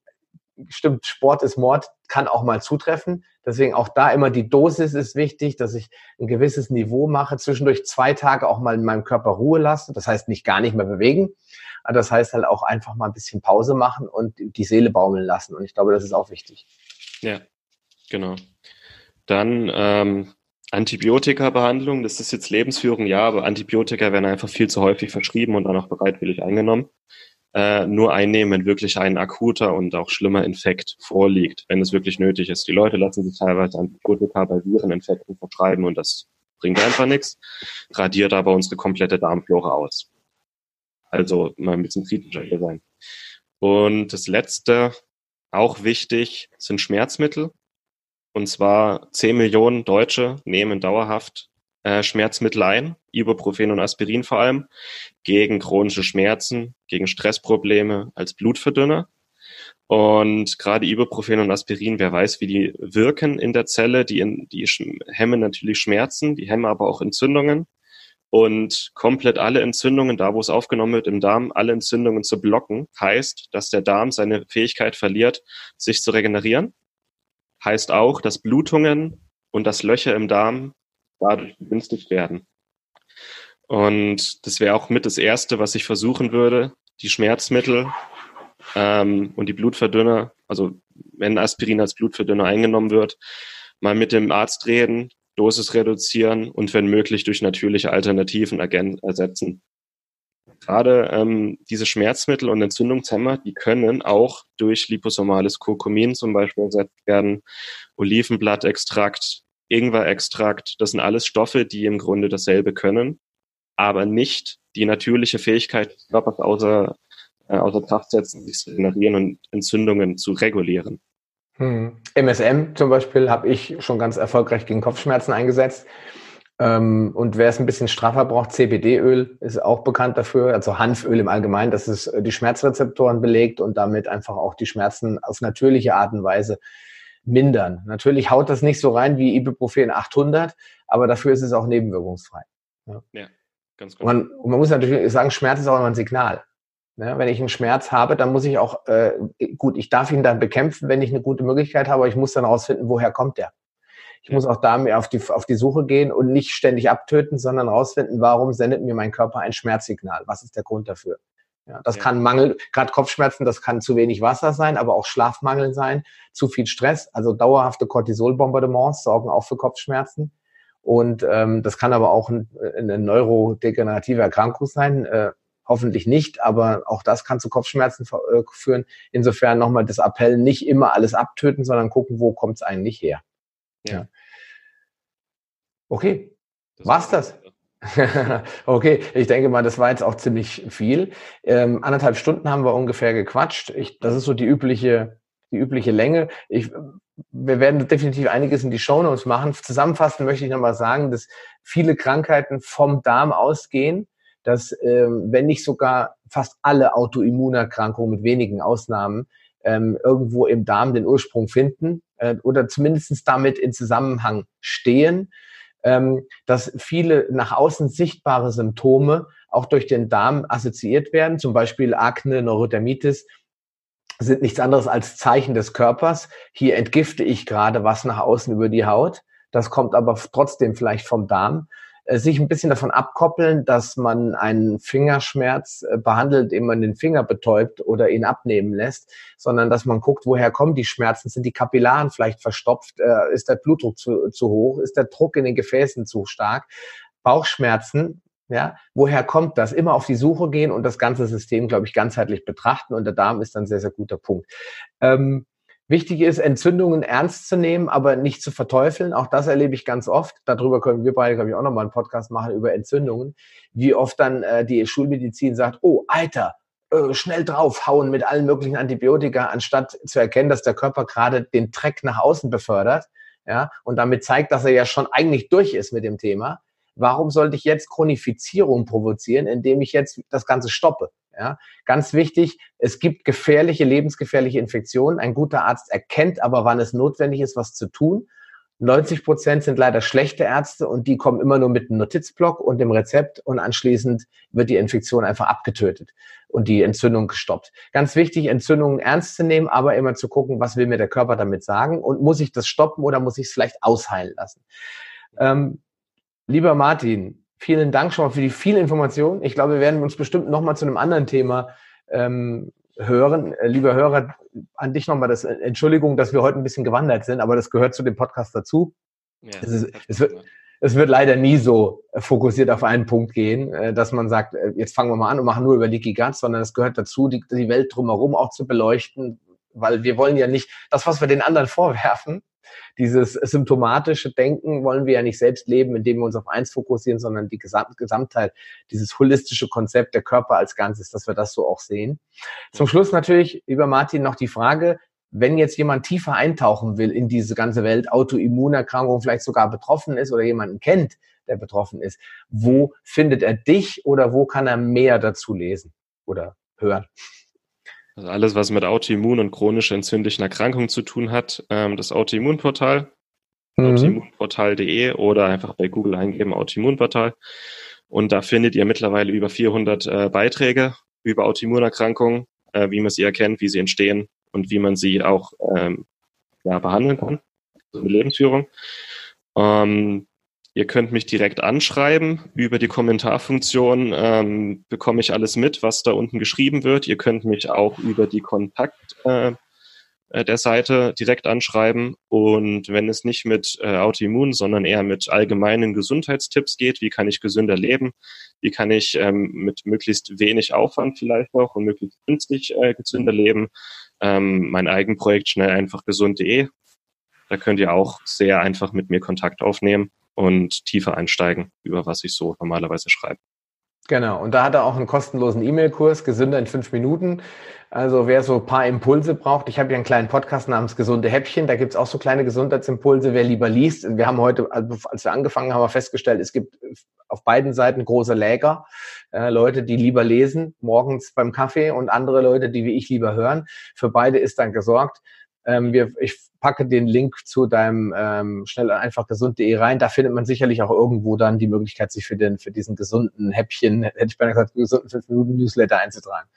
stimmt, Sport ist Mord, kann auch mal zutreffen. Deswegen auch da immer die Dosis ist wichtig, dass ich ein gewisses Niveau mache, zwischendurch zwei Tage auch mal in meinem Körper Ruhe lasse. Das heißt nicht gar nicht mehr bewegen. Aber das heißt halt auch einfach mal ein bisschen Pause machen und die Seele baumeln lassen. Und ich glaube, das ist auch wichtig. Ja, genau. Dann ähm, Antibiotika-Behandlung, das ist jetzt Lebensführung, ja, aber Antibiotika werden einfach viel zu häufig verschrieben und dann auch bereitwillig eingenommen äh, nur einnehmen, wenn wirklich ein akuter und auch schlimmer Infekt vorliegt, wenn es wirklich nötig ist. Die Leute lassen sich teilweise Antibiotika bei Vireninfekten verschreiben und das bringt einfach nichts, radiert aber unsere komplette Darmflora aus. Also mal ein bisschen kritischer hier sein. Und das letzte, auch wichtig, sind Schmerzmittel. Und zwar 10 Millionen Deutsche nehmen dauerhaft äh, Schmerzmittel ein, Ibuprofen und Aspirin vor allem, gegen chronische Schmerzen, gegen Stressprobleme als Blutverdünner. Und gerade Ibuprofen und Aspirin, wer weiß, wie die wirken in der Zelle, die, in, die hemmen natürlich Schmerzen, die hemmen aber auch Entzündungen. Und komplett alle Entzündungen, da wo es aufgenommen wird im Darm, alle Entzündungen zu blocken, heißt, dass der Darm seine Fähigkeit verliert, sich zu regenerieren. Heißt auch, dass Blutungen und dass Löcher im Darm dadurch begünstigt werden. Und das wäre auch mit das Erste, was ich versuchen würde, die Schmerzmittel ähm, und die Blutverdünner, also wenn Aspirin als Blutverdünner eingenommen wird, mal mit dem Arzt reden, Dosis reduzieren und wenn möglich durch natürliche Alternativen ersetzen. Gerade ähm, diese Schmerzmittel und Entzündungshemmer, die können auch durch liposomales Kurkumin zum Beispiel ersetzt werden, Olivenblattextrakt, Ingwerextrakt, das sind alles Stoffe, die im Grunde dasselbe können, aber nicht die natürliche Fähigkeit des Körpers außer, äh, außer Kraft setzen, sich zu regenerieren und Entzündungen zu regulieren. Hm. MSM zum Beispiel habe ich schon ganz erfolgreich gegen Kopfschmerzen eingesetzt. Ähm, und wer es ein bisschen straffer braucht, CBD-Öl ist auch bekannt dafür, also Hanföl im Allgemeinen, dass es äh, die Schmerzrezeptoren belegt und damit einfach auch die Schmerzen auf natürliche Art und Weise mindern. Natürlich haut das nicht so rein wie Ibuprofen 800, aber dafür ist es auch nebenwirkungsfrei. Ja, ja ganz gut. Man, und man muss natürlich sagen, Schmerz ist auch immer ein Signal. Ja, wenn ich einen Schmerz habe, dann muss ich auch, äh, gut, ich darf ihn dann bekämpfen, wenn ich eine gute Möglichkeit habe, aber ich muss dann rausfinden, woher kommt der. Ich muss auch da mehr auf die, auf die Suche gehen und nicht ständig abtöten, sondern rausfinden, warum sendet mir mein Körper ein Schmerzsignal? Was ist der Grund dafür? Ja, das ja. kann Mangel, gerade Kopfschmerzen, das kann zu wenig Wasser sein, aber auch Schlafmangel sein, zu viel Stress, also dauerhafte Cortisolbombardements sorgen auch für Kopfschmerzen. Und ähm, das kann aber auch ein, eine neurodegenerative Erkrankung sein. Äh, hoffentlich nicht, aber auch das kann zu Kopfschmerzen äh, führen. Insofern nochmal das Appell, nicht immer alles abtöten, sondern gucken, wo kommt es eigentlich her. Ja. ja. Okay, das war's das? okay, ich denke mal, das war jetzt auch ziemlich viel. Ähm, anderthalb Stunden haben wir ungefähr gequatscht. Ich, das ist so die übliche, die übliche Länge. Ich, wir werden definitiv einiges in die Shownotes machen. Zusammenfassend möchte ich nochmal sagen, dass viele Krankheiten vom Darm ausgehen, dass, ähm, wenn nicht sogar fast alle Autoimmunerkrankungen mit wenigen Ausnahmen ähm, irgendwo im Darm den Ursprung finden äh, oder zumindest damit in Zusammenhang stehen dass viele nach außen sichtbare Symptome auch durch den Darm assoziiert werden, zum Beispiel Akne, Neurodermitis, sind nichts anderes als Zeichen des Körpers. Hier entgifte ich gerade was nach außen über die Haut. Das kommt aber trotzdem vielleicht vom Darm. Äh, sich ein bisschen davon abkoppeln, dass man einen Fingerschmerz äh, behandelt, indem man den Finger betäubt oder ihn abnehmen lässt, sondern dass man guckt, woher kommen die Schmerzen? Sind die Kapillaren vielleicht verstopft? Äh, ist der Blutdruck zu, zu hoch? Ist der Druck in den Gefäßen zu stark? Bauchschmerzen, ja, woher kommt das? Immer auf die Suche gehen und das ganze System, glaube ich, ganzheitlich betrachten und der Darm ist ein sehr, sehr guter Punkt. Ähm, Wichtig ist, Entzündungen ernst zu nehmen, aber nicht zu verteufeln. Auch das erlebe ich ganz oft. Darüber können wir beide, glaube ich, auch nochmal einen Podcast machen über Entzündungen. Wie oft dann äh, die Schulmedizin sagt, oh, Alter, äh, schnell draufhauen mit allen möglichen Antibiotika, anstatt zu erkennen, dass der Körper gerade den Dreck nach außen befördert. Ja, und damit zeigt, dass er ja schon eigentlich durch ist mit dem Thema. Warum sollte ich jetzt Chronifizierung provozieren, indem ich jetzt das Ganze stoppe? Ja, ganz wichtig, es gibt gefährliche, lebensgefährliche Infektionen. Ein guter Arzt erkennt aber, wann es notwendig ist, was zu tun. 90 Prozent sind leider schlechte Ärzte und die kommen immer nur mit einem Notizblock und dem Rezept und anschließend wird die Infektion einfach abgetötet und die Entzündung gestoppt. Ganz wichtig, Entzündungen ernst zu nehmen, aber immer zu gucken, was will mir der Körper damit sagen und muss ich das stoppen oder muss ich es vielleicht ausheilen lassen. Ähm, lieber Martin, vielen Dank schon mal für die viele Information. Ich glaube, wir werden uns bestimmt noch mal zu einem anderen Thema ähm, hören. Äh, lieber Hörer, an dich nochmal das Entschuldigung, dass wir heute ein bisschen gewandert sind, aber das gehört zu dem Podcast dazu. Ja, es, ist, es, wird, es wird leider nie so fokussiert auf einen Punkt gehen, äh, dass man sagt, äh, jetzt fangen wir mal an und machen nur über Leaky Gut, sondern es gehört dazu, die, die Welt drumherum auch zu beleuchten, weil wir wollen ja nicht das, was wir den anderen vorwerfen, dieses symptomatische Denken wollen wir ja nicht selbst leben, indem wir uns auf eins fokussieren, sondern die Gesamt Gesamtheit, dieses holistische Konzept der Körper als Ganzes, dass wir das so auch sehen. Zum Schluss natürlich, lieber Martin, noch die Frage, wenn jetzt jemand tiefer eintauchen will in diese ganze Welt, Autoimmunerkrankung vielleicht sogar betroffen ist oder jemanden kennt, der betroffen ist, wo findet er dich oder wo kann er mehr dazu lesen oder hören? Also alles, was mit Autoimmun und chronisch entzündlichen Erkrankungen zu tun hat, ähm, das Autoimmunportal, mhm. autoimmunportal.de oder einfach bei Google eingeben Autoimmunportal. Und da findet ihr mittlerweile über 400 äh, Beiträge über Autoimmunerkrankungen, äh, wie man sie erkennt, wie sie entstehen und wie man sie auch ähm, ja, behandeln kann, also eine Lebensführung. Ähm, Ihr könnt mich direkt anschreiben. Über die Kommentarfunktion ähm, bekomme ich alles mit, was da unten geschrieben wird. Ihr könnt mich auch über die Kontakt äh, äh, der Seite direkt anschreiben. Und wenn es nicht mit äh, Autoimmun, sondern eher mit allgemeinen Gesundheitstipps geht, wie kann ich gesünder leben, wie kann ich ähm, mit möglichst wenig Aufwand vielleicht auch und möglichst günstig äh, gesünder leben, ähm, mein Eigenprojekt schnell einfach gesund.de. Da könnt ihr auch sehr einfach mit mir Kontakt aufnehmen und tiefer einsteigen, über was ich so normalerweise schreibe. Genau, und da hat er auch einen kostenlosen E-Mail-Kurs, gesünder in fünf Minuten. Also wer so ein paar Impulse braucht, ich habe ja einen kleinen Podcast namens Gesunde Häppchen, da gibt's auch so kleine Gesundheitsimpulse, wer lieber liest. Wir haben heute, als wir angefangen haben, festgestellt, es gibt auf beiden Seiten große Läger, äh, Leute, die lieber lesen, morgens beim Kaffee und andere Leute, die wie ich lieber hören. Für beide ist dann gesorgt. Ähm, wir, ich packe den Link zu deinem ähm, schnell einfach gesund.de rein. Da findet man sicherlich auch irgendwo dann die Möglichkeit, sich für den für diesen gesunden Häppchen, hätte ich beinahe gesagt, gesunden 5 Minuten Newsletter einzutragen.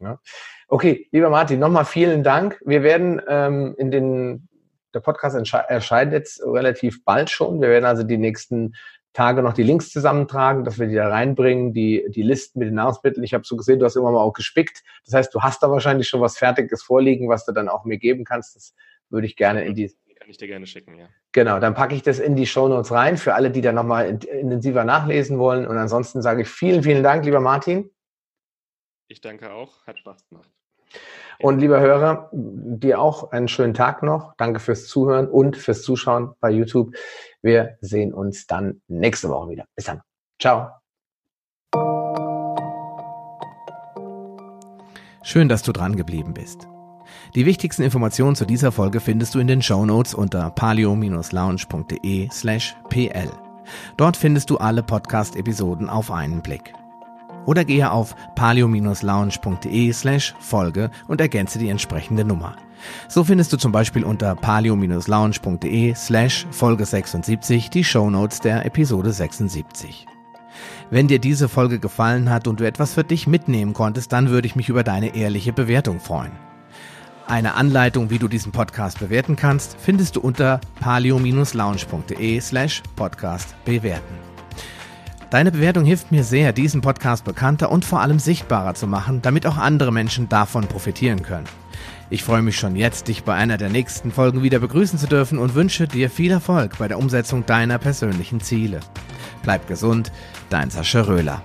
Ja. Okay, lieber Martin, nochmal vielen Dank. Wir werden ähm, in den der Podcast erscheint jetzt relativ bald schon. Wir werden also die nächsten Tage noch die Links zusammentragen, dass wir die da reinbringen, die, die Listen mit den Nahrungsmitteln. Ich habe so gesehen, du hast immer mal auch gespickt. Das heißt, du hast da wahrscheinlich schon was Fertiges vorliegen, was du dann auch mir geben kannst. Das würde ich gerne in die. Kann ich dir gerne schicken, ja. Genau, dann packe ich das in die Show Notes rein für alle, die da nochmal intensiver nachlesen wollen. Und ansonsten sage ich vielen, vielen Dank, lieber Martin. Ich danke auch, hat Spaß gemacht. Und lieber Hörer, dir auch einen schönen Tag noch. Danke fürs Zuhören und fürs Zuschauen bei YouTube. Wir sehen uns dann nächste Woche wieder. Bis dann. Ciao. Schön, dass du dran geblieben bist. Die wichtigsten Informationen zu dieser Folge findest du in den Show Notes unter palio-lounge.de slash pl. Dort findest du alle Podcast-Episoden auf einen Blick oder gehe auf palio-lounge.de slash Folge und ergänze die entsprechende Nummer. So findest du zum Beispiel unter palio-lounge.de slash Folge 76 die Shownotes der Episode 76. Wenn dir diese Folge gefallen hat und du etwas für dich mitnehmen konntest, dann würde ich mich über deine ehrliche Bewertung freuen. Eine Anleitung, wie du diesen Podcast bewerten kannst, findest du unter palio-lounge.de slash podcast bewerten. Deine Bewertung hilft mir sehr, diesen Podcast bekannter und vor allem sichtbarer zu machen, damit auch andere Menschen davon profitieren können. Ich freue mich schon jetzt, dich bei einer der nächsten Folgen wieder begrüßen zu dürfen und wünsche dir viel Erfolg bei der Umsetzung deiner persönlichen Ziele. Bleib gesund, dein Sascha Röhler.